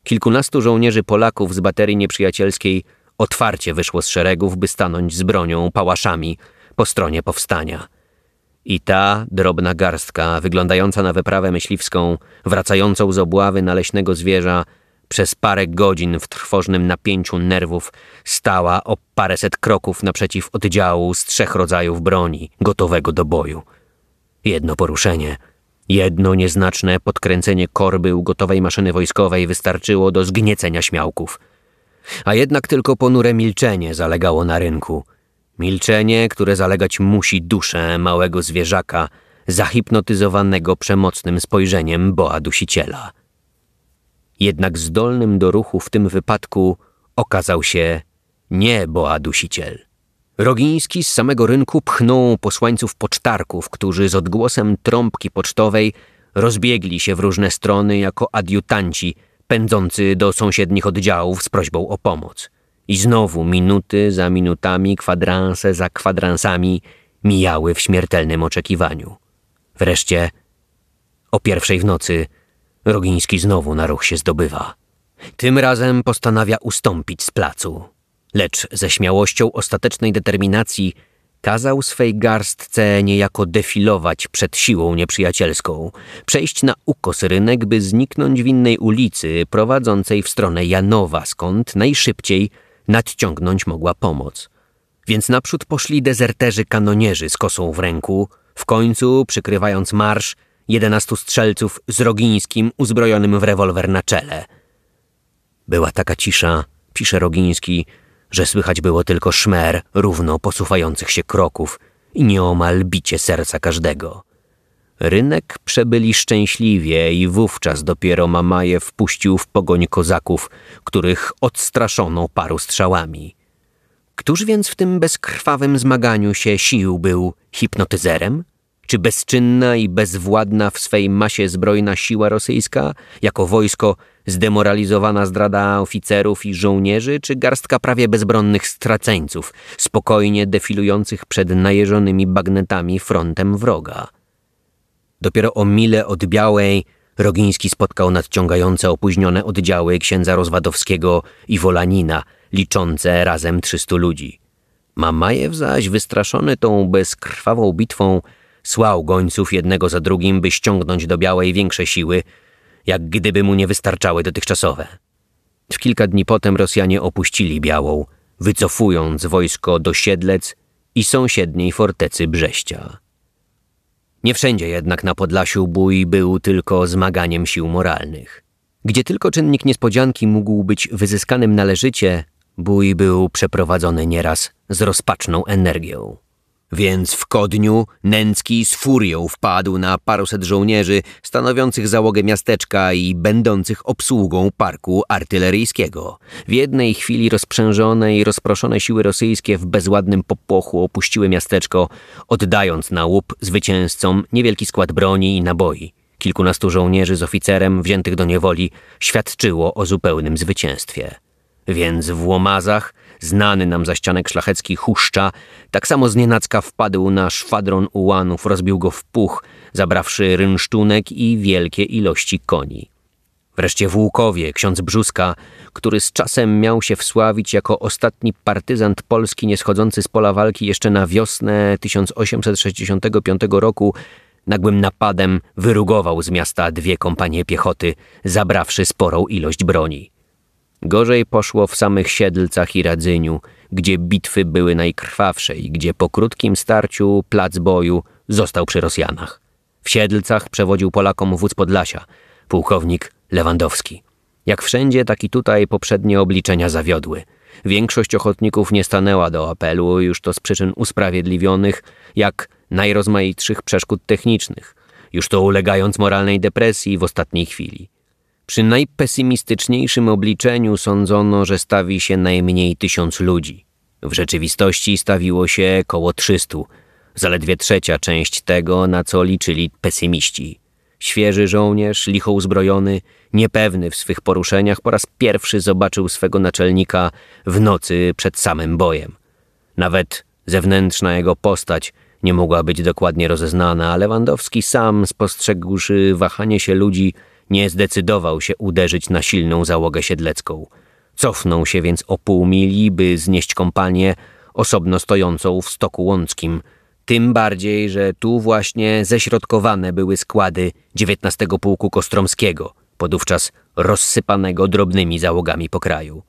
Kilkunastu żołnierzy Polaków z baterii nieprzyjacielskiej otwarcie wyszło z szeregów, by stanąć z bronią, pałaszami po stronie powstania. I ta drobna garstka, wyglądająca na wyprawę myśliwską, wracającą z obławy naleśnego zwierza, przez parę godzin w trwożnym napięciu nerwów stała o paręset kroków naprzeciw oddziału z trzech rodzajów broni, gotowego do boju. Jedno poruszenie, jedno nieznaczne podkręcenie korby u gotowej maszyny wojskowej wystarczyło do zgniecenia śmiałków. A jednak tylko ponure milczenie zalegało na rynku. Milczenie, które zalegać musi duszę małego zwierzaka, zahipnotyzowanego przemocnym spojrzeniem boa dusiciela jednak zdolnym do ruchu w tym wypadku okazał się nie Boa Dusiciel. Rogiński z samego rynku pchnął posłańców pocztarków, którzy z odgłosem trąbki pocztowej rozbiegli się w różne strony jako adiutanci pędzący do sąsiednich oddziałów z prośbą o pomoc. I znowu minuty za minutami, kwadranse za kwadransami mijały w śmiertelnym oczekiwaniu. Wreszcie o pierwszej w nocy Rogiński znowu na ruch się zdobywa. Tym razem postanawia ustąpić z placu. Lecz ze śmiałością ostatecznej determinacji kazał swej garstce niejako defilować przed siłą nieprzyjacielską, przejść na ukos rynek, by zniknąć w innej ulicy prowadzącej w stronę Janowa, skąd najszybciej nadciągnąć mogła pomoc. Więc naprzód poszli dezerterzy kanonierzy z kosą w ręku, w końcu, przykrywając marsz, jedenastu strzelców z Rogińskim uzbrojonym w rewolwer na czele. Była taka cisza, pisze Rogiński, że słychać było tylko szmer równo posuwających się kroków i nieomal bicie serca każdego. Rynek przebyli szczęśliwie i wówczas dopiero Mamaje wpuścił w pogoń kozaków, których odstraszono paru strzałami. Któż więc w tym bezkrwawym zmaganiu się sił był hipnotyzerem? Czy bezczynna i bezwładna w swej masie zbrojna siła rosyjska, jako wojsko zdemoralizowana zdrada oficerów i żołnierzy, czy garstka prawie bezbronnych straceńców, spokojnie defilujących przed najeżonymi bagnetami frontem wroga? Dopiero o mile od Białej Rogiński spotkał nadciągające opóźnione oddziały księdza Rozwadowskiego i Wolanina, liczące razem trzystu ludzi. Mamajew zaś, wystraszony tą bezkrwawą bitwą, Słał gońców jednego za drugim, by ściągnąć do Białej większe siły, jak gdyby mu nie wystarczały dotychczasowe. W kilka dni potem Rosjanie opuścili Białą, wycofując wojsko do Siedlec i sąsiedniej fortecy Brześcia. Nie wszędzie jednak na Podlasiu bój był tylko zmaganiem sił moralnych. Gdzie tylko czynnik niespodzianki mógł być wyzyskanym należycie, bój był przeprowadzony nieraz z rozpaczną energią. Więc w Kodniu Nęcki z furią wpadł na paruset żołnierzy stanowiących załogę miasteczka i będących obsługą parku artyleryjskiego. W jednej chwili rozprzężone i rozproszone siły rosyjskie w bezładnym popłochu opuściły miasteczko, oddając na łup zwycięzcom niewielki skład broni i naboi. Kilkunastu żołnierzy z oficerem wziętych do niewoli świadczyło o zupełnym zwycięstwie. Więc w Łomazach znany nam zaścianek szlachecki Huszcza, tak samo znienacka wpadł na szwadron ułanów, rozbił go w puch, zabrawszy rynsztunek i wielkie ilości koni. Wreszcie w Łukowie ksiądz Brzuska, który z czasem miał się wsławić jako ostatni partyzant polski nieschodzący z pola walki jeszcze na wiosnę 1865 roku, nagłym napadem wyrugował z miasta dwie kompanie piechoty, zabrawszy sporą ilość broni. Gorzej poszło w samych Siedlcach i Radzyniu, gdzie bitwy były najkrwawsze i gdzie po krótkim starciu plac boju został przy Rosjanach. W Siedlcach przewodził Polakom wódz Podlasia, pułkownik Lewandowski. Jak wszędzie, tak i tutaj poprzednie obliczenia zawiodły. Większość ochotników nie stanęła do apelu, już to z przyczyn usprawiedliwionych, jak najrozmaitszych przeszkód technicznych, już to ulegając moralnej depresji w ostatniej chwili. Przy najpesymistyczniejszym obliczeniu sądzono, że stawi się najmniej tysiąc ludzi. W rzeczywistości stawiło się koło trzystu, zaledwie trzecia część tego, na co liczyli pesymiści. Świeży żołnierz, licho uzbrojony, niepewny w swych poruszeniach, po raz pierwszy zobaczył swego naczelnika w nocy przed samym bojem. Nawet zewnętrzna jego postać nie mogła być dokładnie rozeznana, a Lewandowski sam, spostrzegłszy wahanie się ludzi, nie zdecydował się uderzyć na silną załogę siedlecką. Cofnął się więc o pół mili, by znieść kompanię osobno stojącą w stoku łąckim. Tym bardziej, że tu właśnie ześrodkowane były składy XIX Pułku Kostromskiego, podówczas rozsypanego drobnymi załogami po kraju.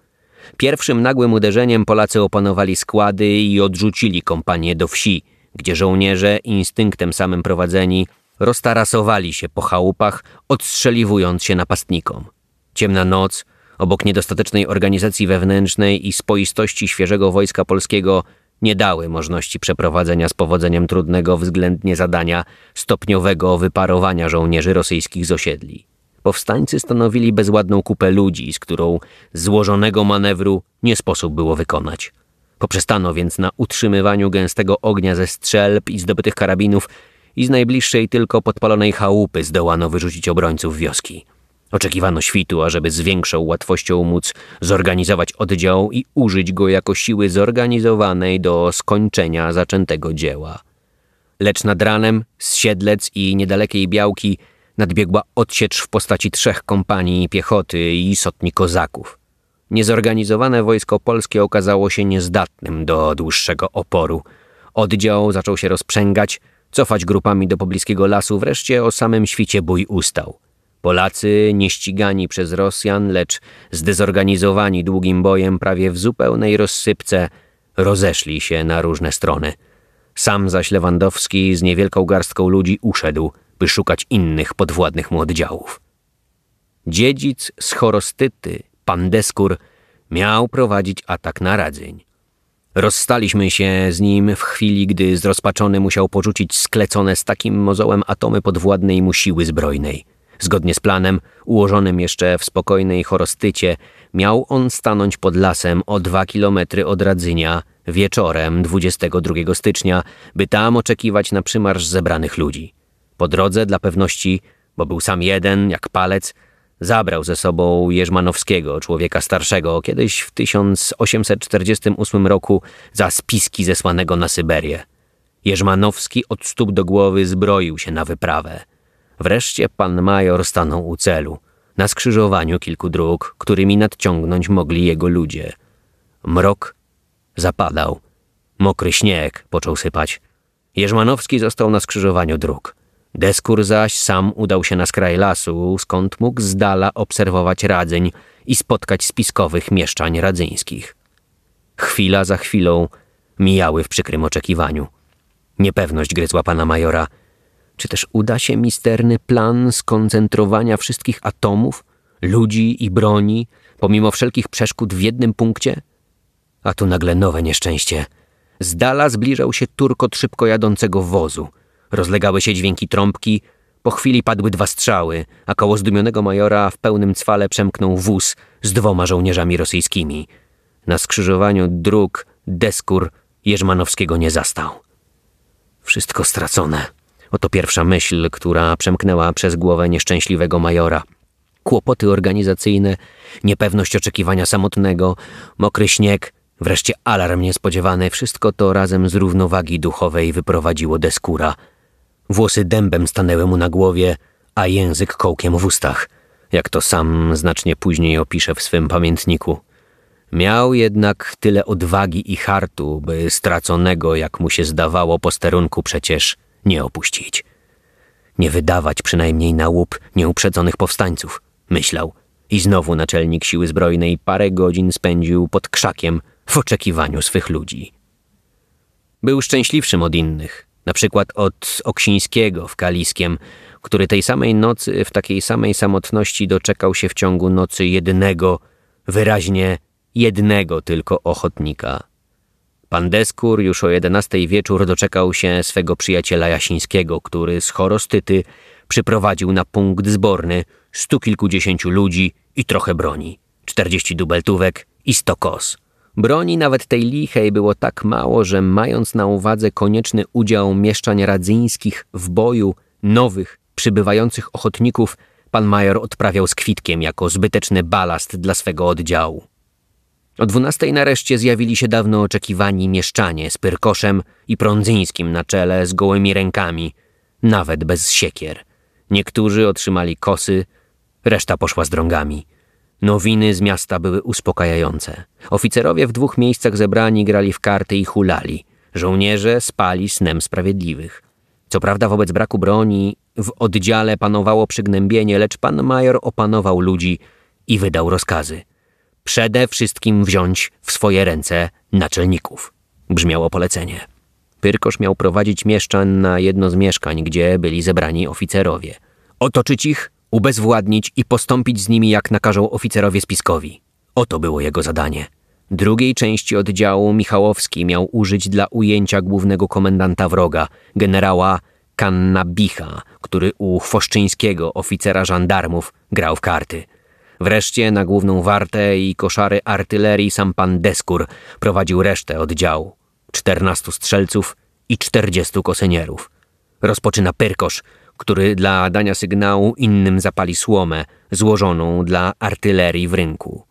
Pierwszym nagłym uderzeniem Polacy opanowali składy i odrzucili kompanię do wsi, gdzie żołnierze, instynktem samym prowadzeni, roztarasowali się po chałupach, odstrzeliwując się napastnikom. Ciemna noc, obok niedostatecznej organizacji wewnętrznej i spoistości świeżego wojska polskiego, nie dały możliwości przeprowadzenia z powodzeniem trudnego względnie zadania stopniowego wyparowania żołnierzy rosyjskich z osiedli. Powstańcy stanowili bezładną kupę ludzi, z którą złożonego manewru nie sposób było wykonać. Poprzestano więc na utrzymywaniu gęstego ognia ze strzelb i zdobytych karabinów i z najbliższej tylko podpalonej chałupy zdołano wyrzucić obrońców wioski. Oczekiwano świtu, ażeby z większą łatwością móc zorganizować oddział i użyć go jako siły zorganizowanej do skończenia zaczętego dzieła. Lecz nad ranem z Siedlec i niedalekiej Białki nadbiegła odsiecz w postaci trzech kompanii piechoty i sotni kozaków. Niezorganizowane wojsko polskie okazało się niezdatnym do dłuższego oporu. Oddział zaczął się rozprzęgać – cofać grupami do pobliskiego lasu, wreszcie o samym świcie bój ustał. Polacy, nieścigani przez Rosjan, lecz zdezorganizowani długim bojem prawie w zupełnej rozsypce, rozeszli się na różne strony. Sam zaś Lewandowski z niewielką garstką ludzi uszedł, by szukać innych podwładnych mu oddziałów. Dziedzic z Chorostyty, pan Deskur, miał prowadzić atak na Radzyń. Rozstaliśmy się z nim w chwili, gdy zrozpaczony musiał porzucić sklecone z takim mozołem atomy podwładnej mu siły zbrojnej. Zgodnie z planem, ułożonym jeszcze w spokojnej chorostycie, miał on stanąć pod lasem o dwa kilometry od Radzynia wieczorem 22 stycznia, by tam oczekiwać na przymarsz zebranych ludzi. Po drodze, dla pewności, bo był sam jeden, jak palec, Zabrał ze sobą Jerzmanowskiego, człowieka starszego, kiedyś w 1848 roku za spiski zesłanego na Syberię. Jerzmanowski od stóp do głowy zbroił się na wyprawę. Wreszcie pan major stanął u celu, na skrzyżowaniu kilku dróg, którymi nadciągnąć mogli jego ludzie. Mrok zapadał. Mokry śnieg począł sypać. Jerzmanowski został na skrzyżowaniu dróg. Deskur zaś sam udał się na skraj lasu, skąd mógł z dala obserwować radzeń i spotkać spiskowych mieszczań radzyńskich. Chwila za chwilą mijały w przykrym oczekiwaniu. Niepewność gryzła pana majora. Czy też uda się misterny plan skoncentrowania wszystkich atomów, ludzi i broni, pomimo wszelkich przeszkód w jednym punkcie? A tu nagle nowe nieszczęście. Z dala zbliżał się turkot szybko jadącego wozu. Rozlegały się dźwięki trąbki, po chwili padły dwa strzały, a koło zdumionego majora w pełnym cwale przemknął wóz z dwoma żołnierzami rosyjskimi. Na skrzyżowaniu dróg Deskur Jerzmanowskiego nie zastał. Wszystko stracone. Oto pierwsza myśl, która przemknęła przez głowę nieszczęśliwego majora. Kłopoty organizacyjne, niepewność oczekiwania samotnego, mokry śnieg, wreszcie alarm niespodziewany, wszystko to razem z równowagi duchowej wyprowadziło Deskura. Włosy dębem stanęły mu na głowie, a język kołkiem w ustach, jak to sam znacznie później opisze w swym pamiętniku. Miał jednak tyle odwagi i hartu, by straconego, jak mu się zdawało, posterunku przecież nie opuścić. Nie wydawać przynajmniej na łup nieuprzedzonych powstańców, myślał. I znowu naczelnik siły zbrojnej parę godzin spędził pod krzakiem w oczekiwaniu swych ludzi. Był szczęśliwszym od innych, na przykład od Oksińskiego w Kaliskiem, który tej samej nocy w takiej samej samotności doczekał się w ciągu nocy jednego, wyraźnie jednego tylko ochotnika. Pan Deskur już o jedenastej wieczór doczekał się swego przyjaciela Jasińskiego, który z chorostyty przyprowadził na punkt zborny stu kilkudziesięciu ludzi i trochę broni, czterdzieści dubeltówek i sto kos. Broni nawet tej lichej było tak mało, że mając na uwadze konieczny udział mieszczań radzyńskich w boju nowych, przybywających ochotników, pan major odprawiał z kwitkiem jako zbyteczny balast dla swego oddziału. O dwunastej nareszcie zjawili się dawno oczekiwani mieszczanie z Pyrkoszem i Prądzyńskim na czele z gołymi rękami, nawet bez siekier. Niektórzy otrzymali kosy, reszta poszła z drągami. Nowiny z miasta były uspokajające. Oficerowie w dwóch miejscach zebrani grali w karty i hulali. Żołnierze spali snem sprawiedliwych. Co prawda wobec braku broni w oddziale panowało przygnębienie, lecz pan major opanował ludzi i wydał rozkazy – Przede wszystkim wziąć w swoje ręce naczelników. Brzmiało polecenie. Pyrkosz miał prowadzić mieszczan na jedno z mieszkań, gdzie byli zebrani oficerowie. Otoczyć ich, ubezwładnić i postąpić z nimi, jak nakażą oficerowie spiskowi. Oto było jego zadanie. Drugiej części oddziału Michałowski miał użyć dla ujęcia głównego komendanta wroga, generała Kannabicha, który u Chwoszczyńskiego, oficera żandarmów, grał w karty – Wreszcie na główną wartę i koszary artylerii sam pan Deskur prowadził resztę oddziału. Czternastu strzelców i czterdziestu kosenierów. Rozpoczyna Pyrkosz, który dla dania sygnału innym zapali słomę złożoną dla artylerii w rynku.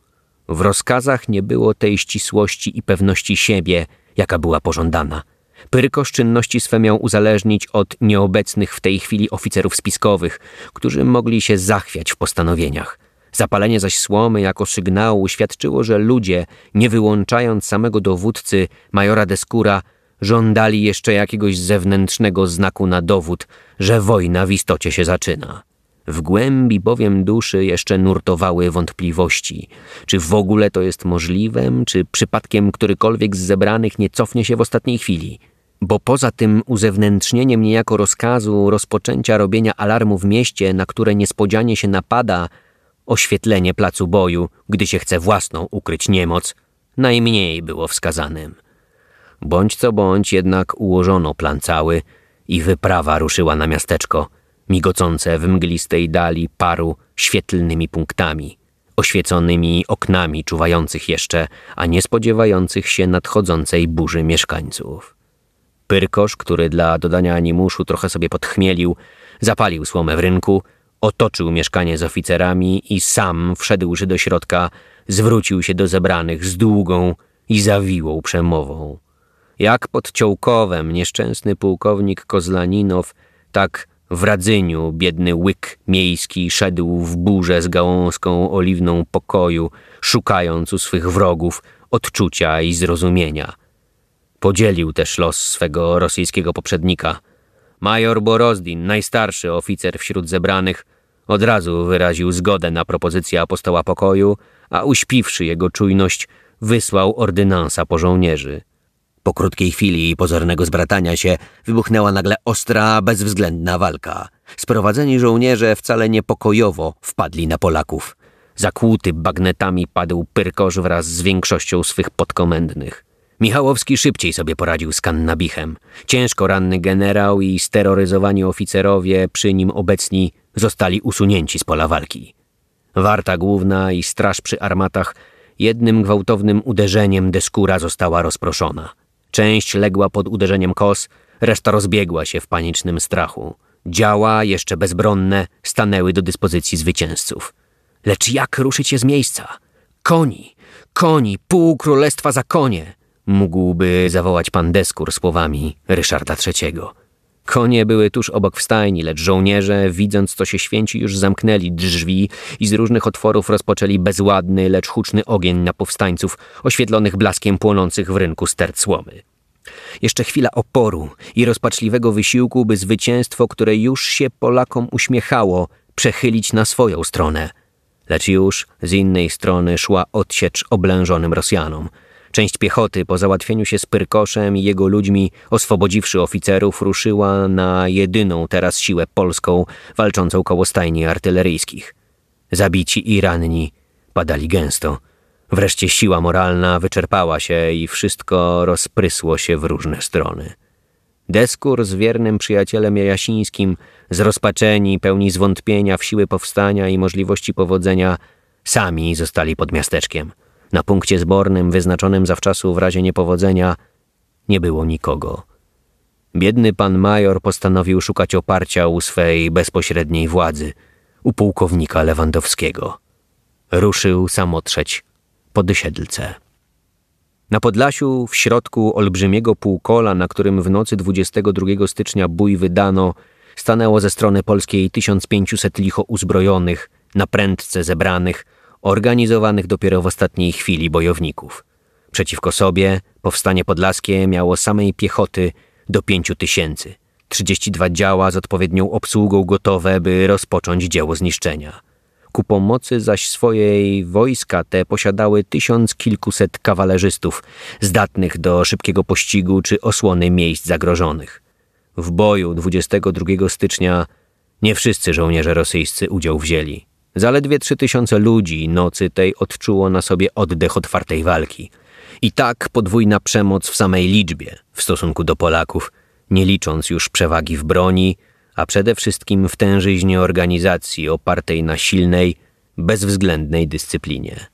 W rozkazach nie było tej ścisłości i pewności siebie, jaka była pożądana. Pyrkosz czynności swe miał uzależnić od nieobecnych w tej chwili oficerów spiskowych, którzy mogli się zachwiać w postanowieniach. Zapalenie zaś słomy jako sygnału świadczyło, że ludzie, nie wyłączając samego dowódcy, majora Deskura, żądali jeszcze jakiegoś zewnętrznego znaku na dowód, że wojna w istocie się zaczyna. W głębi bowiem duszy jeszcze nurtowały wątpliwości, czy w ogóle to jest możliwem, czy przypadkiem którykolwiek z zebranych nie cofnie się w ostatniej chwili. Bo poza tym uzewnętrznieniem niejako rozkazu rozpoczęcia robienia alarmu w mieście, na które niespodzianie się napada, Oświetlenie placu boju, gdy się chce własną ukryć niemoc, najmniej było wskazanym. Bądź co bądź jednak ułożono plan cały i wyprawa ruszyła na miasteczko, migocące w mglistej dali paru świetlnymi punktami, oświeconymi oknami czuwających jeszcze, a nie spodziewających się nadchodzącej burzy mieszkańców. Pyrkosz, który dla dodania animuszu trochę sobie podchmielił, zapalił słomę w rynku Otoczył mieszkanie z oficerami i sam, wszedłszy do środka, zwrócił się do zebranych z długą i zawiłą przemową. Jak pod Ciołkowem nieszczęsny pułkownik Kozlaninow, tak w Radzyniu biedny łyk miejski szedł w burzę z gałązką oliwną pokoju, szukając u swych wrogów odczucia i zrozumienia. Podzielił też los swego rosyjskiego poprzednika. Major Borozdin, najstarszy oficer wśród zebranych, od razu wyraził zgodę na propozycję apostoła pokoju, a uśpiwszy jego czujność, wysłał ordynansa po żołnierzy. Po krótkiej chwili pozornego zbratania się wybuchnęła nagle ostra, bezwzględna walka. Sprowadzeni żołnierze wcale niepokojowo wpadli na Polaków. Zakłuty bagnetami padł Pyrkosz wraz z większością swych podkomendnych. Michałowski szybciej sobie poradził z Kannabichem. Ciężko ranny generał i steroryzowani oficerowie przy nim obecni zostali usunięci z pola walki. Warta główna i straż przy armatach jednym gwałtownym uderzeniem deskura została rozproszona. Część legła pod uderzeniem kos, reszta rozbiegła się w panicznym strachu. Działa, jeszcze bezbronne, stanęły do dyspozycji zwycięzców. Lecz jak ruszyć się z miejsca? Koni, koni, pół królestwa za konie! Mógłby zawołać pan Deskur słowami Ryszarda III. Konie były tuż obok w stajni, lecz żołnierze, widząc co się święci, już zamknęli drzwi i z różnych otworów rozpoczęli bezładny, lecz huczny ogień na powstańców, oświetlonych blaskiem płonących w rynku sterc słomy. Jeszcze chwila oporu i rozpaczliwego wysiłku, by zwycięstwo, które już się Polakom uśmiechało, przechylić na swoją stronę. Lecz już z innej strony szła odsiecz oblężonym Rosjanom – Część piechoty po załatwieniu się z Pyrkoszem i jego ludźmi, oswobodziwszy oficerów, ruszyła na jedyną teraz siłę polską, walczącą koło stajni artyleryjskich. Zabici i ranni padali gęsto. Wreszcie siła moralna wyczerpała się i wszystko rozprysło się w różne strony. Deskur z wiernym przyjacielem Jasińskim, zrozpaczeni, pełni zwątpienia w siły powstania i możliwości powodzenia, sami zostali pod miasteczkiem – na punkcie zbornym, wyznaczonym zawczasu w razie niepowodzenia, nie było nikogo. Biedny pan major postanowił szukać oparcia u swej bezpośredniej władzy, u pułkownika Lewandowskiego. Ruszył samotrzeć po Dysiedlce. Na Podlasiu, w środku olbrzymiego półkola, na którym w nocy 22 stycznia bój wydano, stanęło ze strony polskiej 1500 licho uzbrojonych, na prędce zebranych, organizowanych dopiero w ostatniej chwili bojowników. Przeciwko sobie powstanie podlaskie miało samej piechoty do pięciu tysięcy. 32 działa z odpowiednią obsługą gotowe, by rozpocząć dzieło zniszczenia. Ku pomocy zaś swojej wojska te posiadały tysiąc kilkuset kawalerzystów, zdatnych do szybkiego pościgu czy osłony miejsc zagrożonych. W boju 22 stycznia nie wszyscy żołnierze rosyjscy udział wzięli. Zaledwie trzy tysiące ludzi nocy tej odczuło na sobie oddech otwartej walki. I tak podwójna przemoc w samej liczbie w stosunku do Polaków, nie licząc już przewagi w broni, a przede wszystkim w tężyźnie organizacji opartej na silnej, bezwzględnej dyscyplinie.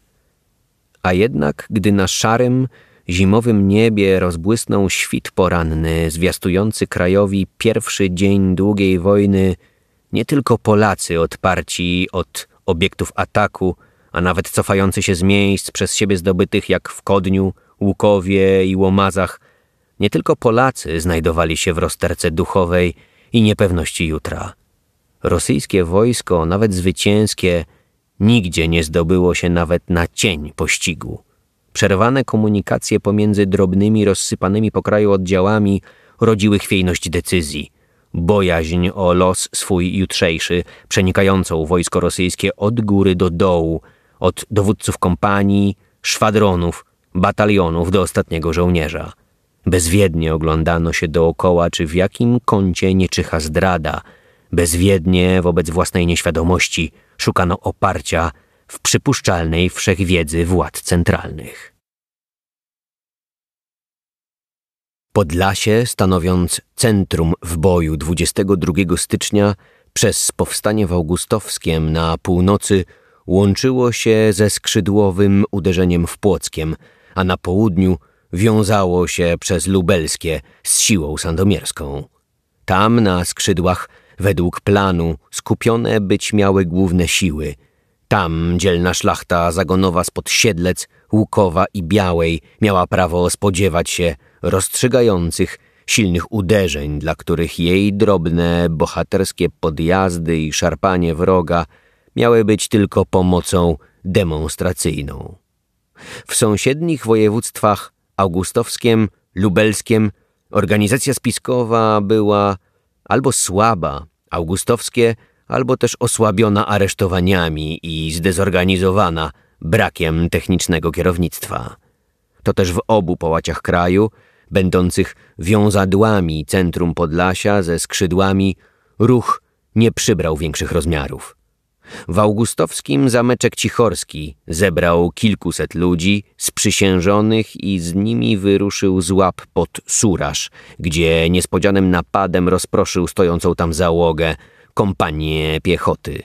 A jednak, gdy na szarym, zimowym niebie rozbłysnął świt poranny, zwiastujący krajowi pierwszy dzień długiej wojny, nie tylko Polacy odparci od obiektów ataku, a nawet cofający się z miejsc przez siebie zdobytych jak w Kodniu, Łukowie i Łomazach, nie tylko Polacy znajdowali się w rozterce duchowej i niepewności jutra. Rosyjskie wojsko, nawet zwycięskie, nigdzie nie zdobyło się nawet na cień pościgu. Przerwane komunikacje pomiędzy drobnymi, rozsypanymi po kraju oddziałami rodziły chwiejność decyzji – bojaźń o los swój jutrzejszy, przenikającą wojsko rosyjskie od góry do dołu, od dowódców kompanii, szwadronów, batalionów do ostatniego żołnierza. Bezwiednie oglądano się dookoła, czy w jakim kącie nie czyha zdrada. Bezwiednie wobec własnej nieświadomości szukano oparcia w przypuszczalnej wszechwiedzy władz centralnych. Podlasie, stanowiąc centrum w boju 22 stycznia, przez powstanie w Augustowskiem na północy łączyło się ze skrzydłowym uderzeniem w Płockiem, a na południu wiązało się przez Lubelskie z siłą sandomierską. Tam na skrzydłach, według planu, skupione być miały główne siły. Tam dzielna szlachta zagonowa spod Siedlec, Łukowa i Białej miała prawo spodziewać się rozstrzygających, silnych uderzeń, dla których jej drobne, bohaterskie podjazdy i szarpanie wroga miały być tylko pomocą demonstracyjną. W sąsiednich województwach augustowskiem, lubelskiem organizacja spiskowa była albo słaba, augustowskie, albo też osłabiona aresztowaniami i zdezorganizowana brakiem technicznego kierownictwa. To też w obu połaciach kraju będących wiązadłami centrum Podlasia ze skrzydłami, ruch nie przybrał większych rozmiarów. W augustowskim zameczek Cichorski zebrał kilkuset ludzi sprzysiężonych i z nimi wyruszył z łap pod Suraż, gdzie niespodzianym napadem rozproszył stojącą tam załogę, kompanię piechoty.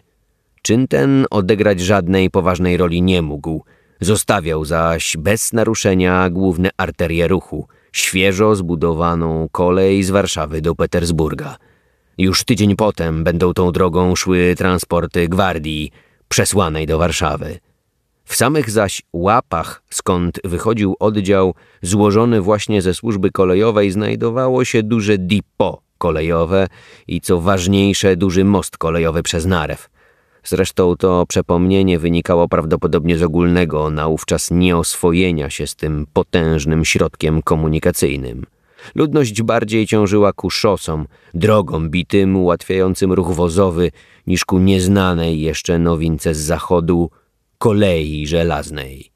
Czyn ten odegrać żadnej poważnej roli nie mógł. Zostawiał zaś bez naruszenia główne arterie ruchu, świeżo zbudowaną kolej z Warszawy do Petersburga. Już tydzień potem będą tą drogą szły transporty gwardii przesłanej do Warszawy. W samych zaś łapach, skąd wychodził oddział złożony właśnie ze służby kolejowej, znajdowało się duże dipo kolejowe i co ważniejsze duży most kolejowy przez Narew. Zresztą to przepomnienie wynikało prawdopodobnie z ogólnego naówczas nieoswojenia się z tym potężnym środkiem komunikacyjnym. Ludność bardziej ciążyła ku szosom, drogom bitym, ułatwiającym ruch wozowy, niż ku nieznanej jeszcze nowince z zachodu kolei żelaznej.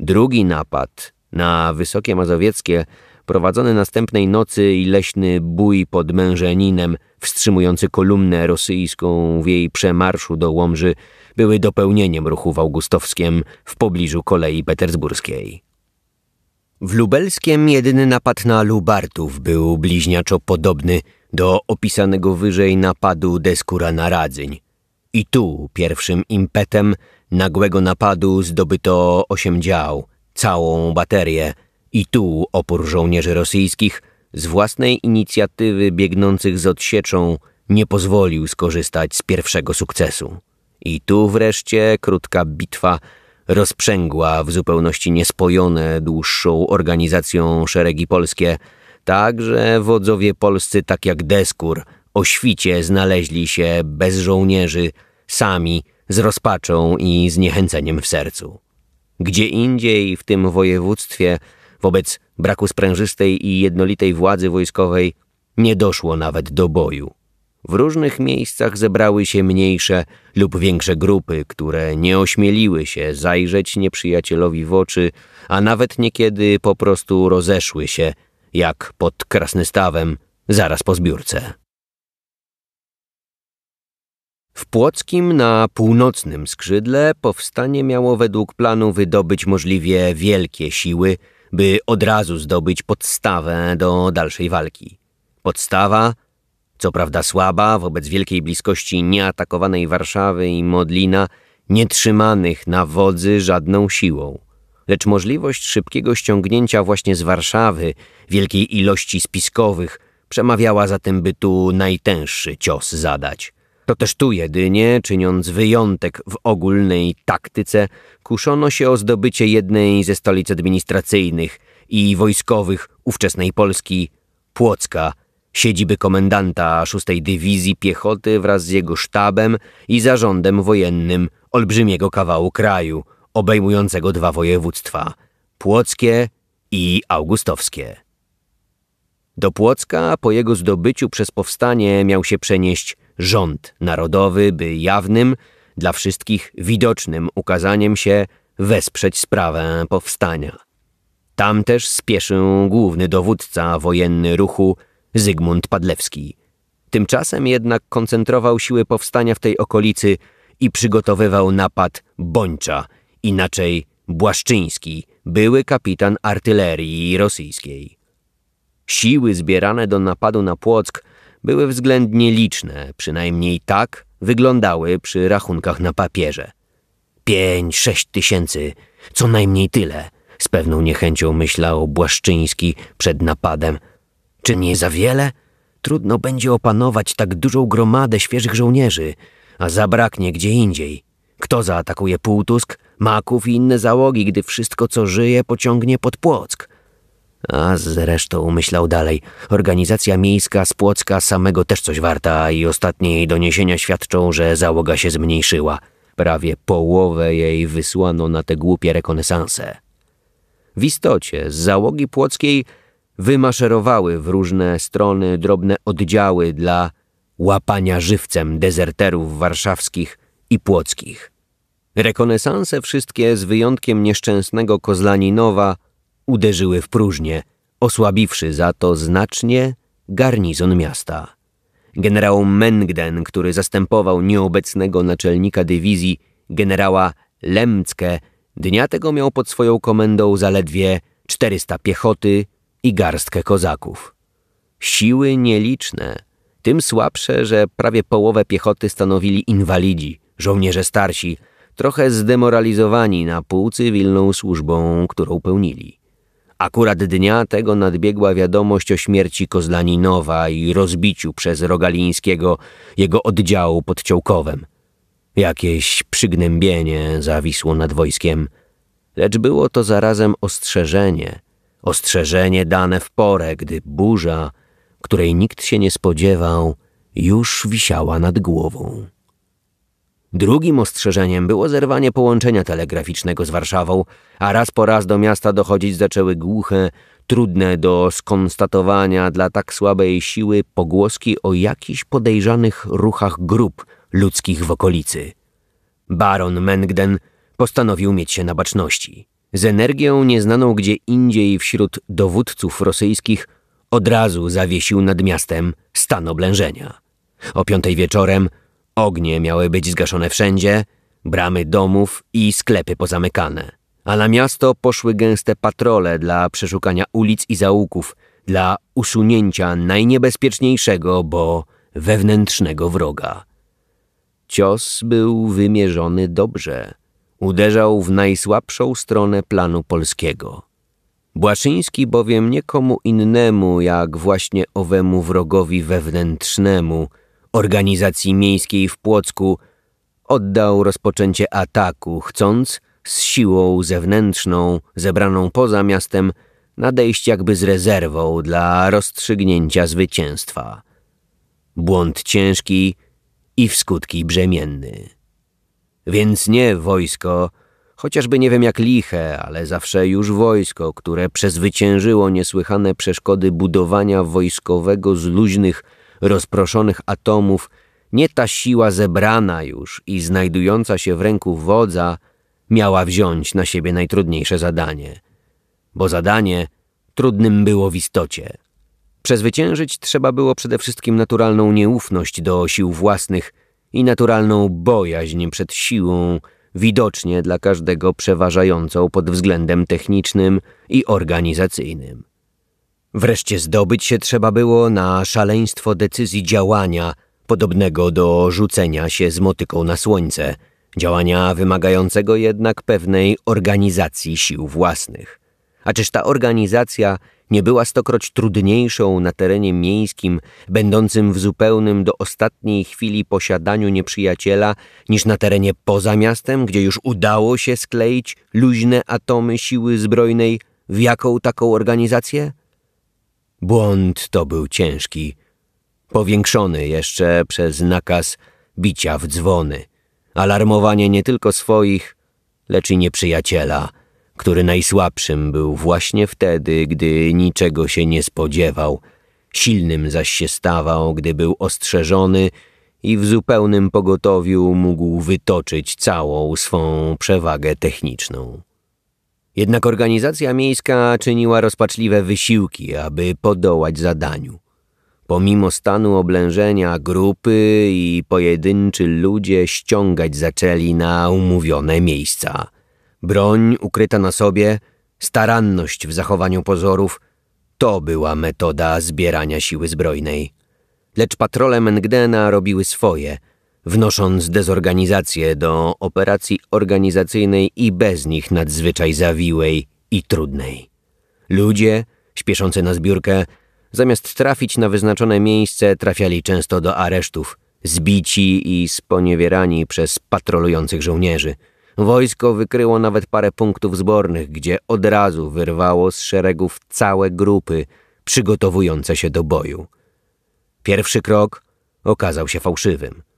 Drugi napad na Wysokie Mazowieckie, prowadzony następnej nocy i leśny bój pod Mężeninem, wstrzymujący kolumnę rosyjską w jej przemarszu do Łomży, były dopełnieniem ruchu w Augustowskiem w pobliżu kolei petersburskiej. W lubelskiem jedyny napad na Lubartów był bliźniaczo podobny do opisanego wyżej napadu Deskura na Radzyń. I tu pierwszym impetem nagłego napadu zdobyto osiem dział, całą baterię. I tu opór żołnierzy rosyjskich z własnej inicjatywy biegnących z odsieczą nie pozwolił skorzystać z pierwszego sukcesu. I tu wreszcie krótka bitwa rozprzęgła w zupełności niespojone dłuższą organizacją szeregi polskie, tak że wodzowie polscy, tak jak Deskur, o świcie znaleźli się bez żołnierzy, sami, z rozpaczą i zniechęceniem w sercu. Gdzie indziej w tym województwie, wobec braku sprężystej i jednolitej władzy wojskowej, nie doszło nawet do boju. W różnych miejscach zebrały się mniejsze lub większe grupy, które nie ośmieliły się zajrzeć nieprzyjacielowi w oczy, a nawet niekiedy po prostu rozeszły się, jak pod Krasnystawem, zaraz po zbiórce. W Płockim na północnym skrzydle powstanie miało według planu wydobyć możliwie wielkie siły, by od razu zdobyć podstawę do dalszej walki. Podstawa co prawda słaba wobec wielkiej bliskości nieatakowanej Warszawy i Modlina, nie trzymanych na wodzy żadną siłą. Lecz możliwość szybkiego ściągnięcia właśnie z Warszawy wielkiej ilości spiskowych przemawiała za tym, by tu najtęższy cios zadać. To też tu jedynie, czyniąc wyjątek w ogólnej taktyce, kuszono się o zdobycie jednej ze stolic administracyjnych i wojskowych ówczesnej Polski, Płocka, siedziby komendanta 6 Dywizji Piechoty wraz z jego sztabem i zarządem wojennym olbrzymiego kawału kraju, obejmującego dwa województwa płockie i augustowskie. Do Płocka po jego zdobyciu przez powstanie miał się przenieść rząd narodowy, by jawnym, dla wszystkich widocznym ukazaniem się wesprzeć sprawę powstania. Tam też spieszył główny dowódca wojenny ruchu Zygmunt Padlewski. Tymczasem jednak koncentrował siły powstania w tej okolicy i przygotowywał napad Bończa, inaczej Błaszczyński, były kapitan artylerii rosyjskiej. Siły zbierane do napadu na Płock były względnie liczne, przynajmniej tak wyglądały przy rachunkach na papierze. Pięć, sześć tysięcy, co najmniej tyle, z pewną niechęcią myślał Błaszczyński przed napadem – czy nie za wiele? Trudno będzie opanować tak dużą gromadę świeżych żołnierzy, a zabraknie gdzie indziej. Kto zaatakuje Półtusk, Maków i inne załogi, gdy wszystko, co żyje, pociągnie pod Płock? A zresztą, myślał dalej, organizacja miejska z Płocka samego też coś warta i ostatnie jej doniesienia świadczą, że załoga się zmniejszyła. Prawie połowę jej wysłano na te głupie rekonesanse. W istocie z załogi płockiej wymaszerowały w różne strony drobne oddziały dla łapania żywcem dezerterów warszawskich i płockich. Rekonesanse wszystkie, z wyjątkiem nieszczęsnego Kozlaninowa, uderzyły w próżnię, osłabiwszy za to znacznie garnizon miasta. generał Mengden, który zastępował nieobecnego naczelnika dywizji, generała Lemcke, dnia tego miał pod swoją komendą zaledwie 400 piechoty i garstkę kozaków. Siły nieliczne, tym słabsze, że prawie połowę piechoty stanowili inwalidzi, żołnierze starsi, trochę zdemoralizowani na pół cywilną służbą, którą pełnili. Akurat dnia tego nadbiegła wiadomość o śmierci Kozlaninowa i rozbiciu przez Rogalińskiego jego oddziału pod Ciołkowem. Jakieś przygnębienie zawisło nad wojskiem, lecz było to zarazem ostrzeżenie. Ostrzeżenie dane w porę, gdy burza, której nikt się nie spodziewał, już wisiała nad głową. Drugim ostrzeżeniem było zerwanie połączenia telegraficznego z Warszawą, a raz po raz do miasta dochodzić zaczęły głuche, trudne do skonstatowania dla tak słabej siły pogłoski o jakichś podejrzanych ruchach grup ludzkich w okolicy. Baron Mengden postanowił mieć się na baczności. Z energią nieznaną gdzie indziej wśród dowódców rosyjskich od razu zawiesił nad miastem stan oblężenia. O piątej wieczorem Ognie miały być zgaszone wszędzie, bramy domów i sklepy pozamykane. A na miasto poszły gęste patrole dla przeszukania ulic i zaułków, dla usunięcia najniebezpieczniejszego, bo wewnętrznego wroga. Cios był wymierzony dobrze. Uderzał w najsłabszą stronę planu polskiego. Błaszyński bowiem nie komu innemu, jak właśnie owemu wrogowi wewnętrznemu – organizacji miejskiej w Płocku oddał rozpoczęcie ataku, chcąc z siłą zewnętrzną, zebraną poza miastem, nadejść jakby z rezerwą dla rozstrzygnięcia zwycięstwa. Błąd ciężki i w skutki brzemienny. Więc nie wojsko, chociażby nie wiem jak liche, ale zawsze już wojsko, które przezwyciężyło niesłychane przeszkody budowania wojskowego z luźnych, rozproszonych atomów, nie ta siła zebrana już i znajdująca się w ręku wodza miała wziąć na siebie najtrudniejsze zadanie. Bo zadanie trudnym było w istocie. Przezwyciężyć trzeba było przede wszystkim naturalną nieufność do sił własnych i naturalną bojaźń przed siłą, widocznie dla każdego przeważającą pod względem technicznym i organizacyjnym. Wreszcie zdobyć się trzeba było na szaleństwo decyzji działania, podobnego do rzucenia się z motyką na słońce, działania wymagającego jednak pewnej organizacji sił własnych. A czyż ta organizacja nie była stokroć trudniejszą na terenie miejskim, będącym w zupełnym do ostatniej chwili posiadaniu nieprzyjaciela, niż na terenie poza miastem, gdzie już udało się skleić luźne atomy siły zbrojnej w jaką taką organizację? Błąd to był ciężki, powiększony jeszcze przez nakaz bicia w dzwony, alarmowanie nie tylko swoich, lecz i nieprzyjaciela, który najsłabszym był właśnie wtedy, gdy niczego się nie spodziewał, silnym zaś się stawał, gdy był ostrzeżony i w zupełnym pogotowiu mógł wytoczyć całą swą przewagę techniczną. Jednak organizacja miejska czyniła rozpaczliwe wysiłki, aby podołać zadaniu. Pomimo stanu oblężenia, grupy i pojedynczy ludzie ściągać zaczęli na umówione miejsca. Broń ukryta na sobie, staranność w zachowaniu pozorów to była metoda zbierania siły zbrojnej. Lecz patrole Mengdena robiły swoje – wnosząc dezorganizację do operacji organizacyjnej i bez nich nadzwyczaj zawiłej i trudnej. Ludzie, śpieszący na zbiórkę, zamiast trafić na wyznaczone miejsce, trafiali często do aresztów, zbici i sponiewierani przez patrolujących żołnierzy. Wojsko wykryło nawet parę punktów zbornych, gdzie od razu wyrwało z szeregów całe grupy przygotowujące się do boju. Pierwszy krok okazał się fałszywym –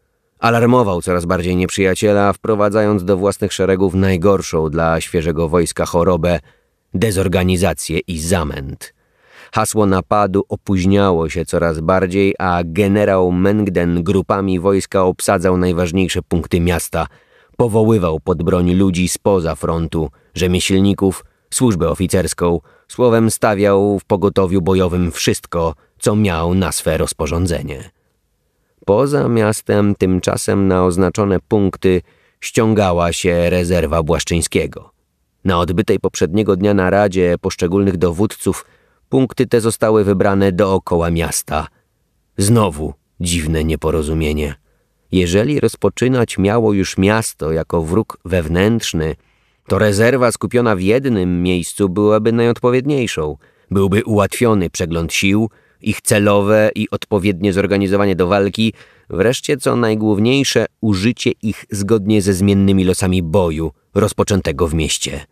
Alarmował coraz bardziej nieprzyjaciela, wprowadzając do własnych szeregów najgorszą dla świeżego wojska chorobę dezorganizację i zamęt. Hasło napadu opóźniało się coraz bardziej, a generał Mengden grupami wojska obsadzał najważniejsze punkty miasta, powoływał pod broń ludzi spoza frontu, rzemieślników, służbę oficerską, słowem stawiał w pogotowiu bojowym wszystko, co miał na swe rozporządzenie. Poza miastem tymczasem na oznaczone punkty ściągała się rezerwa Błaszczyńskiego. Na odbytej poprzedniego dnia naradzie poszczególnych dowódców punkty te zostały wybrane dookoła miasta. Znowu dziwne nieporozumienie. Jeżeli rozpoczynać miało już miasto jako wróg wewnętrzny, to rezerwa skupiona w jednym miejscu byłaby najodpowiedniejszą. Byłby ułatwiony przegląd sił, ich celowe i odpowiednie zorganizowanie do walki, wreszcie co najgłówniejsze użycie ich zgodnie ze zmiennymi losami boju rozpoczętego w mieście.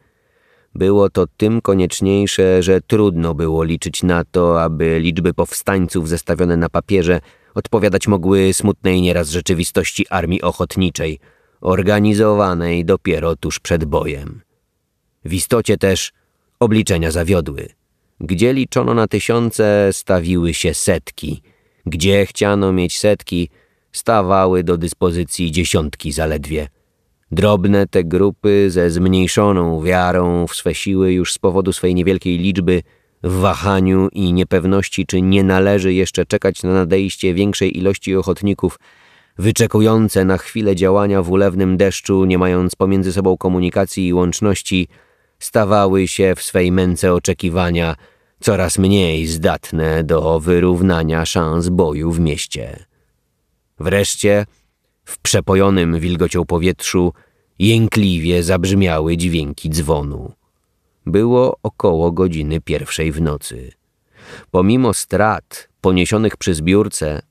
Było to tym konieczniejsze, że trudno było liczyć na to, aby liczby powstańców zestawione na papierze odpowiadać mogły smutnej nieraz rzeczywistości armii ochotniczej, organizowanej dopiero tuż przed bojem. W istocie też obliczenia zawiodły. Gdzie liczono na tysiące, stawiły się setki. Gdzie chciano mieć setki, stawały do dyspozycji dziesiątki zaledwie. Drobne te grupy ze zmniejszoną wiarą w swe siły już z powodu swej niewielkiej liczby, w wahaniu i niepewności, czy nie należy jeszcze czekać na nadejście większej ilości ochotników, wyczekujące na chwilę działania w ulewnym deszczu, nie mając pomiędzy sobą komunikacji i łączności, stawały się w swej męce oczekiwania coraz mniej zdatne do wyrównania szans boju w mieście. Wreszcie, w przepojonym wilgocią powietrzu, jękliwie zabrzmiały dźwięki dzwonu. Było około godziny pierwszej w nocy. Pomimo strat poniesionych przy zbiórce,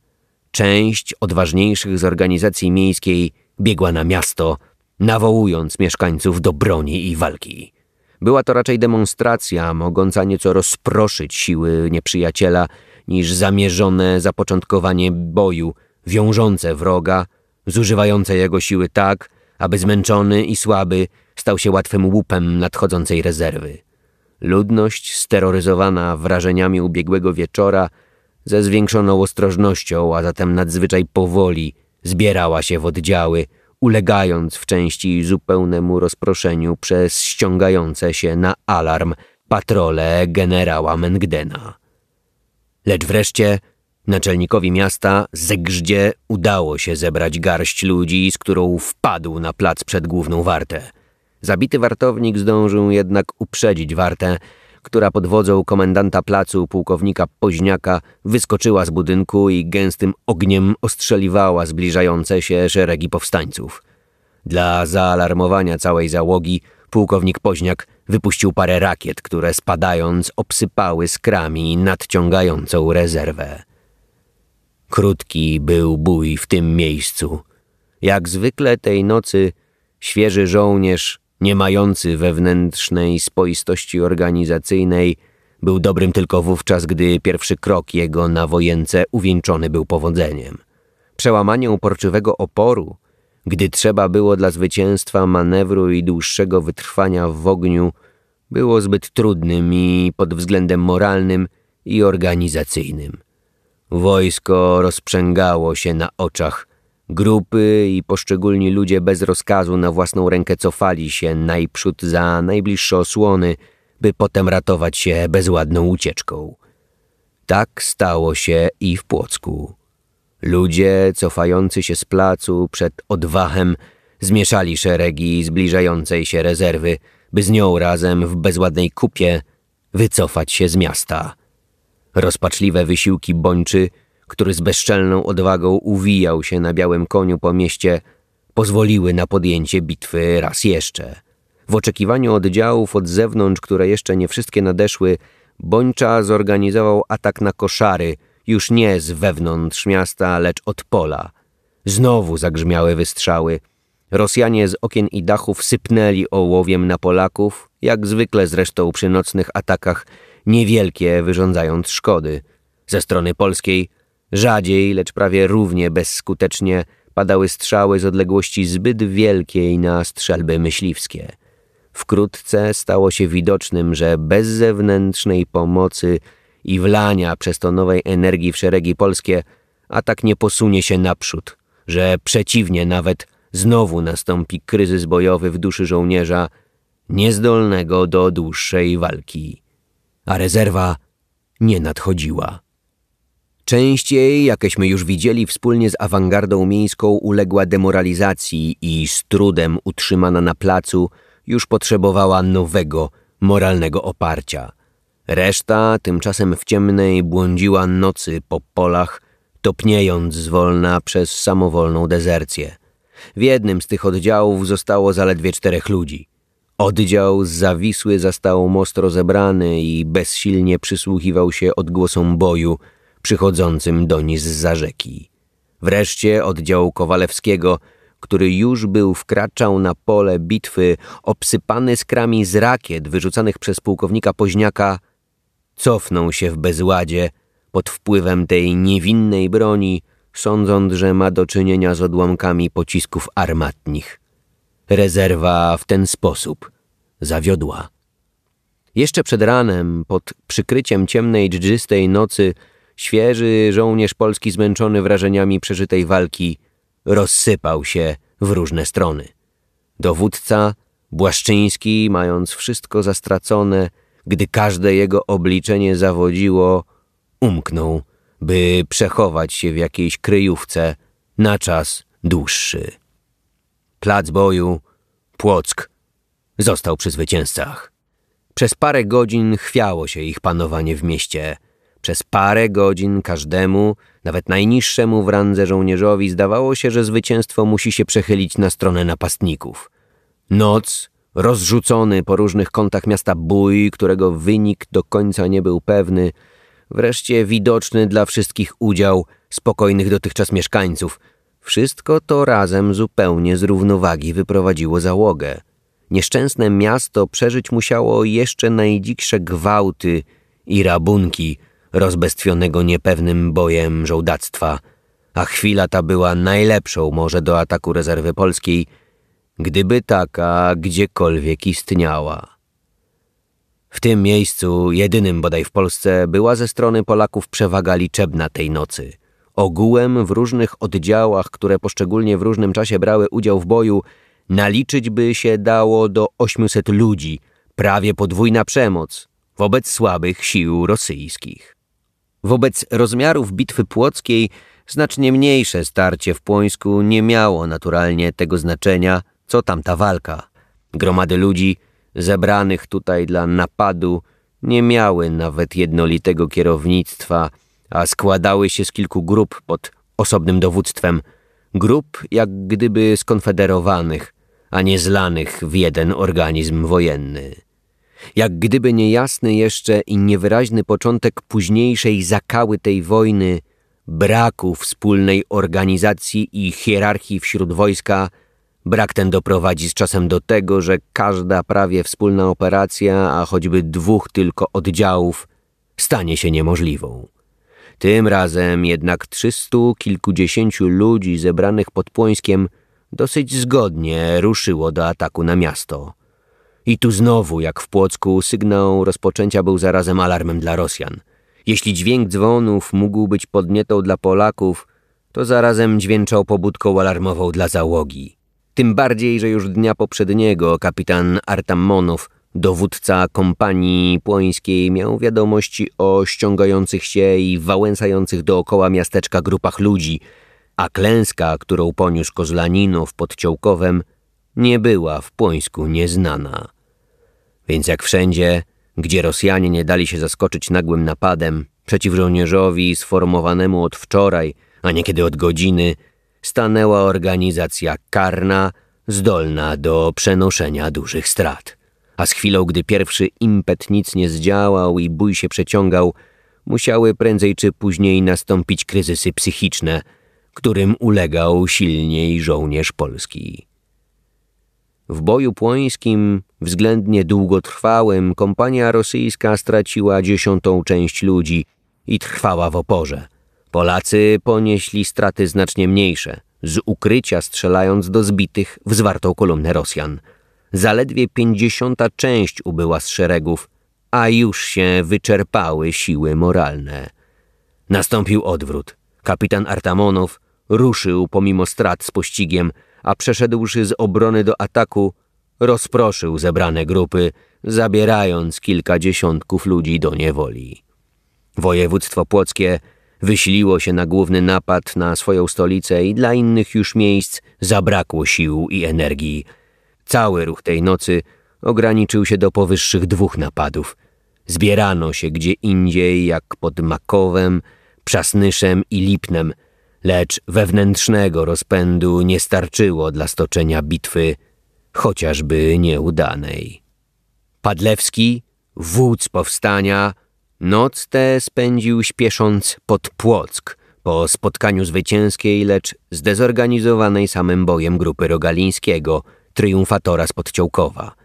część odważniejszych z organizacji miejskiej biegła na miasto, nawołując mieszkańców do broni i walki. Była to raczej demonstracja mogąca nieco rozproszyć siły nieprzyjaciela niż zamierzone zapoczątkowanie boju, wiążące wroga, zużywające jego siły tak, aby zmęczony i słaby stał się łatwym łupem nadchodzącej rezerwy. Ludność, steroryzowana wrażeniami ubiegłego wieczora, ze zwiększoną ostrożnością, a zatem nadzwyczaj powoli, zbierała się w oddziały, ulegając w części zupełnemu rozproszeniu przez ściągające się na alarm patrole generała Mengdena. Lecz wreszcie naczelnikowi miasta Zegrzdzie udało się zebrać garść ludzi, z którą wpadł na plac przed główną wartę. Zabity wartownik zdążył jednak uprzedzić wartę, która pod wodzą komendanta placu pułkownika Poźniaka wyskoczyła z budynku i gęstym ogniem ostrzeliwała zbliżające się szeregi powstańców. Dla zaalarmowania całej załogi pułkownik Poźniak wypuścił parę rakiet, które spadając obsypały skrami nadciągającą rezerwę. Krótki był bój w tym miejscu. Jak zwykle tej nocy świeży żołnierz nie mający wewnętrznej spoistości organizacyjnej, był dobrym tylko wówczas, gdy pierwszy krok jego na wojence uwieńczony był powodzeniem. Przełamanie uporczywego oporu, gdy trzeba było dla zwycięstwa manewru i dłuższego wytrwania w ogniu, było zbyt trudnym i pod względem moralnym i organizacyjnym. Wojsko rozprzęgało się na oczach Grupy i poszczególni ludzie bez rozkazu na własną rękę cofali się najprzód za najbliższe osłony, by potem ratować się bezładną ucieczką. Tak stało się i w Płocku. Ludzie cofający się z placu przed odwachem zmieszali szeregi zbliżającej się rezerwy, by z nią razem w bezładnej kupie wycofać się z miasta. Rozpaczliwe wysiłki bończy który z bezczelną odwagą uwijał się na białym koniu po mieście, pozwoliły na podjęcie bitwy raz jeszcze. W oczekiwaniu oddziałów od zewnątrz, które jeszcze nie wszystkie nadeszły, Bończa zorganizował atak na koszary, już nie z wewnątrz miasta, lecz od pola. Znowu zagrzmiały wystrzały. Rosjanie z okien i dachów sypnęli ołowiem na Polaków, jak zwykle zresztą przy nocnych atakach, niewielkie wyrządzając szkody. Ze strony polskiej Rzadziej, lecz prawie równie bezskutecznie padały strzały z odległości zbyt wielkiej na strzelby myśliwskie. Wkrótce stało się widocznym, że bez zewnętrznej pomocy i wlania przez to nowej energii w szeregi polskie atak nie posunie się naprzód, że przeciwnie nawet znowu nastąpi kryzys bojowy w duszy żołnierza, niezdolnego do dłuższej walki. A rezerwa nie nadchodziła. Częściej, jakeśmy już widzieli, wspólnie z awangardą miejską uległa demoralizacji i z trudem utrzymana na placu już potrzebowała nowego, moralnego oparcia. Reszta tymczasem w ciemnej błądziła nocy po polach, topniejąc zwolna przez samowolną dezercję. W jednym z tych oddziałów zostało zaledwie czterech ludzi. Oddział zawisły zastał most rozebrany i bezsilnie przysłuchiwał się odgłosom boju przychodzącym doń z rzeki. Wreszcie oddział Kowalewskiego, który już był wkraczał na pole bitwy, obsypany skrami z rakiet wyrzucanych przez pułkownika Poźniaka, cofnął się w bezładzie pod wpływem tej niewinnej broni, sądząc, że ma do czynienia z odłamkami pocisków armatnich. Rezerwa w ten sposób zawiodła. Jeszcze przed ranem, pod przykryciem ciemnej, dżdżystej nocy, świeży żołnierz polski zmęczony wrażeniami przeżytej walki rozsypał się w różne strony. Dowódca, Błaszczyński, mając wszystko zastracone, gdy każde jego obliczenie zawodziło, umknął, by przechować się w jakiejś kryjówce na czas dłuższy. Plac boju, Płock, został przy zwycięzcach. Przez parę godzin chwiało się ich panowanie w mieście. Przez parę godzin każdemu, nawet najniższemu w randze żołnierzowi, zdawało się, że zwycięstwo musi się przechylić na stronę napastników. Noc, rozrzucony po różnych kątach miasta bój, którego wynik do końca nie był pewny, wreszcie widoczny dla wszystkich udział spokojnych dotychczas mieszkańców. Wszystko to razem zupełnie z równowagi wyprowadziło załogę. Nieszczęsne miasto przeżyć musiało jeszcze najdziksze gwałty i rabunki rozbestwionego niepewnym bojem żołdactwa, a chwila ta była najlepszą może do ataku rezerwy polskiej, gdyby taka gdziekolwiek istniała. W tym miejscu, jedynym bodaj w Polsce, była ze strony Polaków przewaga liczebna tej nocy. Ogółem w różnych oddziałach, które poszczególnie w różnym czasie brały udział w boju, naliczyć by się dało do 800 ludzi, prawie podwójna przemoc wobec słabych sił rosyjskich. Wobec rozmiarów bitwy płockiej znacznie mniejsze starcie w Płońsku nie miało naturalnie tego znaczenia, co tamta walka. Gromady ludzi zebranych tutaj dla napadu nie miały nawet jednolitego kierownictwa, a składały się z kilku grup pod osobnym dowództwem, grup jak gdyby skonfederowanych, a nie zlanych w jeden organizm wojenny. Jak gdyby niejasny jeszcze i niewyraźny początek późniejszej zakały tej wojny, braku wspólnej organizacji i hierarchii wśród wojska, brak ten doprowadzi z czasem do tego, że każda prawie wspólna operacja, a choćby dwóch tylko oddziałów, stanie się niemożliwą. Tym razem jednak trzystu kilkudziesięciu ludzi zebranych pod Płońskiem dosyć zgodnie ruszyło do ataku na miasto. I tu znowu, jak w Płocku, sygnał rozpoczęcia był zarazem alarmem dla Rosjan. Jeśli dźwięk dzwonów mógł być podnietą dla Polaków, to zarazem dźwięczał pobudką alarmową dla załogi. Tym bardziej, że już dnia poprzedniego kapitan Artamonow, dowódca kompanii płońskiej, miał wiadomości o ściągających się i wałęsających dookoła miasteczka grupach ludzi, a klęska, którą poniósł Kozlaninow pod Ciołkowem, nie była w Płońsku nieznana. Więc jak wszędzie, gdzie Rosjanie nie dali się zaskoczyć nagłym napadem przeciw żołnierzowi sformowanemu od wczoraj, a niekiedy od godziny, stanęła organizacja karna, zdolna do przenoszenia dużych strat. A z chwilą, gdy pierwszy impet nic nie zdziałał i bój się przeciągał, musiały prędzej czy później nastąpić kryzysy psychiczne, którym ulegał silniej żołnierz polski. W boju płońskim, względnie długotrwałym, kompania rosyjska straciła dziesiątą część ludzi i trwała w oporze. Polacy ponieśli straty znacznie mniejsze, z ukrycia strzelając do zbitych w zwartą kolumnę Rosjan. Zaledwie pięćdziesiąta część ubyła z szeregów, a już się wyczerpały siły moralne. Nastąpił odwrót. Kapitan Artamonow ruszył pomimo strat z pościgiem, a przeszedłszy z obrony do ataku, rozproszył zebrane grupy, zabierając kilka dziesiątków ludzi do niewoli. Województwo płockie Wysiliło się na główny napad na swoją stolicę i dla innych już miejsc zabrakło sił i energii. Cały ruch tej nocy ograniczył się do powyższych dwóch napadów. Zbierano się gdzie indziej, jak pod Makowem, Przasnyszem i Lipnem, lecz wewnętrznego rozpędu nie starczyło dla stoczenia bitwy, chociażby nieudanej. Padlewski, wódz powstania, noc tę spędził śpiesząc pod Płock po spotkaniu zwycięskiej, lecz zdezorganizowanej samym bojem grupy Rogalińskiego, triumfatora z Podciołkowa.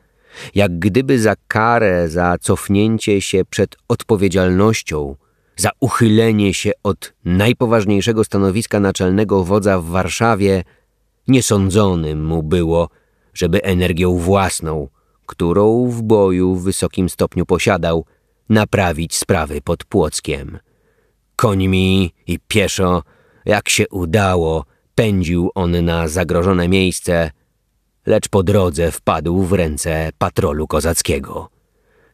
Jak gdyby za karę, za cofnięcie się przed odpowiedzialnością, za uchylenie się od najpoważniejszego stanowiska naczelnego wodza w Warszawie, niesądzonym mu było, żeby energią własną, którą w boju w wysokim stopniu posiadał, naprawić sprawy pod Płockiem. Końmi i pieszo, jak się udało, pędził on na zagrożone miejsce, lecz po drodze wpadł w ręce patrolu kozackiego.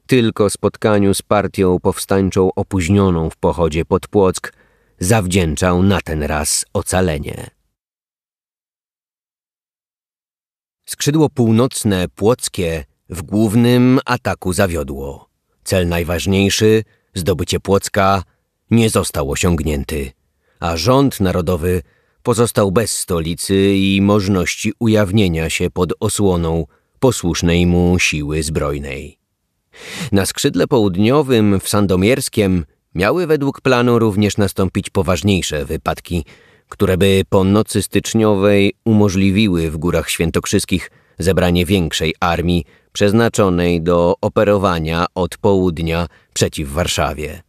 Tylko spotkaniu z partią powstańczą opóźnioną w pochodzie pod Płock zawdzięczał na ten raz ocalenie. Skrzydło północne płockie w głównym ataku zawiodło. Cel najważniejszy, zdobycie Płocka, nie został osiągnięty, a rząd narodowy pozostał bez stolicy i możliwości ujawnienia się pod osłoną posłusznej mu siły zbrojnej. Na skrzydle południowym w Sandomierskiem miały według planu również nastąpić poważniejsze wypadki, które by po nocy styczniowej umożliwiły w Górach Świętokrzyskich zebranie większej armii przeznaczonej do operowania od południa przeciw Warszawie.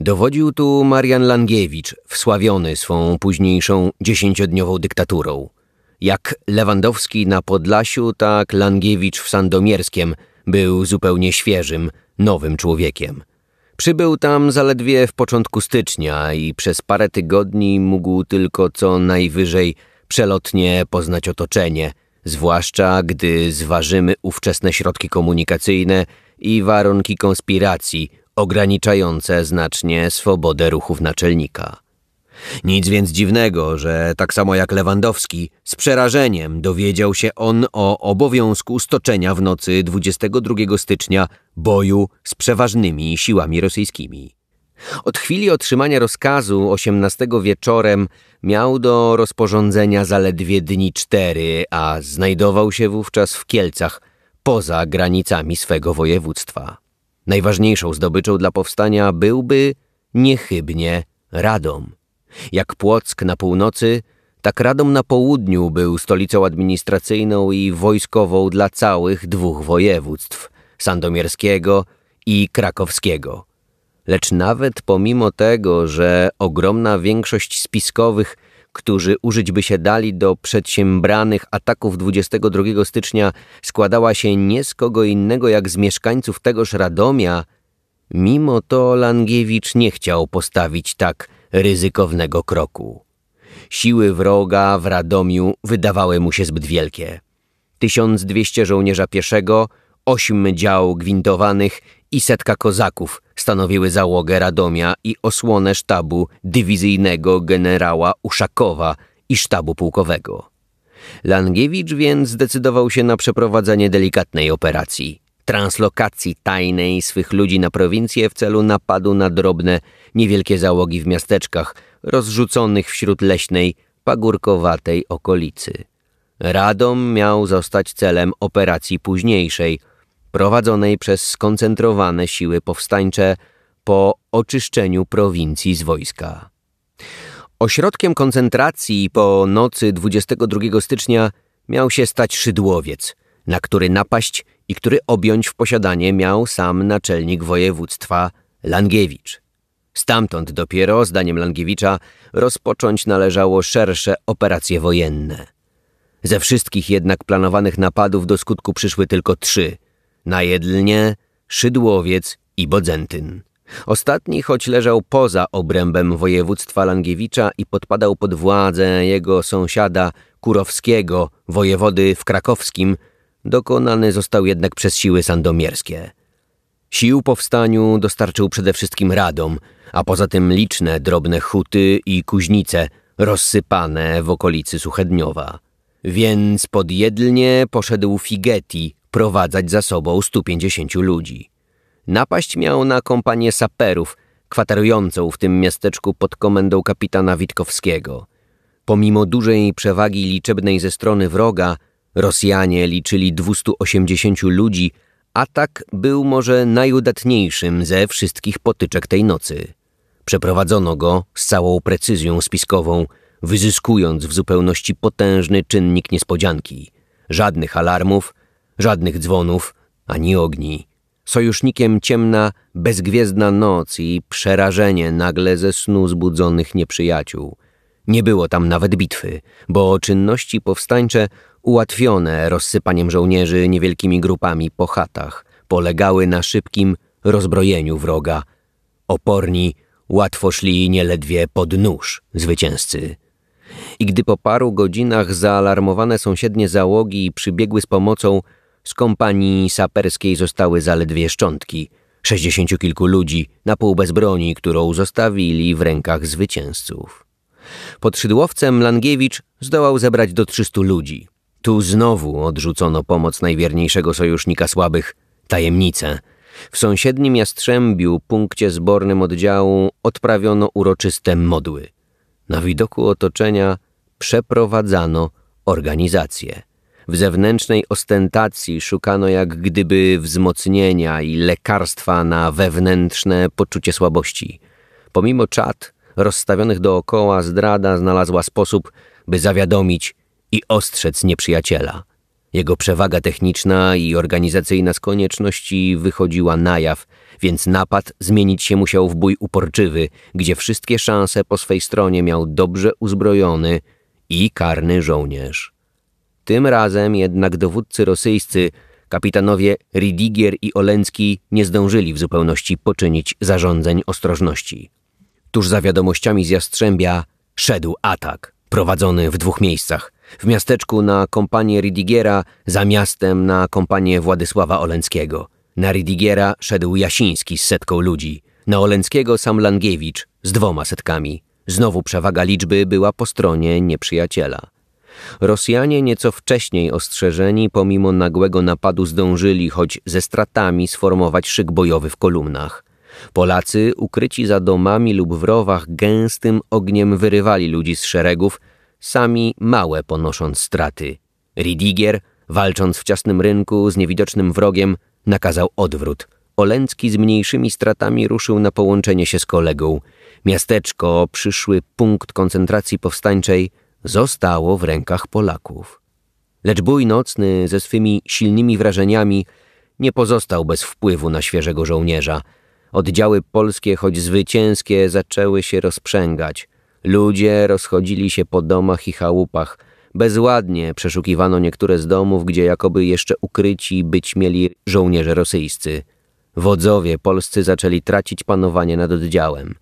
Dowodził tu Marian Langiewicz, wsławiony swą późniejszą dziesięciodniową dyktaturą. Jak Lewandowski na Podlasiu, tak Langiewicz w Sandomierskiem był zupełnie świeżym, nowym człowiekiem. Przybył tam zaledwie w początku stycznia i przez parę tygodni mógł tylko co najwyżej przelotnie poznać otoczenie, zwłaszcza gdy zważymy ówczesne środki komunikacyjne i warunki konspiracji ograniczające znacznie swobodę ruchów naczelnika. Nic więc dziwnego, że tak samo jak Lewandowski, z przerażeniem dowiedział się on o obowiązku stoczenia w nocy 22 stycznia boju z przeważnymi siłami rosyjskimi. Od chwili otrzymania rozkazu 18 wieczorem miał do rozporządzenia zaledwie dni cztery, a znajdował się wówczas w Kielcach, poza granicami swego województwa. Najważniejszą zdobyczą dla powstania byłby niechybnie Radom. Jak Płock na północy, tak Radom na południu był stolicą administracyjną i wojskową dla całych dwóch województw sandomierskiego i krakowskiego. Lecz nawet pomimo tego, że ogromna większość spiskowych, którzy użyć by się dali do przedsiębranych ataków 22 stycznia, składała się nie z kogo innego jak z mieszkańców tegoż Radomia, mimo to Langiewicz nie chciał postawić tak ryzykownego kroku. Siły wroga w Radomiu wydawały mu się zbyt wielkie. 1200 żołnierza pieszego, osiem dział gwintowanych i setka kozaków stanowiły załogę Radomia i osłonę sztabu dywizyjnego generała Uszakowa i sztabu pułkowego. Langiewicz więc zdecydował się na przeprowadzenie delikatnej operacji – translokacji tajnej swych ludzi na prowincję w celu napadu na drobne, niewielkie załogi w miasteczkach rozrzuconych wśród leśnej, pagórkowatej okolicy. Radom miał zostać celem operacji późniejszej, prowadzonej przez skoncentrowane siły powstańcze po oczyszczeniu prowincji z wojska. Ośrodkiem koncentracji po nocy 22 stycznia miał się stać Szydłowiec, na który napaść i który objąć w posiadanie miał sam naczelnik województwa Langiewicz. Stamtąd dopiero, zdaniem Langiewicza, rozpocząć należało szersze operacje wojenne. Ze wszystkich jednak planowanych napadów do skutku przyszły tylko trzy – na Jedlnie, Szydłowiec i Bodzentyn. Ostatni, choć leżał poza obrębem województwa Langiewicza i podpadał pod władzę jego sąsiada Kurowskiego, wojewody w krakowskim – dokonany został jednak przez siły sandomierskie. Sił powstaniu dostarczył przede wszystkim Radom, a poza tym liczne drobne huty i kuźnice rozsypane w okolicy Suchedniowa. Więc pod Jedlnie poszedł Figeti prowadzać za sobą 150 ludzi. Napaść miał na kompanię saperów, kwaterującą w tym miasteczku pod komendą kapitana Witkowskiego. Pomimo dużej przewagi liczebnej ze strony wroga, Rosjanie liczyli 280 ludzi, atak był może najudatniejszym ze wszystkich potyczek tej nocy. Przeprowadzono go z całą precyzją spiskową, wyzyskując w zupełności potężny czynnik niespodzianki. Żadnych alarmów, żadnych dzwonów, ani ogni. Sojusznikiem ciemna, bezgwiezdna noc i przerażenie nagle ze snu zbudzonych nieprzyjaciół. Nie było tam nawet bitwy, bo czynności powstańcze ułatwione rozsypaniem żołnierzy niewielkimi grupami po chatach polegały na szybkim rozbrojeniu wroga. Oporni łatwo szli nieledwie pod nóż zwycięzcy. I gdy po paru godzinach zaalarmowane sąsiednie załogi przybiegły z pomocą, z kompanii saperskiej zostały zaledwie szczątki, sześćdziesięciu kilku ludzi, na pół bez broni, którą zostawili w rękach zwycięzców. Pod szydłowcem Langiewicz zdołał zebrać do trzystu ludzi. Tu znowu odrzucono pomoc najwierniejszego sojusznika słabych, tajemnicę. W sąsiednim Jastrzębiu, punkcie zbornym oddziału, odprawiono uroczyste modły. Na widoku otoczenia przeprowadzano organizację. W zewnętrznej ostentacji szukano jak gdyby wzmocnienia i lekarstwa na wewnętrzne poczucie słabości. Pomimo czat rozstawionych dookoła, zdrada znalazła sposób, by zawiadomić i ostrzec nieprzyjaciela. Jego przewaga techniczna i organizacyjna z konieczności wychodziła na jaw, więc napad zmienić się musiał w bój uporczywy, gdzie wszystkie szanse po swej stronie miał dobrze uzbrojony i karny żołnierz. Tym razem jednak dowódcy rosyjscy, kapitanowie Ridigier i Olencki, nie zdążyli w zupełności poczynić zarządzeń ostrożności. Tuż za wiadomościami z Jastrzębia szedł atak, prowadzony w dwóch miejscach. W miasteczku na kompanię Ridigiera, za miastem na kompanię Władysława Olenckiego. Na Ridigiera szedł Jasiński z setką ludzi, na Olenckiego sam Langiewicz z dwoma setkami. Znowu przewaga liczby była po stronie nieprzyjaciela. Rosjanie nieco wcześniej ostrzeżeni, pomimo nagłego napadu zdążyli, choć ze stratami, sformować szyk bojowy w kolumnach. Polacy, ukryci za domami lub w rowach, gęstym ogniem wyrywali ludzi z szeregów, sami małe ponosząc straty. Ridigier, walcząc w ciasnym rynku z niewidocznym wrogiem, nakazał odwrót. Olencki z mniejszymi stratami ruszył na połączenie się z kolegą. Miasteczko, przyszły punkt koncentracji powstańczej, zostało w rękach Polaków. Lecz bój nocny ze swymi silnymi wrażeniami nie pozostał bez wpływu na świeżego żołnierza. Oddziały polskie, choć zwycięskie, zaczęły się rozprzęgać. Ludzie rozchodzili się po domach i chałupach. Bezładnie przeszukiwano niektóre z domów, gdzie jakoby jeszcze ukryci być mieli żołnierze rosyjscy. Wodzowie polscy zaczęli tracić panowanie nad oddziałem.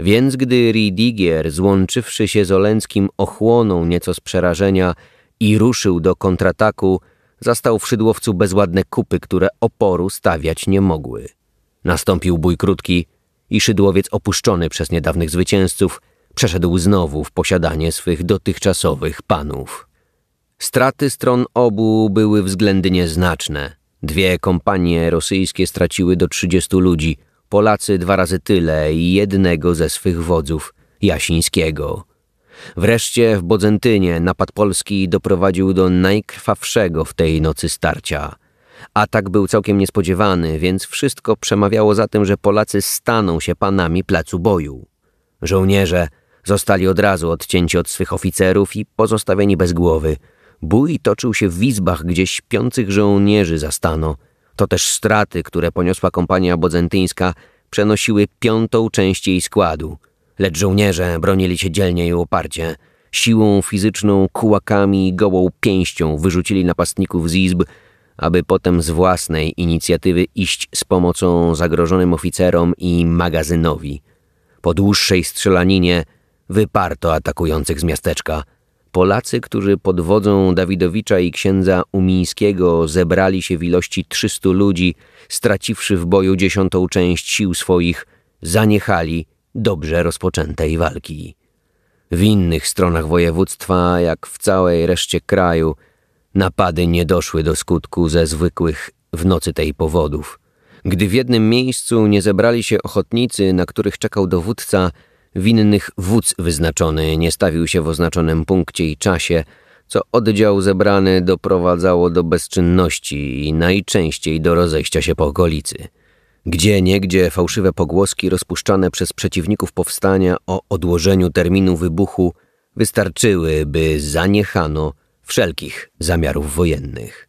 Więc gdy Ridigier, złączywszy się z Oleńskim, ochłonął nieco z przerażenia i ruszył do kontrataku, zastał w szydłowcu bezładne kupy, które oporu stawiać nie mogły. Nastąpił bój krótki i szydłowiec opuszczony przez niedawnych zwycięzców przeszedł znowu w posiadanie swych dotychczasowych panów. Straty stron obu były względnie znaczne. Dwie kompanie rosyjskie straciły do trzydziestu ludzi, Polacy dwa razy tyle i jednego ze swych wodzów, Jasińskiego. Wreszcie w Bodzentynie napad polski doprowadził do najkrwawszego w tej nocy starcia. Atak był całkiem niespodziewany, więc wszystko przemawiało za tym, że Polacy staną się panami placu boju. Żołnierze zostali od razu odcięci od swych oficerów i pozostawieni bez głowy. Bój toczył się w izbach, gdzie śpiących żołnierzy zastano – to też straty, które poniosła kompania bodzentyńska, przenosiły piątą część jej składu. Lecz żołnierze bronili się dzielnie i uparcie. Siłą fizyczną, kułakami i gołą pięścią wyrzucili napastników z izb, aby potem z własnej inicjatywy iść z pomocą zagrożonym oficerom i magazynowi. Po dłuższej strzelaninie wyparto atakujących z miasteczka. Polacy, którzy pod wodzą Dawidowicza i księdza Umińskiego zebrali się w ilości 300 ludzi, straciwszy w boju dziesiątą część sił swoich, zaniechali dobrze rozpoczętej walki. W innych stronach województwa, jak w całej reszcie kraju, napady nie doszły do skutku ze zwykłych w nocy tej powodów. Gdy w jednym miejscu nie zebrali się ochotnicy, na których czekał dowódca, w innych wódz wyznaczony nie stawił się w oznaczonym punkcie i czasie, co oddział zebrany doprowadzało do bezczynności i najczęściej do rozejścia się po okolicy. Gdzie niegdzie fałszywe pogłoski rozpuszczane przez przeciwników powstania o odłożeniu terminu wybuchu wystarczyły, by zaniechano wszelkich zamiarów wojennych.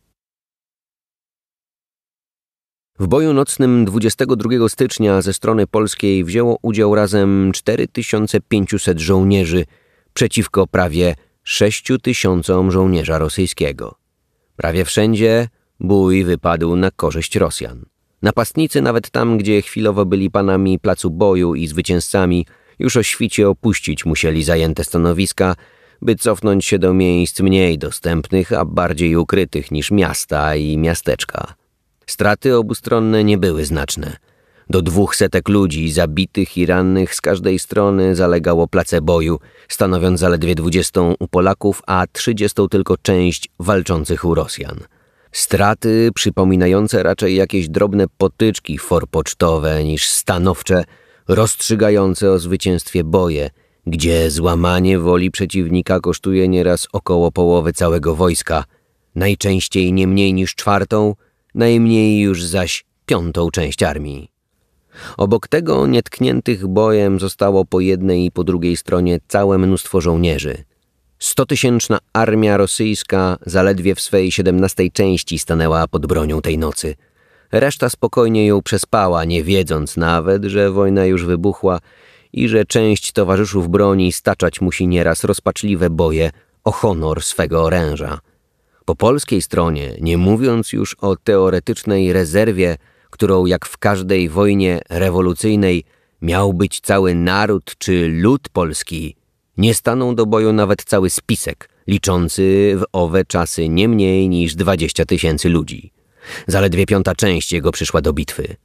W boju nocnym 22 stycznia ze strony polskiej wzięło udział razem 4500 żołnierzy przeciwko prawie 6000 żołnierza rosyjskiego. Prawie wszędzie bój wypadł na korzyść Rosjan. Napastnicy nawet tam, gdzie chwilowo byli panami placu boju i zwycięzcami, już o świcie opuścić musieli zajęte stanowiska, by cofnąć się do miejsc mniej dostępnych, a bardziej ukrytych niż miasta i miasteczka. Straty obustronne nie były znaczne. Do dwóch setek ludzi zabitych i rannych z każdej strony zalegało place boju, stanowiąc zaledwie dwudziestą u Polaków, a trzydziestą tylko część walczących u Rosjan. Straty przypominające raczej jakieś drobne potyczki forpocztowe niż stanowcze, rozstrzygające o zwycięstwie boje, gdzie złamanie woli przeciwnika kosztuje nieraz około połowy całego wojska, najczęściej nie mniej niż czwartą, najmniej już zaś piątą część armii. Obok tego nietkniętych bojem zostało po jednej i po drugiej stronie całe mnóstwo żołnierzy. Stotysięczna armia rosyjska zaledwie w swej siedemnastej części stanęła pod bronią tej nocy. Reszta spokojnie ją przespała, nie wiedząc nawet, że wojna już wybuchła i że część towarzyszów broni staczać musi nieraz rozpaczliwe boje o honor swego oręża. Po polskiej stronie, nie mówiąc już o teoretycznej rezerwie, którą jak w każdej wojnie rewolucyjnej miał być cały naród czy lud polski, nie stanął do boju nawet cały spisek, liczący w owe czasy nie mniej niż dwadzieścia tysięcy ludzi. Zaledwie piąta część jego przyszła do bitwy.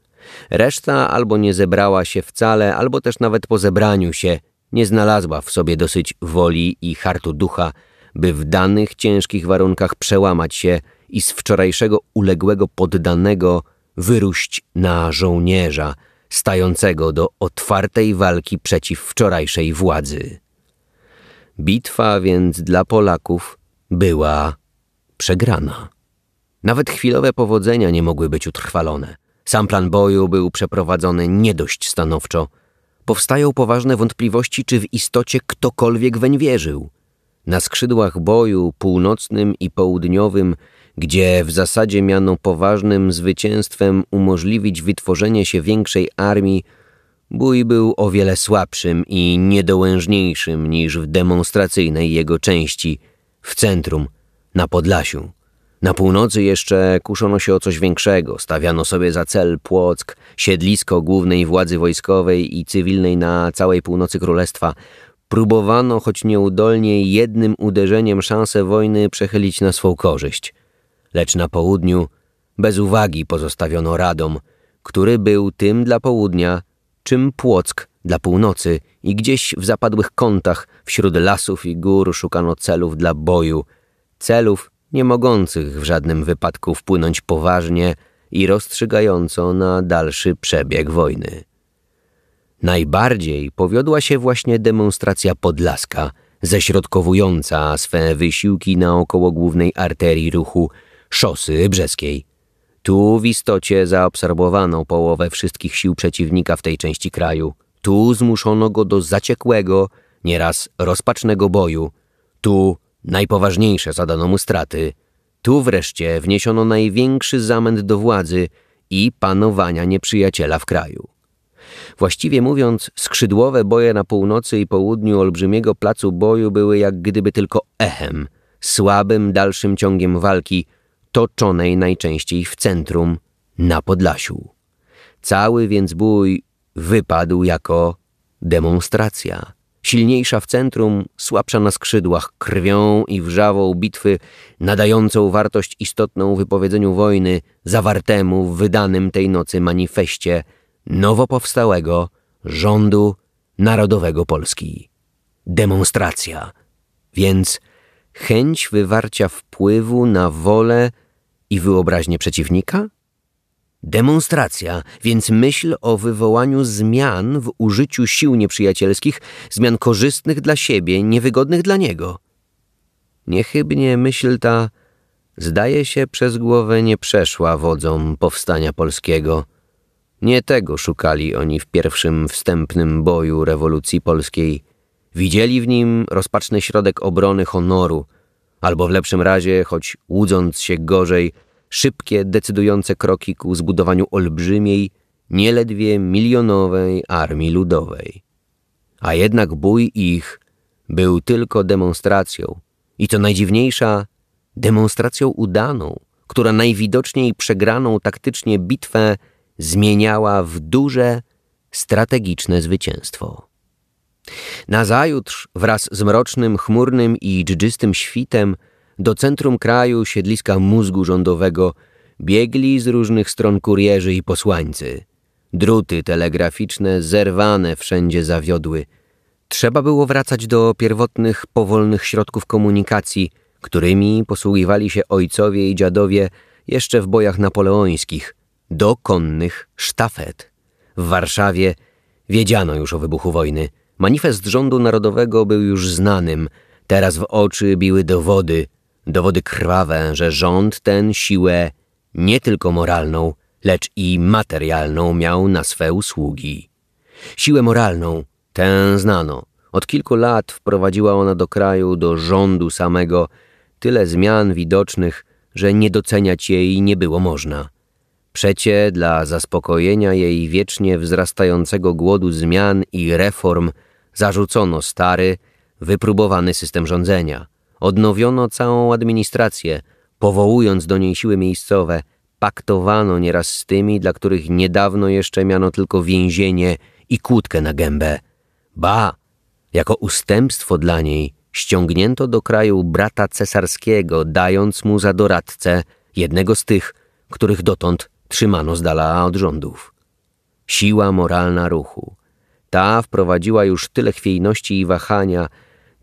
Reszta albo nie zebrała się wcale, albo też nawet po zebraniu się nie znalazła w sobie dosyć woli i hartu ducha, by w danych ciężkich warunkach przełamać się i z wczorajszego uległego poddanego wyruść na żołnierza, stającego do otwartej walki przeciw wczorajszej władzy. Bitwa więc dla Polaków była przegrana. Nawet chwilowe powodzenia nie mogły być utrwalone. Sam plan boju był przeprowadzony nie dość stanowczo. Powstają poważne wątpliwości, czy w istocie ktokolwiek weń wierzył. Na skrzydłach boju północnym i południowym, gdzie w zasadzie miano poważnym zwycięstwem umożliwić wytworzenie się większej armii, bój był o wiele słabszym i niedołężniejszym niż w demonstracyjnej jego części, w centrum, na Podlasiu. Na północy jeszcze kuszono się o coś większego, stawiano sobie za cel Płock, siedlisko głównej władzy wojskowej i cywilnej na całej północy królestwa. Próbowano, choć nieudolnie, jednym uderzeniem szansę wojny przechylić na swą korzyść. Lecz na południu bez uwagi pozostawiono Radom, który był tym dla południa, czym Płock dla północy i gdzieś w zapadłych kątach wśród lasów i gór szukano celów dla boju, celów, nie mogących w żadnym wypadku wpłynąć poważnie i rozstrzygająco na dalszy przebieg wojny. Najbardziej powiodła się właśnie demonstracja podlaska, ześrodkowująca swe wysiłki naokoło głównej arterii ruchu szosy brzeskiej. Tu w istocie zaobserwowano połowę wszystkich sił przeciwnika w tej części kraju. Tu zmuszono go do zaciekłego, nieraz rozpacznego boju. Tu Najpoważniejsze zadano mu straty. Tu wreszcie wniesiono największy zamęt do władzy i panowania nieprzyjaciela w kraju. Właściwie mówiąc, skrzydłowe boje na północy i południu olbrzymiego placu boju były jak gdyby tylko echem, słabym dalszym ciągiem walki, toczonej najczęściej w centrum, na Podlasiu. Cały więc bój wypadł jako demonstracja, silniejsza w centrum, słabsza na skrzydłach, krwią i wrzawą bitwy, nadającą wartość istotną wypowiedzeniu wojny, zawartemu w wydanym tej nocy manifestie nowo powstałego rządu narodowego Polski. Demonstracja, więc chęć wywarcia wpływu na wolę i wyobraźnię przeciwnika? Demonstracja, więc myśl o wywołaniu zmian w użyciu sił nieprzyjacielskich, zmian korzystnych dla siebie, niewygodnych dla niego. Niechybnie myśl ta, zdaje się, przez głowę nie przeszła wodzom powstania polskiego. Nie tego szukali oni w pierwszym wstępnym boju rewolucji polskiej. Widzieli w nim rozpaczny środek obrony honoru, albo w lepszym razie, choć łudząc się gorzej, szybkie, decydujące kroki ku zbudowaniu olbrzymiej, nieledwie milionowej armii ludowej. A jednak bój ich był tylko demonstracją i co najdziwniejsza, demonstracją udaną, która najwidoczniej przegraną taktycznie bitwę zmieniała w duże, strategiczne zwycięstwo. Nazajutrz wraz z mrocznym, chmurnym i dżdżystym świtem do centrum kraju siedliska mózgu rządowego biegli z różnych stron kurierzy i posłańcy. Druty telegraficzne zerwane wszędzie zawiodły. Trzeba było wracać do pierwotnych, powolnych środków komunikacji, którymi posługiwali się ojcowie i dziadowie jeszcze w bojach napoleońskich, do konnych sztafet. W Warszawie wiedziano już o wybuchu wojny. Manifest rządu narodowego był już znanym. Teraz w oczy biły dowody, dowody krwawe, że rząd ten siłę nie tylko moralną, lecz i materialną miał na swe usługi. Siłę moralną, tę znano. Od kilku lat wprowadziła ona do kraju, do rządu samego, tyle zmian widocznych, że nie doceniać jej nie było można. Przecie dla zaspokojenia jej wiecznie wzrastającego głodu zmian i reform zarzucono stary, wypróbowany system rządzenia – Odnowiono całą administrację, powołując do niej siły miejscowe, paktowano nieraz z tymi, dla których niedawno jeszcze miano tylko więzienie i kłódkę na gębę. Ba, jako ustępstwo dla niej ściągnięto do kraju brata cesarskiego, dając mu za doradcę jednego z tych, których dotąd trzymano z dala od rządów. Siła moralna ruchu. Ta wprowadziła już tyle chwiejności i wahania,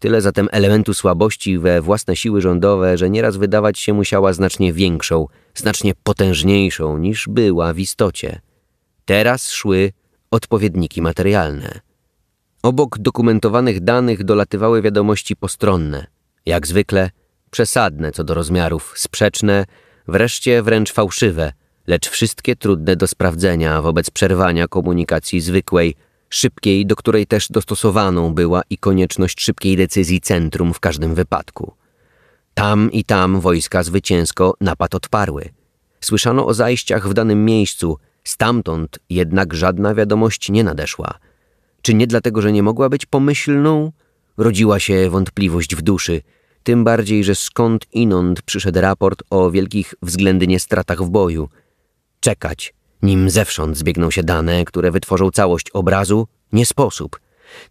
Tyle zatem elementu słabości we własne siły rządowe, że nieraz wydawać się musiała znacznie większą, znacznie potężniejszą niż była w istocie. Teraz szły odpowiedniki materialne. Obok dokumentowanych danych dolatywały wiadomości postronne, jak zwykle przesadne co do rozmiarów, sprzeczne, wreszcie wręcz fałszywe, lecz wszystkie trudne do sprawdzenia wobec przerwania komunikacji zwykłej, szybkiej, do której też dostosowaną była i konieczność szybkiej decyzji centrum w każdym wypadku. Tam i tam wojska zwycięsko napad odparły. Słyszano o zajściach w danym miejscu, stamtąd jednak żadna wiadomość nie nadeszła. Czy nie dlatego, że nie mogła być pomyślną? Rodziła się wątpliwość w duszy, tym bardziej, że skąd inąd przyszedł raport o wielkich względnie stratach w boju. Czekać, nim zewsząd zbiegną się dane, które wytworzą całość obrazu, nie sposób.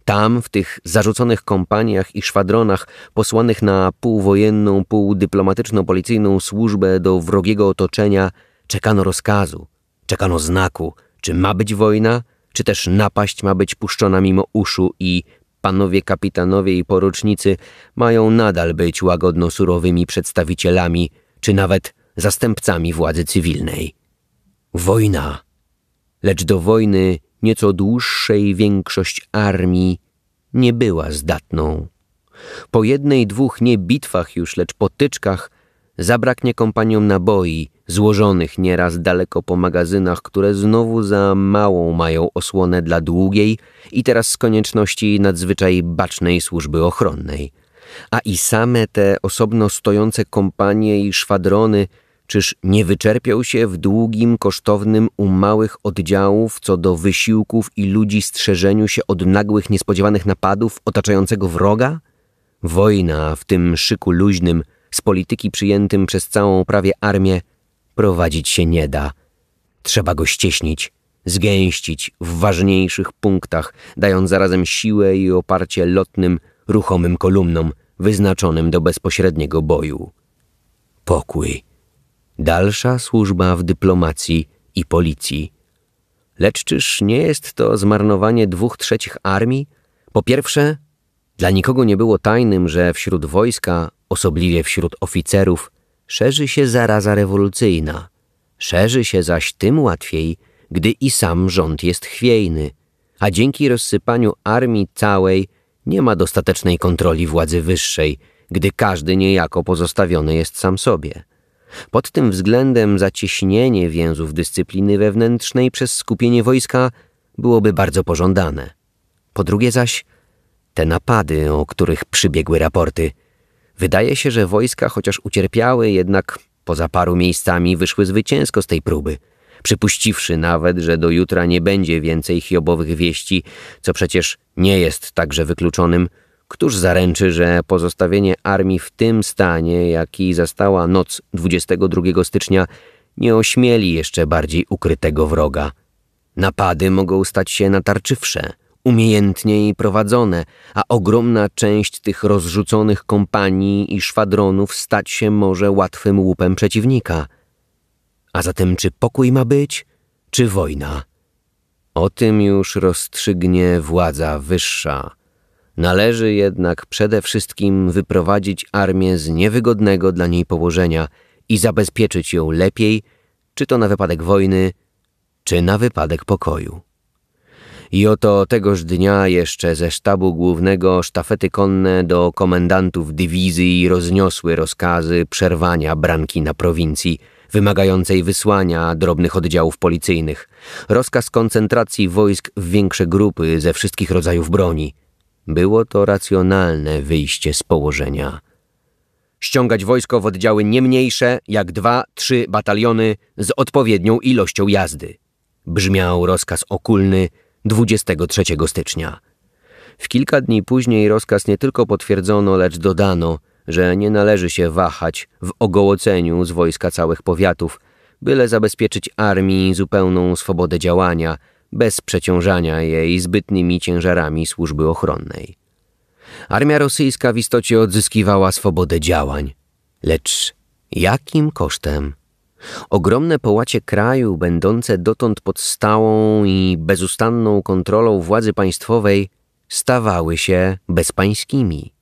Tam, w tych zarzuconych kompaniach i szwadronach posłanych na półwojenną, półdyplomatyczno-policyjną służbę do wrogiego otoczenia, czekano rozkazu, czekano znaku, czy ma być wojna, czy też napaść ma być puszczona mimo uszu i panowie kapitanowie i porucznicy mają nadal być łagodno surowymi przedstawicielami, czy nawet zastępcami władzy cywilnej. Wojna. Lecz do wojny nieco dłuższej większość armii nie była zdatną. Po jednej, dwóch nie bitwach już, lecz potyczkach zabraknie kompaniom naboi, złożonych nieraz daleko po magazynach, które znowu za małą mają osłonę dla długiej i teraz z konieczności nadzwyczaj bacznej służby ochronnej. A i same te osobno stojące kompanie i szwadrony Czyż nie wyczerpiał się w długim, kosztownym u małych oddziałów co do wysiłków i ludzi strzeżeniu się od nagłych, niespodziewanych napadów otaczającego wroga? Wojna w tym szyku luźnym, z polityki przyjętym przez całą prawie armię, prowadzić się nie da. Trzeba go ścieśnić, zgęścić w ważniejszych punktach, dając zarazem siłę i oparcie lotnym, ruchomym kolumnom wyznaczonym do bezpośredniego boju. Pokój. Dalsza służba w dyplomacji i policji. Lecz czyż nie jest to zmarnowanie dwóch trzecich armii? Po pierwsze, dla nikogo nie było tajnym, że wśród wojska, osobliwie wśród oficerów, szerzy się zaraza rewolucyjna. Szerzy się zaś tym łatwiej, gdy i sam rząd jest chwiejny, a dzięki rozsypaniu armii całej nie ma dostatecznej kontroli władzy wyższej, gdy każdy niejako pozostawiony jest sam sobie. Pod tym względem zacieśnienie więzów dyscypliny wewnętrznej przez skupienie wojska byłoby bardzo pożądane. Po drugie zaś, te napady, o których przybiegły raporty. Wydaje się, że wojska, chociaż ucierpiały, jednak poza paru miejscami wyszły zwycięsko z tej próby. Przypuściwszy nawet, że do jutra nie będzie więcej hiobowych wieści, co przecież nie jest także wykluczonym, Któż zaręczy, że pozostawienie armii w tym stanie, jaki zastała noc 22 stycznia, nie ośmieli jeszcze bardziej ukrytego wroga? Napady mogą stać się natarczywsze, umiejętniej prowadzone, a ogromna część tych rozrzuconych kompanii i szwadronów stać się może łatwym łupem przeciwnika. A zatem czy pokój ma być, czy wojna? O tym już rozstrzygnie władza wyższa – Należy jednak przede wszystkim wyprowadzić armię z niewygodnego dla niej położenia i zabezpieczyć ją lepiej, czy to na wypadek wojny, czy na wypadek pokoju. I oto tegoż dnia jeszcze ze sztabu głównego sztafety konne do komendantów dywizji rozniosły rozkazy przerwania branki na prowincji, wymagającej wysłania drobnych oddziałów policyjnych, rozkaz koncentracji wojsk w większe grupy ze wszystkich rodzajów broni – było to racjonalne wyjście z położenia. Ściągać wojsko w oddziały nie mniejsze jak dwa, trzy bataliony z odpowiednią ilością jazdy. Brzmiał rozkaz okulny 23 stycznia. W kilka dni później rozkaz nie tylko potwierdzono, lecz dodano, że nie należy się wahać w ogołoceniu z wojska całych powiatów, byle zabezpieczyć armii zupełną swobodę działania – bez przeciążania jej zbytnimi ciężarami służby ochronnej. Armia rosyjska w istocie odzyskiwała swobodę działań, lecz jakim kosztem? Ogromne połacie kraju, będące dotąd pod stałą i bezustanną kontrolą władzy państwowej, stawały się bezpańskimi.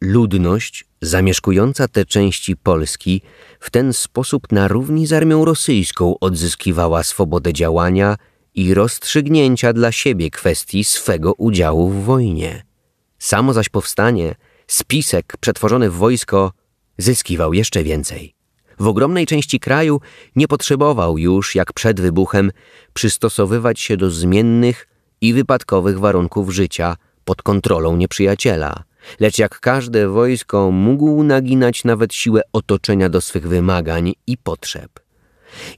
Ludność zamieszkująca te części Polski w ten sposób na równi z armią rosyjską odzyskiwała swobodę działania i rozstrzygnięcia dla siebie kwestii swego udziału w wojnie. Samo zaś powstanie, spisek przetworzony w wojsko, zyskiwał jeszcze więcej. W ogromnej części kraju nie potrzebował już, jak przed wybuchem, przystosowywać się do zmiennych i wypadkowych warunków życia pod kontrolą nieprzyjaciela, lecz jak każde wojsko mógł naginać nawet siłę otoczenia do swych wymagań i potrzeb.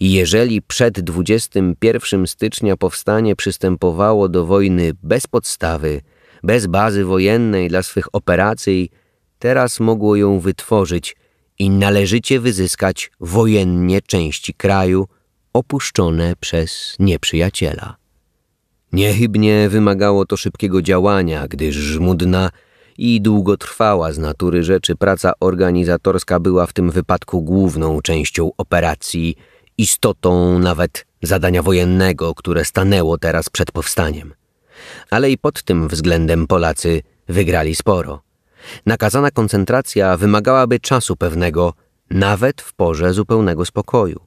I jeżeli przed 21 stycznia powstanie przystępowało do wojny bez podstawy, bez bazy wojennej dla swych operacji, teraz mogło ją wytworzyć i należycie wyzyskać wojennie części kraju opuszczone przez nieprzyjaciela. Niechybnie wymagało to szybkiego działania, gdyż żmudna i długotrwała z natury rzeczy praca organizatorska była w tym wypadku główną częścią operacji – istotą nawet zadania wojennego, które stanęło teraz przed powstaniem. Ale i pod tym względem Polacy wygrali sporo. Nakazana koncentracja wymagałaby czasu pewnego, nawet w porze zupełnego spokoju.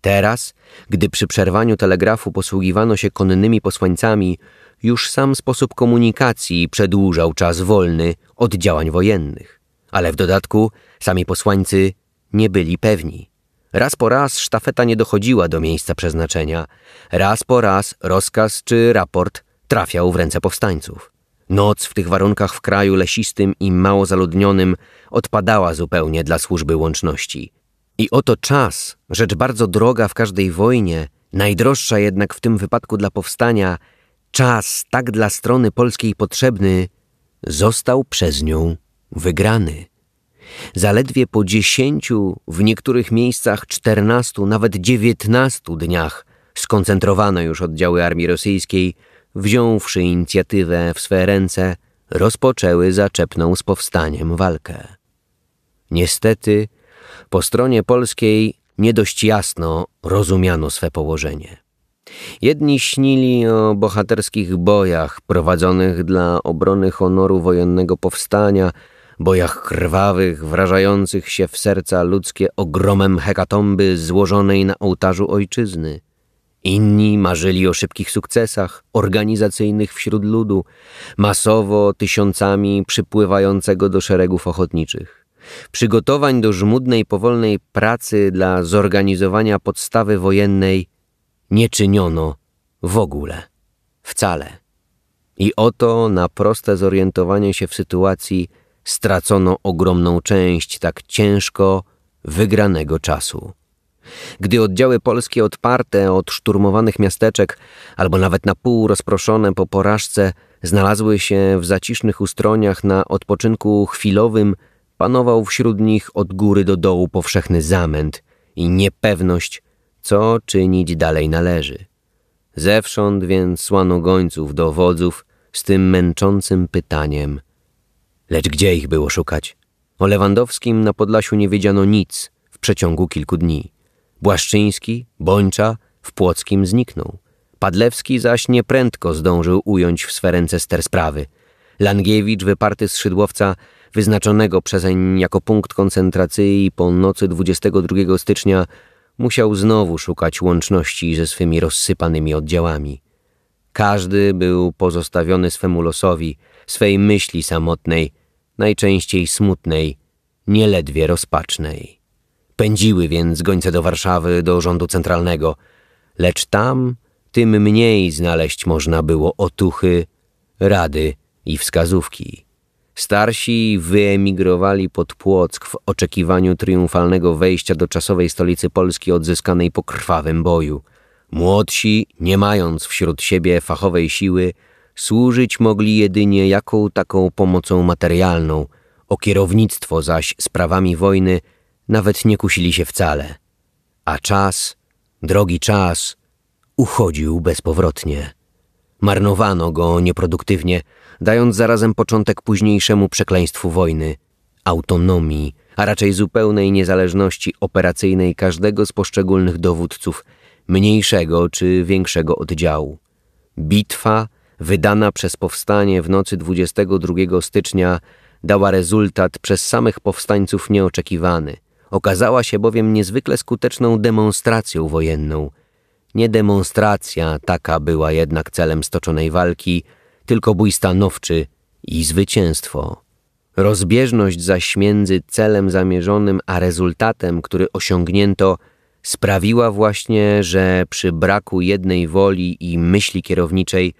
Teraz, gdy przy przerwaniu telegrafu posługiwano się konnymi posłańcami, już sam sposób komunikacji przedłużał czas wolny od działań wojennych. Ale w dodatku sami posłańcy nie byli pewni. Raz po raz sztafeta nie dochodziła do miejsca przeznaczenia, raz po raz rozkaz czy raport trafiał w ręce powstańców. Noc w tych warunkach w kraju lesistym i mało zaludnionym odpadała zupełnie dla służby łączności. I oto czas, rzecz bardzo droga w każdej wojnie, najdroższa jednak w tym wypadku dla powstania, czas tak dla strony polskiej potrzebny, został przez nią wygrany. Zaledwie po dziesięciu, w niektórych miejscach czternastu, nawet dziewiętnastu dniach skoncentrowane już oddziały armii rosyjskiej, wziąwszy inicjatywę w swe ręce, rozpoczęły zaczepną z powstaniem walkę. Niestety, po stronie polskiej nie dość jasno rozumiano swe położenie. Jedni śnili o bohaterskich bojach prowadzonych dla obrony honoru wojennego powstania, bojach krwawych, wrażających się w serca ludzkie ogromem hekatomby złożonej na ołtarzu ojczyzny. Inni marzyli o szybkich sukcesach organizacyjnych wśród ludu, masowo tysiącami przypływającego do szeregów ochotniczych. Przygotowań do żmudnej, powolnej pracy dla zorganizowania podstawy wojennej nie czyniono w ogóle, wcale. I oto na proste zorientowanie się w sytuacji stracono ogromną część tak ciężko wygranego czasu. Gdy oddziały polskie odparte od szturmowanych miasteczek, albo nawet na pół rozproszone po porażce, znalazły się w zacisznych ustroniach na odpoczynku chwilowym, panował wśród nich od góry do dołu powszechny zamęt i niepewność, co czynić dalej należy. Zewsząd więc słano gońców do wodzów z tym męczącym pytaniem. Lecz gdzie ich było szukać? O Lewandowskim na Podlasiu nie wiedziano nic w przeciągu kilku dni. Błaszczyński, Bończa w Płockim zniknął. Padlewski zaś nieprędko zdążył ująć w swe ręce ster sprawy. Langiewicz, wyparty z szydłowca, wyznaczonego przezeń jako punkt koncentracji po nocy 22 stycznia, musiał znowu szukać łączności ze swymi rozsypanymi oddziałami. Każdy był pozostawiony swemu losowi, swej myśli samotnej, najczęściej smutnej, nieledwie rozpacznej. Pędziły więc gońce do Warszawy, do rządu centralnego, lecz tam tym mniej znaleźć można było otuchy, rady i wskazówki. Starsi wyemigrowali pod Płock w oczekiwaniu triumfalnego wejścia do czasowej stolicy Polski odzyskanej po krwawym boju. Młodsi, nie mając wśród siebie fachowej siły, służyć mogli jedynie jaką taką pomocą materialną, o kierownictwo zaś sprawami wojny nawet nie kusili się wcale. A czas, drogi czas, uchodził bezpowrotnie. Marnowano go nieproduktywnie, dając zarazem początek późniejszemu przekleństwu wojny, autonomii, a raczej zupełnej niezależności operacyjnej każdego z poszczególnych dowódców, mniejszego czy większego oddziału. Bitwa, wydana przez powstanie w nocy 22 stycznia, dała rezultat przez samych powstańców nieoczekiwany. Okazała się bowiem niezwykle skuteczną demonstracją wojenną. Nie demonstracja taka była jednak celem stoczonej walki, tylko bój stanowczy i zwycięstwo. Rozbieżność zaś między celem zamierzonym a rezultatem, który osiągnięto, sprawiła właśnie, że przy braku jednej woli i myśli kierowniczej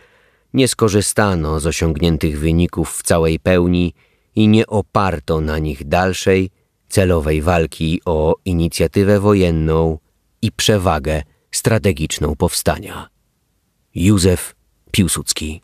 nie skorzystano z osiągniętych wyników w całej pełni i nie oparto na nich dalszej, celowej walki o inicjatywę wojenną i przewagę strategiczną powstania. Józef Piłsudski